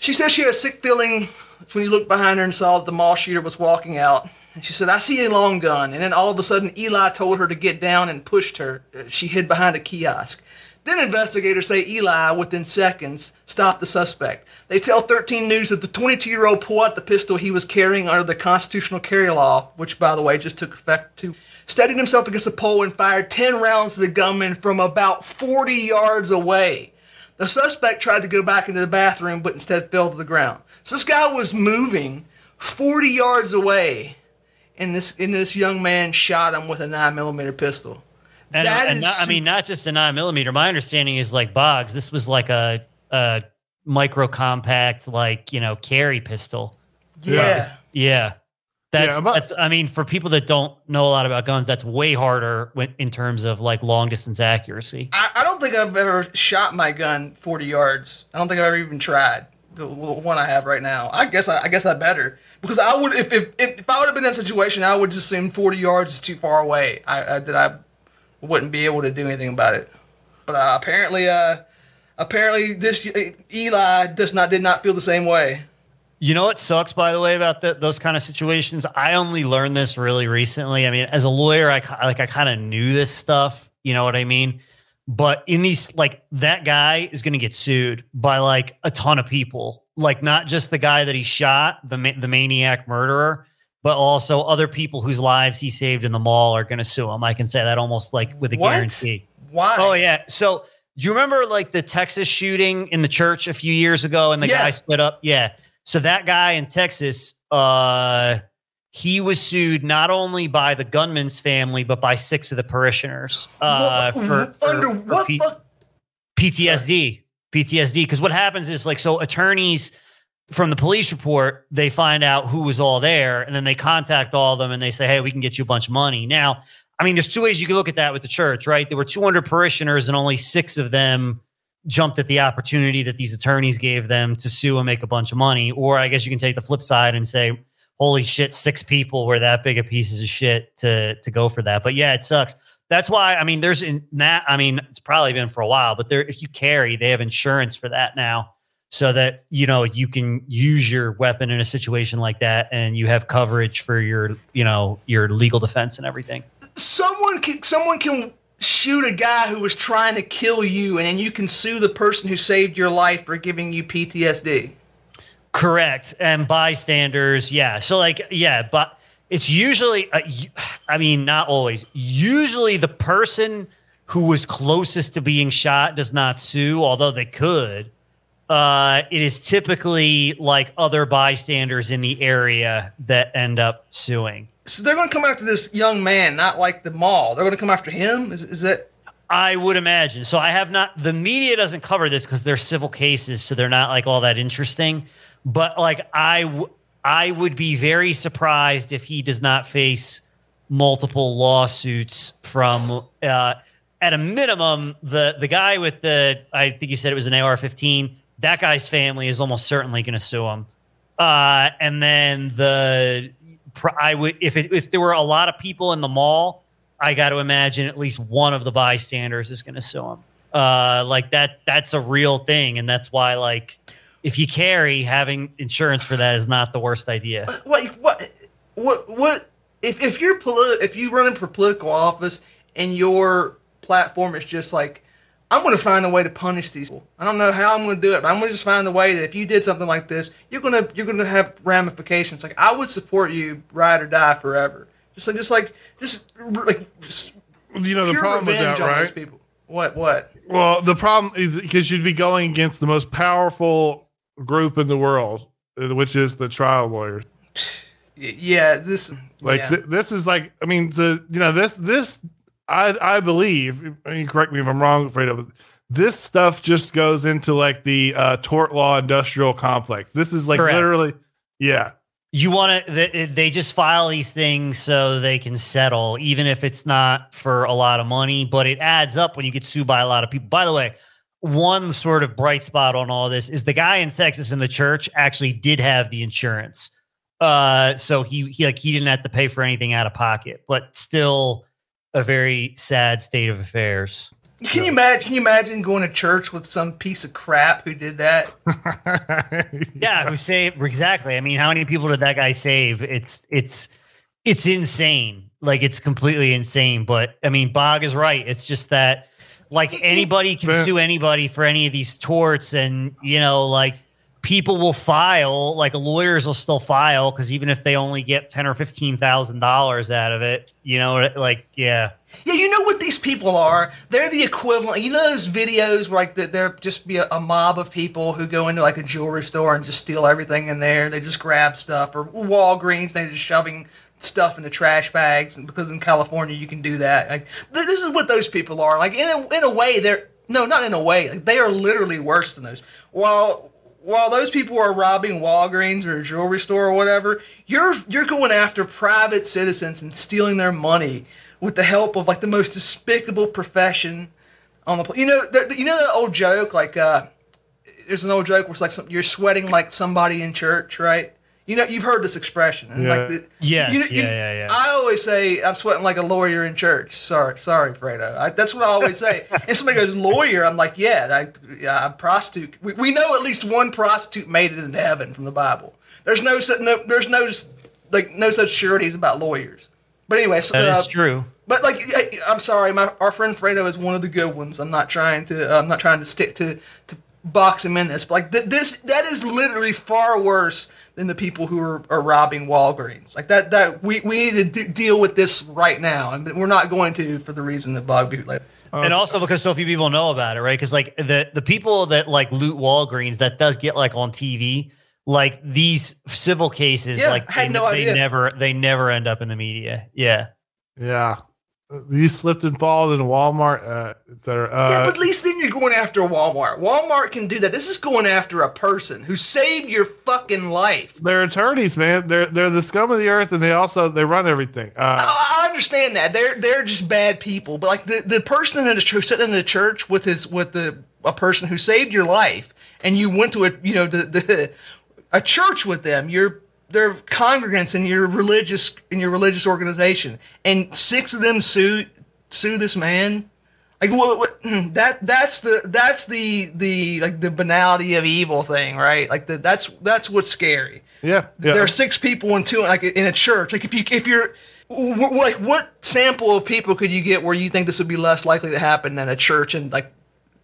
B: She said she had a sick feeling when you looked behind her and saw that the mall shooter was walking out. And she said, "I see a long gun." And then all of a sudden, Eli told her to get down and pushed her. Uh, She hid behind a kiosk. Then investigators say Eli, within seconds, stopped the suspect. They tell 13 News that the 22 year old pulled out the pistol he was carrying under the constitutional carry law, which, by the way, just took effect too. Steadied himself against a pole and fired 10 rounds to the gunman from about 40 yards away. The suspect tried to go back into the bathroom, but instead fell to the ground. So this guy was moving 40 yards away, and this and this young man shot him with a 9mm pistol.
C: And,
B: That
C: and
B: is
C: not, I mean, not just a nine millimeter. My understanding is like Boggs. This was like a, a micro compact, like you know, carry pistol.
B: Yeah.
C: Yeah, that's
A: Yeah, but-
C: that's. I mean, for people that don't know a lot about guns, that's way harder when, in terms of like long distance accuracy.
B: I, I don't think I've ever shot my gun 40 yards. I don't think I've ever even tried the one I have right now. I guess I, I guess I better because I would if if, if, I would have been in that situation, I would just assume 40 yards is too far away. I, I that I wouldn't be able to do anything about it. But uh, apparently, uh, apparently this Eli does not did not feel the same way.
C: You know what sucks, by the way, about the, those kind of situations? I only learned this really recently. I mean, as a lawyer, I like I kind of knew this stuff. You know what I mean? But in these, like that guy is going to get sued by like a ton of people, like not just the guy that he shot, the ma- the maniac murderer, but also other people whose lives he saved in the mall are going to sue him. I can say that almost like with a
B: What?
C: guarantee.
B: Why?
C: Oh yeah. So do you remember like the Texas shooting in the church a few years ago and the
B: Yeah.
C: guy split up? Yeah. So that guy in Texas, uh, he was sued not only by the gunman's family but by six of the parishioners uh,
B: What-
C: for, for-
B: under
C: for
B: what
C: P-
B: fuck?
C: PTSD. PTSD. Because what happens is like so attorneys from the police report, they find out who was all there, and then they contact all of them and they say, Hey, we can get you a bunch of money. Now, I mean, there's two ways you can look at that with the church, right? There were 200 parishioners and only six of them jumped at the opportunity that these attorneys gave them to sue and make a bunch of money. Or I guess you can take the flip side and say, holy shit, six people were that big of pieces of shit to to go for that. But yeah, it sucks. That's why I mean, there's in that. I mean, it's probably been for a while, but there, if you carry, they have insurance for that now, so that you know you can use your weapon in a situation like that, and you have coverage for your, you know, your legal defense and everything.
B: Someone can someone can shoot a guy who was trying to kill you, and then you can sue the person who saved your life for giving you PTSD.
C: Correct. And bystanders, yeah. So like, yeah, but it's usually, uh, I mean, not always. Usually, the person who was closest to being shot does not sue, although they could. Uh, it is typically like other bystanders in the area that end up suing.
B: So they're going to come after this young man, not like the mall. They're going to come after him. Is is that?
C: I would imagine. So I have not. The media doesn't cover this because they're civil cases, so they're not like all that interesting. But like I, w- I would be very surprised if he does not face multiple lawsuits from. Uh, at a minimum, the the guy with the I think you said it was an AR-15. That guy's family is almost certainly going to sue him. Uh, and then the I would if it, if there were a lot of people in the mall, I got to imagine at least one of the bystanders is going to sue him. Uh, like that that's a real thing, and that's why like if you carry, having insurance for that is not the worst idea.
B: Like what what what if if you're polit- if you're running for political office and your platform is just like I'm going to find a way to punish these people. I don't know how I'm going to do it, but I'm going to just find a way that if you did something like this, you're going to you're going to have ramifications. Like I would support you, ride or die forever. Just like just like just like just
A: you know the problem with that, right?
B: People. What what?
A: Well, the problem is because you'd be going against the most powerful group in the world, uh, which is the trial lawyers.
B: Yeah, this
A: like
B: yeah.
A: Th- this is like I mean, the you know this this I I believe. I mean, correct me if I'm wrong, Fredo. This stuff just goes into like the uh, tort law industrial complex. This is like Correct. literally, yeah.
C: You want to? They, they just file these things so they can settle, even if it's not for a lot of money. But it adds up when you get sued by a lot of people. By the way, one sort of bright spot on all this is the guy in Texas in the church actually did have the insurance. Uh, so he, he like he didn't have to pay for anything out of pocket, but still a very sad state of affairs.
B: Can you imagine? Can you imagine going to church with some piece of crap who did that?
C: yeah, who saved exactly. I mean, how many people did that guy save? It's it's it's insane. Like it's completely insane. But I mean, Bog is right. It's just that like anybody can sue anybody for any of these torts, and you know, like people will file, like lawyers will still file because even if they only get ten or fifteen thousand dollars out of it, you know, like yeah.
B: Yeah, you know what these people are? They're the equivalent. You know those videos where like there just be a, a, mob of people who go into like a jewelry store and just steal everything in there. They just grab stuff or Walgreens. They're just shoving stuff in the trash bags, and because in California you can do that. Like this is what those people are. Like in a, in a way, they're no, not in a way. Like, they are literally worse than those. While while those people are robbing Walgreens or a jewelry store or whatever, you're you're going after private citizens and stealing their money with the help of like the most despicable profession on the planet. you know the, you know that old joke like uh there's an old joke where it's like some, you're sweating like somebody in church, right? You know, you've heard this expression. And
C: yeah.
B: Like the,
C: yes,
B: you,
C: you, yeah, yeah, yeah.
B: I always say I'm sweating like a lawyer in church. Sorry, sorry, Fredo. I, that's what I always say. and somebody goes lawyer. I'm like, yeah, I, yeah, a prostitute. We, we know at least one prostitute made it into heaven from the Bible. There's no, no there's no like no such sureties about lawyers. But anyway,
C: so, that uh, is true.
B: But like, I'm sorry, my our friend Fredo is one of the good ones. I'm not trying to. Uh, I'm not trying to stick to to box him in this. But like th- this, that is literally far worse than the people who are, are robbing Walgreens. Like that, that we, we need to d- deal with this right now, and we're not going to for the reason that Bob bootleg.
C: Um, and also because so few people know about it, right? Because like the the people that like loot Walgreens, that does get like on TV. Like these civil cases,
B: yeah,
C: like
B: they, no
C: they never they never end up in the media. Yeah,
A: yeah. You slipped and fallen in Walmart, uh, etc. Uh,
B: yeah, but at least then you're going after Walmart. Walmart can do that. This is going after a person who saved your fucking life.
A: They're attorneys, man. They're they're the scum of the earth, and they also they run everything. Uh,
B: I, I understand that they're they're just bad people, but like the, the person in the church sitting in the church with his with the a person who saved your life, and you went to a you know the, the a church with them. You're they're congregants in your religious in your religious organization, and six of them sue sue this man. Like what, what hmm, that that's the that's the the like the banality of evil thing, right? Like the, that's that's what's scary.
A: Yeah, yeah.
B: There are six people in two like in a church. Like if you if you're like what sample of people could you get where you think this would be less likely to happen than a church in like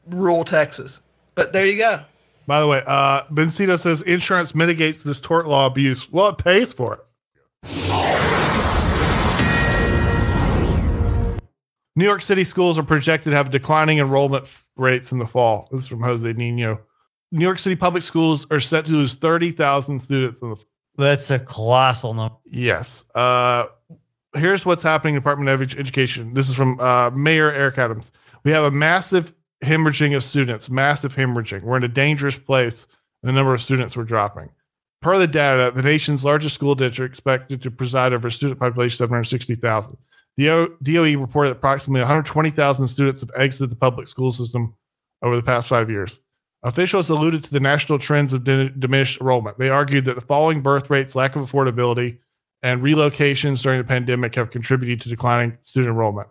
B: rural Texas? But there you go.
A: By the way, uh, Bencito says insurance mitigates this tort law abuse. Well, it pays for it. New York City schools are projected to have declining enrollment rates in the fall. This is from Jose Nino. New York City public schools are set to lose 30,000 students in the
C: That's a colossal number.
A: Yes. Uh, here's what's happening in the Department of Education. This is from uh, Mayor Eric Adams. We have a massive hemorrhaging of students, massive hemorrhaging. We're in a dangerous place. And the number of students we're dropping. Per the data, the nation's largest school district expected to preside over a student population of 760,000. The DOE reported that approximately 120,000 students have exited the public school system over the past five years. Officials alluded to the national trends of diminished enrollment. They argued that the falling birth rates, lack of affordability, and relocations during the pandemic have contributed to declining student enrollment.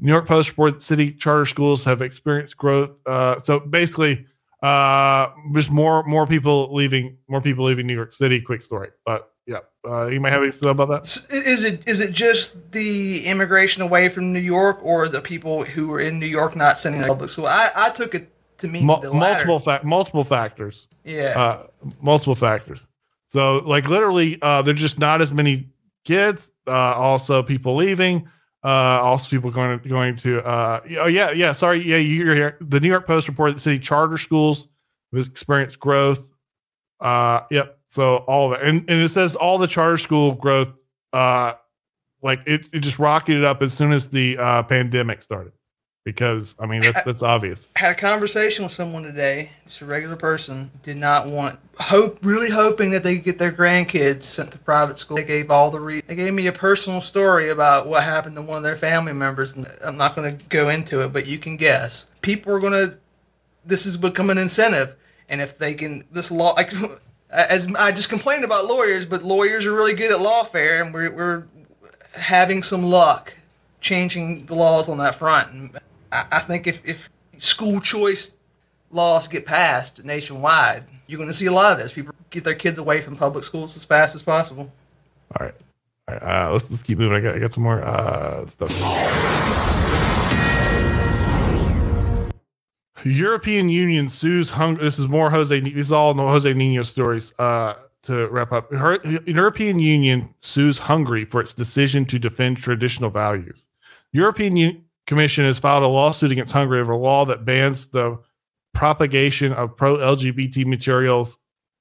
A: New York Post reported city charter schools have experienced growth. Uh, so basically, uh, there's more more people leaving, more people leaving New York City. Quick story, but yeah, uh, you might have anything about that.
B: Is it is it just the immigration away from New York, or the people who are in New York not sending to public school? I, I took it to mean
A: Mul- multiple fa- multiple factors.
B: Yeah.
A: uh, multiple factors. So, like literally, uh, there's just not as many kids. Uh, also, people leaving. Uh, also, people going to going to. Uh, oh yeah, yeah. Sorry, yeah. You're here. The New York Post reported that city charter schools have experienced growth. Uh, yep. So all of it, and and it says all the charter school growth. Uh, like it, it just rocketed up as soon as the uh, pandemic started. Because I mean that's that's obvious.
B: had a conversation with someone today, just a regular person, did not want hope, really hoping that they could get their grandkids sent to private school. They gave all the re- they gave me a personal story about what happened to one of their family members, and I'm not going to go into it, but you can guess. People are going to. This has become an incentive, and if they can, this law like. As I just complained about lawyers, but lawyers are really good at lawfare, and we're, we're having some luck changing the laws on that front. And I, I think if, if school choice laws get passed nationwide, you're going to see a lot of this. People get their kids away from public schools as fast as possible.
A: All right. All right. Uh, let's let's keep moving. I got I got some more uh, stuff. European Union sues Hungary. This is more Jose. This is all Jose Nino stories. Uh, to wrap up, Her, European Union sues Hungary for its decision to defend traditional values. European Commission has filed a lawsuit against Hungary over a law that bans the propagation of pro LGBT materials,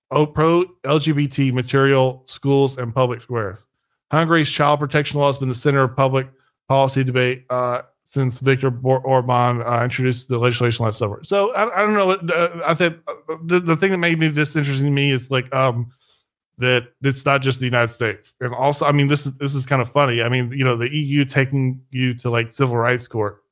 A: oh, pro LGBT material schools and public squares. Hungary's child protection law has been the center of public policy debate uh, since Viktor Orban uh, introduced the legislation last summer. So I, I don't know. what- Uh, I think uh, the, the thing that made me this interesting to me is like um, that it's not just the United States, and also I mean this is this is kind of funny. I mean you know the EU taking you to like civil rights court.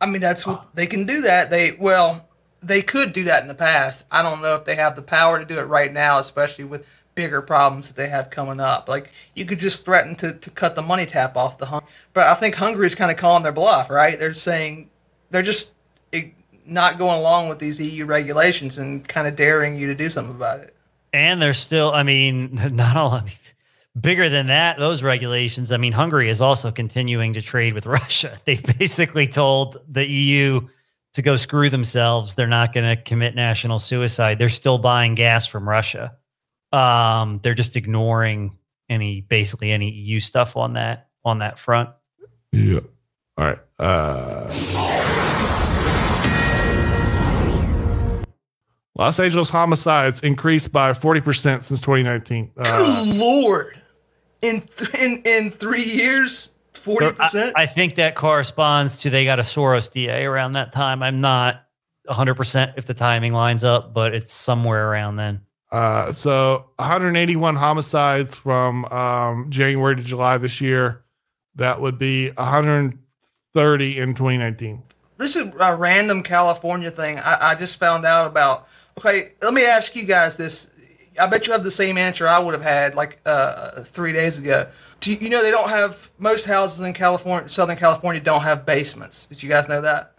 B: I mean, that's what they can do that. They, well, they could do that in the past. I don't know if they have the power to do it right now, especially with bigger problems that they have coming up. Like, you could just threaten to, to cut the money tap off the Hung. But I think Hungary's kind of calling their bluff, right? They're saying, they're just not going along with these EU regulations and kind of daring you to do something about it.
C: And they're still, I mean, not all, I mean, bigger than that, those regulations. I mean, Hungary is also continuing to trade with Russia. They've basically told the EU to go screw themselves. They're not going to commit national suicide. They're still buying gas from Russia. Um, they're just ignoring any, basically any EU stuff on that, on that front.
A: Yeah. All right. Uh, Los Angeles homicides increased by 40% since 2019. Uh,
B: Good lord! In th- in in three years, forty
C: So
B: percent.
C: I, I think that corresponds to they got a Soros DA around that time. I'm not 100% if the timing lines up, but it's somewhere around then.
A: uh, so 181 homicides from um, January to July this year. That would be 130 in 2019.
B: this is a random California thing. I, I just found out about. Okay, let me ask you guys this. I bet you have the same answer I would have had like uh, three days ago. Do you, you know they don't have most houses in California, Southern California, don't have basements. Did you guys know that?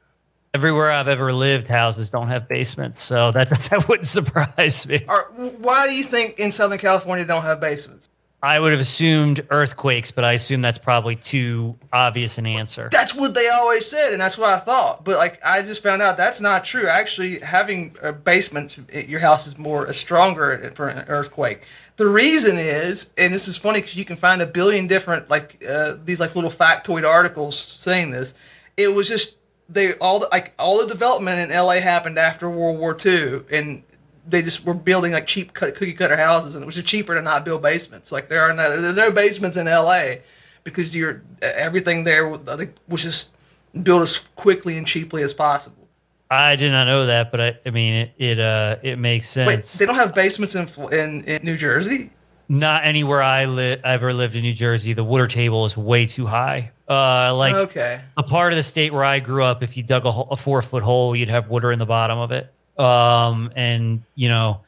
C: Everywhere I've ever lived, houses don't have basements, so that that wouldn't surprise me.
B: Or why do you think in Southern California don't have basements?
C: I would have assumed earthquakes, but I assume that's probably too obvious an answer.
B: That's what they always said, and that's what I thought. But like, I just found out that's not true. Actually, having a basement, at your house is more a stronger for an earthquake. The reason is, and this is funny because you can find a billion different like uh, these like little factoid articles saying this. It was just they all the, like all the development in LA happened after World War II, and they just were building like cheap cookie cutter houses, and it was just cheaper to not build basements. Like there are no there are no basements in L.A. because you're everything there was just built as quickly and cheaply as possible.
C: I did not know that, but I, I mean it it uh it makes sense. Wait,
B: they don't have basements in in, in New Jersey.
C: Not anywhere I li- ever lived in New Jersey. The water table is way too high. Uh, like
B: okay,
C: a part of the state where I grew up, if you dug a, a four foot hole, you'd have water in the bottom of it um, and you know,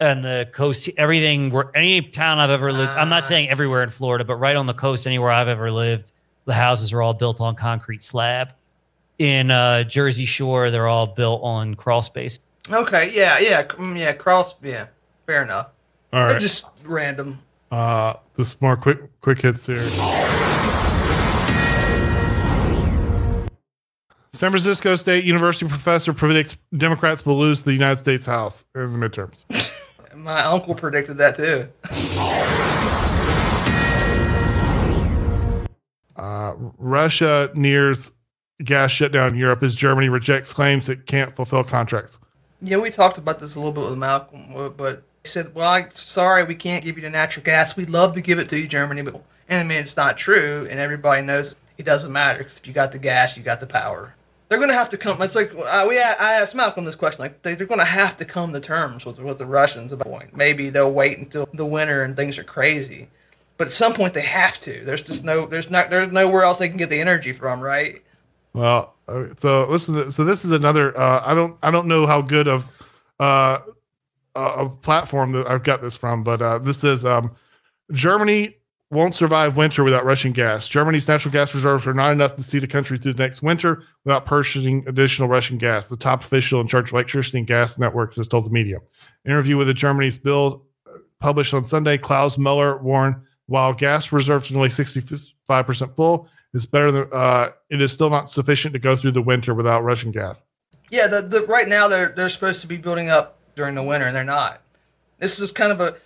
C: and the coast, everything where any town I've ever lived. I'm not ah. saying everywhere in Florida, but right on the coast, anywhere I've ever lived, the houses are all built on concrete slab. In uh, Jersey Shore, they're all built on crawl space.
B: Okay, yeah, yeah, mm, yeah, crawl, yeah, fair enough.
A: All right, They're
B: just random.
A: Uh, this more quick, quick hits here. San Francisco State University professor predicts Democrats will lose the United States House in the midterms.
B: My uncle predicted that too.
A: uh, Russia nears gas shutdown in Europe as Germany rejects claims it can't fulfill contracts.
B: Yeah, we talked about this a little bit with Malcolm, but he said, "Well, I'm sorry, we can't give you the natural gas. We'd love to give it to you, Germany, but and I mean it's not true, and everybody knows it doesn't matter because if you got the gas, you got the power." They're going to have to come. It's like uh, we I asked Malcolm this question. Like they, are going to have to come to terms with with the Russians about point. Maybe they'll wait until the winter and things are crazy, but at some point they have to. There's just no there's not there's nowhere else they can get the energy from, right?
A: Well, so listen. So this is another. Uh, I don't I don't know how good of uh, a platform that I've got this from, but uh, this is um, Germany won't survive winter without Russian gas. Germany's natural gas reserves are not enough to see the country through the next winter without purchasing additional Russian gas. The top official in charge of electricity and gas networks has told the media. Interview with the Germany's Bild uh, published on Sunday, Klaus Muller warned while gas reserves are nearly 65% full, it's better than uh, it is still not sufficient to go through the winter without Russian gas.
B: Yeah, the, the right now they're they're supposed to be building up during the winter and they're not. This is kind of a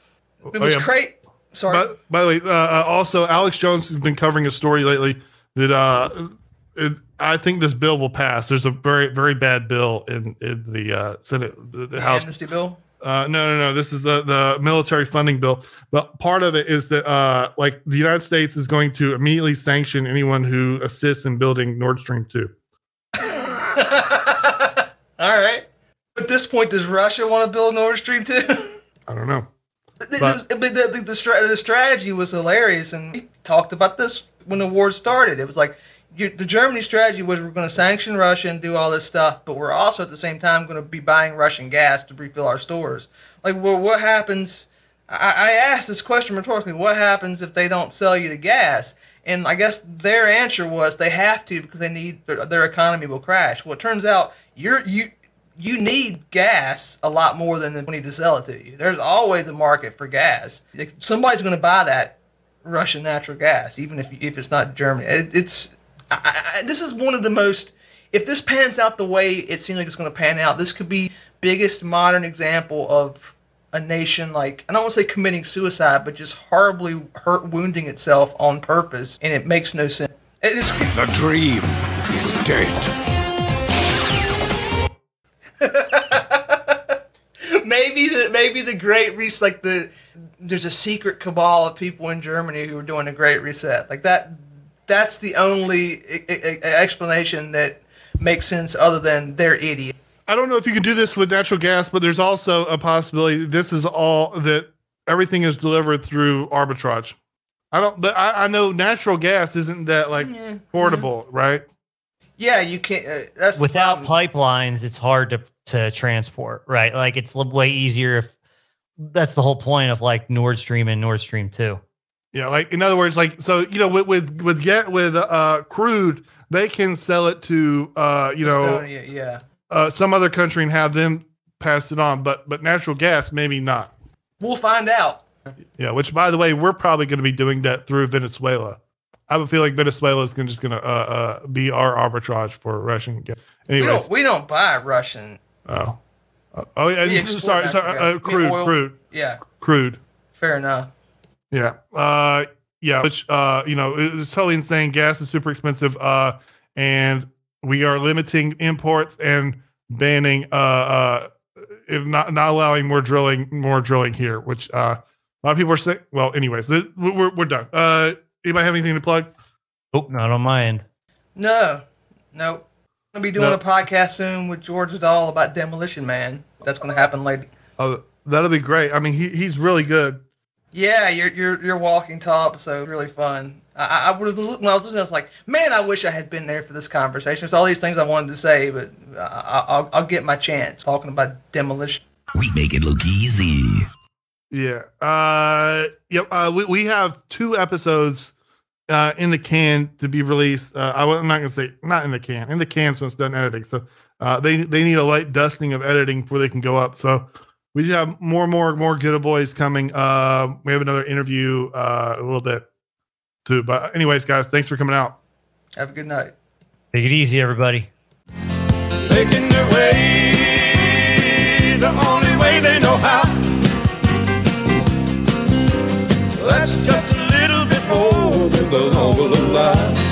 B: it was oh, yeah. great Sorry.
A: But, by the way, uh, uh, also Alex Jones has been covering a story lately that uh, it, I think this bill will pass. There's a very very bad bill in in the uh, Senate, the,
B: the
A: House
B: amnesty bill.
A: Uh, no, no, no. This is the the military funding bill. But part of it is that uh, like the United States is going to immediately sanction anyone who assists in building Nord Stream two.
B: All right. At this point, does Russia want to build Nord Stream two?
A: I don't know.
B: But, the, the, the, the, strategy was hilarious, and we talked about this when the war started. It was like you, the Germany strategy was we're going to sanction Russia and do all this stuff, but we're also at the same time going to be buying Russian gas to refill our stores. Like, well, what happens? I, I asked this question rhetorically. What happens if they don't sell you the gas? And I guess their answer was they have to because they need their, their economy will crash. Well, it turns out you're you you need gas a lot more than they need to sell it to you. There's always a market for gas. Somebody's going to buy that Russian natural gas, even if if it's not Germany. It, it's I, I, this is one of the most. If this pans out the way it seems like it's going to pan out, this could be biggest modern example of a nation like I don't want to say committing suicide, but just horribly hurt wounding itself on purpose, and it makes no sense. It's,
D: the dream is dead.
B: maybe the maybe the great reset like the there's a secret cabal of people in Germany who are doing a great reset. Like that that's the only explanation that makes sense other than they're idiots.
A: I don't know if you can do this with natural gas but there's also a possibility this is all that everything is delivered through arbitrage. I don't but I, I know natural gas isn't that like portable right
B: Yeah, you can't. Uh, that's
C: Without pipelines, it's hard to to transport, right? Like it's way easier if that's the whole point of like Nord Stream and Nord Stream 2.
A: Yeah, like in other words, like so you know with with with get with uh crude, they can sell it to uh you know
B: Estonia, yeah.
A: uh some other country and have them pass it on, but but natural gas maybe not.
B: We'll find out.
A: Yeah, which by the way, we're probably going to be doing that through Venezuela. I have a feeling Venezuela is gonna, just going to uh, uh, be our arbitrage for Russian gas.
B: We
A: Anyways,
B: don't. We don't buy Russian.
A: oh, Uh, oh yeah, sorry, sorry, uh, crude,
B: oil.
A: crude,
B: Yeah,
A: crude.
B: fair enough.
A: Yeah. Uh yeah, which uh you know, it's totally insane. Gas is super expensive uh and we are limiting imports and banning uh uh if not not allowing more drilling more drilling here, which uh a lot of people are saying well anyways, we're we're done. Uh anybody have anything to plug?
C: Oh, not on my end.
B: No, no. I'll be doing
A: No.
B: a podcast soon with George Dahl about Demolition Man. That's going to happen later.
A: Uh, that'll be great. I mean he he's really good.
B: Yeah, you're you're you're walking top, so really fun. I, I I was when I was listening, I was like, man, I wish I had been there for this conversation. It's all these things I wanted to say, but I, I, I'll I'll get my chance talking about demolition.
E: We make it look easy.
A: Yeah. Uh yep. Uh we, we have two episodes uh in the can to be released. Uh I, am not gonna say not in the can, in the can so it's done editing. So uh they they need a light dusting of editing before they can go up. So we do have more, more, more good boys coming. Uh we have another interview uh a little bit too. But anyways, guys, thanks for coming out.
B: Have a good night.
C: Take it easy, everybody.
F: making their way the only way they know how. That's just the all will alive.